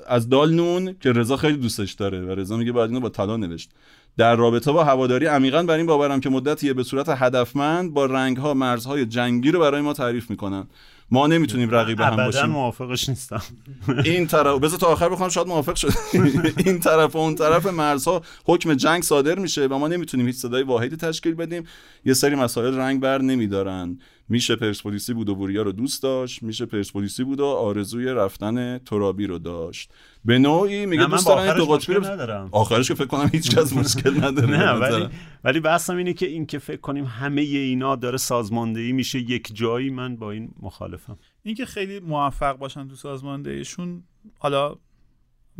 Speaker 1: از دال نون که رضا خیلی دوستش داره و رضا میگه باید اینو با طلا نوشت. در رابطه با هواداری عمیقا بر این باورم که مدتیه به صورت هدفمند با رنگها مرزهای جنگی رو برای ما تعریف می‌کنن. ما نمی‌تونیم رقیب هم باشیم.
Speaker 4: موافقش نیستم. *laughs*
Speaker 1: این طرف بذار تا آخر بخوام شاید موافق شد. *laughs* این طرف و اون طرف مرزها حکم جنگ صادر میشه و ما نمی‌تونیم هیچ صدای واحدی تشکیل بدیم. یه سری مسائل رنگ بر نمیدارن. میشه پرسپولیسی بود و بوریا رو دوست داشت میشه پرسپولیسی بود و آرزوی رفتن ترابی رو داشت. به نوعی میگه دوست دارن دو قطبی رو
Speaker 4: ندارم.
Speaker 1: آخرش که فکر کنم هیچ کس *laughs* مشکل نداره
Speaker 4: نه ولی. ولی بحثم اینه که این که فکر کنیم همه اینا داره سازماندهی میشه یک جایی من با این مخالفم.
Speaker 3: اینکه خیلی موفق باشن تو سازماندهیشون حالا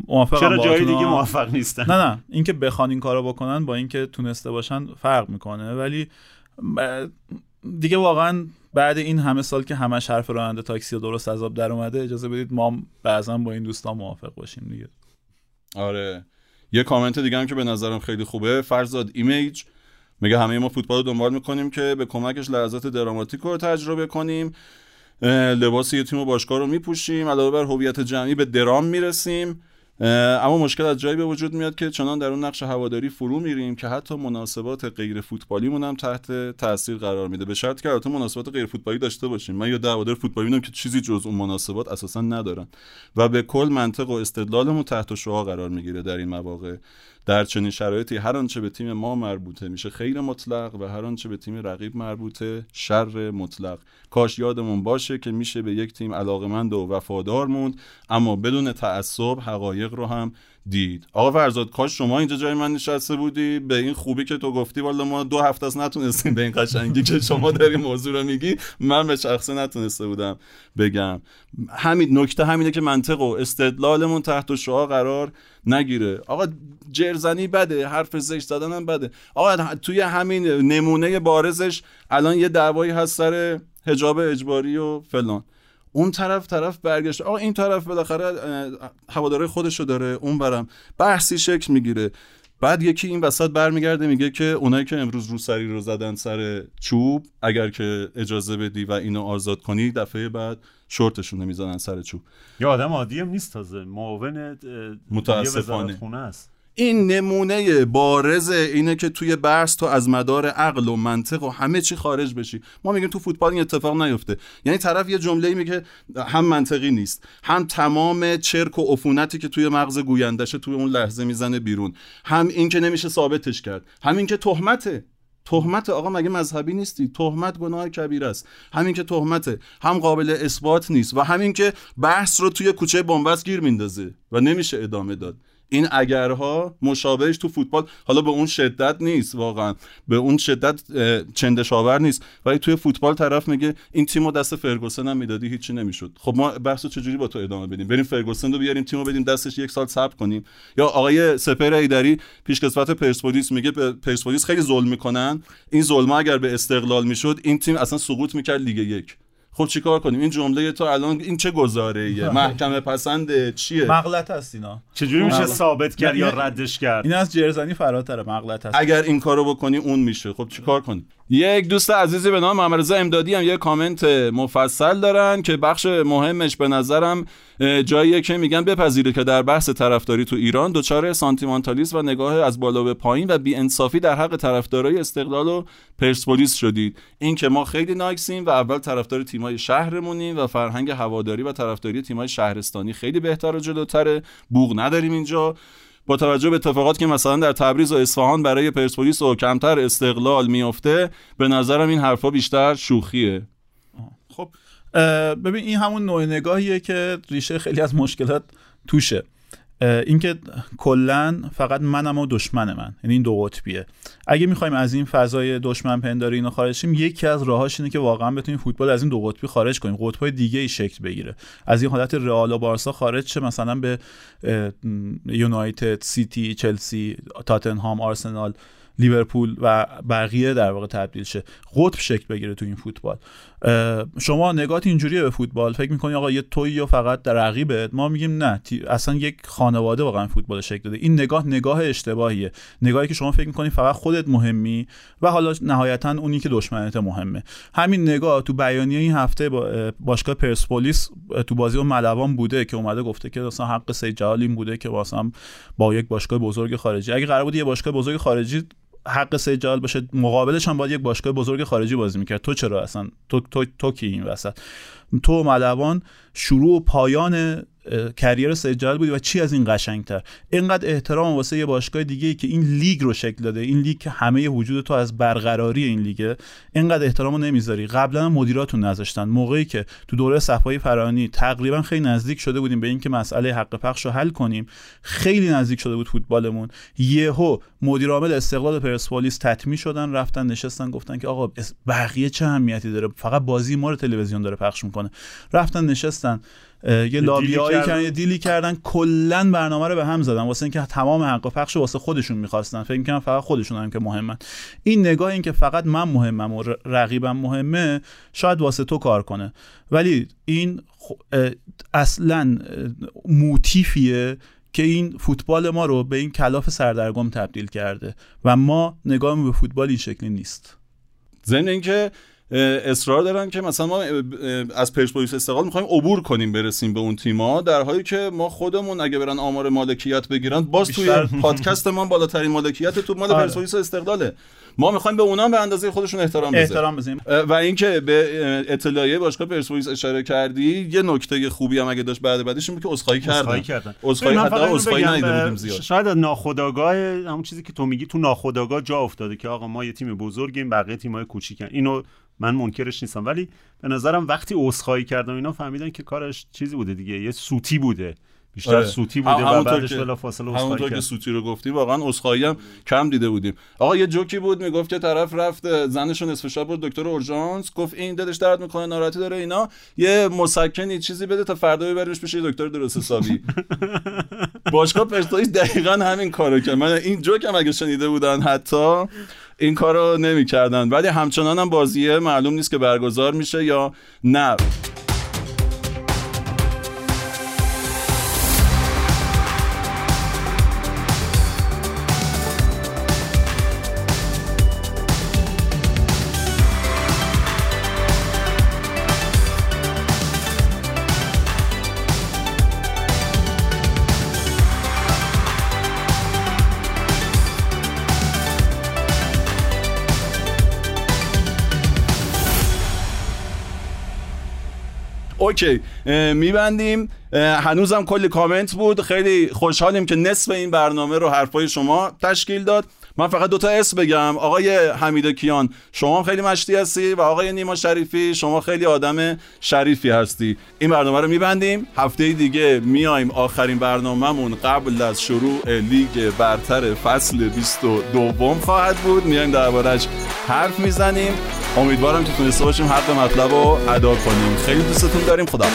Speaker 3: موافقم
Speaker 4: چرا جای دیگه. موفق نیستن؟
Speaker 3: نه نه. اینکه بخوان این کارو بکنن با اینکه تونسته باشن فرق می‌کنه. ولی دیگه واقعا بعد این همه سال که همش حرف راننده تاکسی و درست آب در اومده اجازه بدید ما بعضا با این دوستان موافق باشیم دیگه.
Speaker 1: آره. یه کامنت دیگه هم که به نظرم خیلی خوبه. فرزاد ایمیج میگه همه ما فوتبال رو دنبال می‌کنیم که به کمکش لحظات دراماتیک رو تجربه کنیم. لباس یه تیم و باشگاه رو میپوشیم. علاوه بر هویت جمعی به درام می‌رسیم. اما مشکل از جایی به وجود میاد که چنان در اون نقش هواداری فرو میریم که حتی مناسبات غیر فوتبالیمون هم تحت تاثیر قرار میده. به شرط که البته مناسبات غیر فوتبالی داشته باشیم. من یا هوادار فوتبالی می‌دونم که چیزی جز اون مناسبات اساسا ندارن. و به کل منطق و استدلالمون تحت شعاع قرار می‌گیره در این مواقع. در چنین شرایطی هر آنچه به تیم ما مربوطه میشه خیر مطلق و هر آنچه به تیم رقیب مربوطه شر مطلق. کاش یادمون باشه که میشه به یک تیم علاقمند و وفادار موند اما بدون تعصب حقایق رو هم دید. آقا فرزاد کاش شما اینجا جای من نشسته بودی. به این خوبی که تو گفتی والا ما دو هفته است نتونستیم به این قشنگی که شما این موضوع رو میگی من به شخصه نتونسته بودم بگم. همین نکته همینه که منطق و استدلالمون تحت شعاع قرار نگیره. آقا جرزنی بده حرف زشت زدن هم بده. آقا توی همین نمونه بارزش الان یه دعوایی هست سر حجاب اجباری و فلان. اون طرف طرف برگشت. آقا این طرف بالاخره هواداره خودشو داره اون برم بحثی شکل می‌گیره. بعد یکی این وسط برمیگرده میگه که اونایی که امروز روسری رو زدن سر چوب اگر که اجازه بدی و اینو آزاد کنی دفعه بعد شورتشون رو می‌زنن سر چوب.
Speaker 4: یا آدم عادی هم نیست تازه. معاون
Speaker 1: متاسفانه.
Speaker 4: یه وزارتخونه است.
Speaker 1: این نمونه بارز اینه که توی بحث تو از مدار عقل و منطق و همه چی خارج بشی. ما میگیم تو فوتبال این اتفاق نیفته. یعنی طرف یه جمله میگه هم منطقی نیست هم تمام چرک و عفونتی که توی مغز گویندشه توی اون لحظه می‌زنه بیرون. هم این که نمیشه ثابتش کرد. هم این که تهمته. تهمت آقا مگه مذهبی نیستی؟ تهمت گناه کبیر است. همین که تهمته. هم قابل اثبات نیست. و همین که بحث رو توی کوچه بنبست گیر میندازه و نمیشه ادامه داد. این اگرها مشابهش تو فوتبال حالا به اون شدت نیست واقعا. به اون شدت چندشاور نیست. ولی توی فوتبال طرف میگه این تیمو دست فرگوسن هم می‌دادی هیچی نمی‌شد. خب ما بحثو چجوری با تو ادامه بدیم؟ بریم فرگوسن رو بیاریم تیمو بدیم دستش یک سال صبر کنیم. یا آقای سپر ایدری پیشکسوت پرسپولیس میگه پرسپولیس خیلی ظلم می‌کنن. این ظلم اگر به استقلال می‌شد این تیم اصلا سقوط می‌کرد لیگ یک. خب چیکار کنیم؟ این جمله تو الان این چه گزاره ایه؟ محکمه پسنده چیه؟
Speaker 3: مغلط هست اینا.
Speaker 4: چجوری میشه
Speaker 3: بله.
Speaker 4: ثابت کرد یا
Speaker 3: نه،
Speaker 4: ردش کرد؟
Speaker 3: این از جرزنی فراتره مغلط هست.
Speaker 1: اگر این کارو بکنی اون میشه. خب چیکار کنی یک دوست عزیزی به نام محمد رضا امدادی هم یه کامنت مفصل دارن که بخش مهمش به نظرم جاییه که میگن بپذیره که در بحث طرفداری تو ایران دچار سانتیمانتالیسم و نگاه از بالا به پایین و بیانصافی در حق طرفدارای استقلال و پرسپولیس شدید. این که ما خیلی ناکسیم و اول طرفدار تیمای شهرمونیم و فرهنگ هواداری و طرفداری تیمای شهرستانی خیلی بهتر و جلوتره. بوق نداریم اینجا. با توجه به اتفاقات که مثلا در تبریز و اصفهان برای پرسپولیس و کمتر استقلال میفته به نظرم این حرفا بیشتر شوخیه.
Speaker 3: خب ببین این همون نوع نگاهیه که ریشه خیلی از مشکلات توشه. اینکه کلا فقط منم و دشمن من. یعنی این دو قطبیه. اگه می‌خوایم از این فضای دشمن پنداری اینا خارج شیم یکی از راهاش اینه که واقعا بتونیم فوتبال از این دو قطبی خارج کنیم. قطبای دیگه ای شکل بگیره. از این حالت رئال و بارسا خارج شه مثلا به یونایتد سیتی چلسی تاتنهام آرسنال لیورپول و بقیه در واقع تبدیل شه. قطب شکل بگیره تو این فوتبال. شما نگات اینجوریه به فوتبال. فکر می‌کنی آقا یه توی یا فقط در رقیبت ما میگیم نه. اصلا یک خانواده واقعا فوتبال شکل داده. این نگاه نگاه اشتباهیه. نگاهی که شما فکر می‌کنی فقط خودت مهمی و حالا نهایتا اونی که دشمنت مهمه. همین نگاه تو بیانیه این هفته با اه، باشگاه پرسپولیس تو بازی اون ملوان بوده که اومده گفته که مثلا حق سید جلال بوده که واسم با یک باشگاه بزرگ خارجی. اگه قرار بود یه باشگاه بزرگ خارجی حق سید جلال باشه مقابلش هم باید یک باشگاه بزرگ خارجی بازی می‌کرد. تو چرا اصلا؟ تو تو, تو کی این وسط؟ تو ملوان شروع و پایان کریر جلال بودی و چی از این قشنگتر؟ اینقدر احترام واسه یه باشگاه دیگه که این لیگ رو شکل داده این لیگ که همه وجود تو از برقراری این لیگه اینقدر احترامو نمی‌ذاری. قبلا مدیراتون نذاشتن. موقعی که تو دوره صفای فرانی تقریبا خیلی نزدیک شده بودیم به اینکه مسئله حق پخش رو حل کنیم خیلی نزدیک شده بود فوتبالمون. یهو مدیر عامل استقلال پرسپولیس تطمی شدن رفتن نشستن گفتن که آقا بقیه چه اهمیتی داره؟ فقط بازی ما رو تلویزیون داره پخش می‌کنه. رفتن نشستن. یه لابیایی کردن. یه دیلی کردن. کلا برنامه رو به هم زدن. واسه اینکه تمام حق و پخش واسه خودشون می‌خواستن. فکر می‌کنم فقط خودشون هم که مهمن. این نگاه این که فقط من مهمم و رقیبم مهمه شاید واسه تو کار کنه. ولی این اصلا موتیفیه که این فوتبال ما رو به این کلاف سردرگم تبدیل کرده. و ما نگاهمون به فوتبال این شکلی نیست.
Speaker 1: ضمن اینکه اصرار دارن که مثلا ما از پرسپولیس استقلال می‌خوایم عبور کنیم برسیم به اون تیما در حالی که ما خودمون اگه برن آمار مالکیت بگیرن باز توی *laughs* پادکست ما بالاترین مالکیت تو مال آره. پرسپولیس استقلاله. ما می‌خوایم به اونا به اندازه خودشون احترام بذاریم.
Speaker 3: احترام بزنیم
Speaker 1: و اینکه به اطلاعیه باشگاه پرسپولیس اشاره کردی یه نکته خوبی هم اگه داشت بعد بعدش این که عذرخواهی کردن. عذرخواهی حتی عذرخواهی ندیده بودیم زیاد.
Speaker 4: شاید ناخودآگاه همون چیزی که تو میگی تو ناخودآگاه جا افتاده که آقا ما یه تیم بزرگیم بقیه تیم‌های کوچیکن. اینو من منکرش نیستم. ولی به نظرم وقتی عذرخواهی کردم اینا فهمیدن که کارش چیزی بوده دیگه. یه سوتی بوده. بیشتر آره. سوتی بوده و بعدش بلا فاصله
Speaker 1: همونطور که سوتی رو گفتی واقعا عذرخواهی هم کم دیده بودیم. آقا یه جوکی بود می‌گفت که طرف رفت زنش نصف شب بود دکتر اورژانس گفت این دلش درد می‌کنه ناراحتی داره اینا. یه مسکنی چیزی بده تا فردا ببریمش بشه دکتر درست حسابی. *laughs* باشگاه پرسپولیس دقیقا همین کارو کرد. من این جوک هم اگه شنیده بودن حتی. این کارو نمی‌کردن. ولی همچنان هم بازیه معلوم نیست که برگزار میشه یا نه. اوکی. میبندیم. هنوزم کلی کامنت بود. خیلی خوشحالیم که نصف این برنامه رو حرفای شما تشکیل داد. من فقط دوتا اسم بگم. آقای حمید کیان شما خیلی مشتی هستی و آقای نیما شریفی شما خیلی آدم شریفی هستی. این برنامه رو میبندیم. هفته دیگه میایم آخرین برنامهمون قبل از شروع لیگ برتر فصل 22 خواهد بود. میایم دربارش حرف می‌زنیم. امیدوارم که تونسته باشیم حق مطلب رو ادا کنیم. خیلی دوستتون داریم. خدا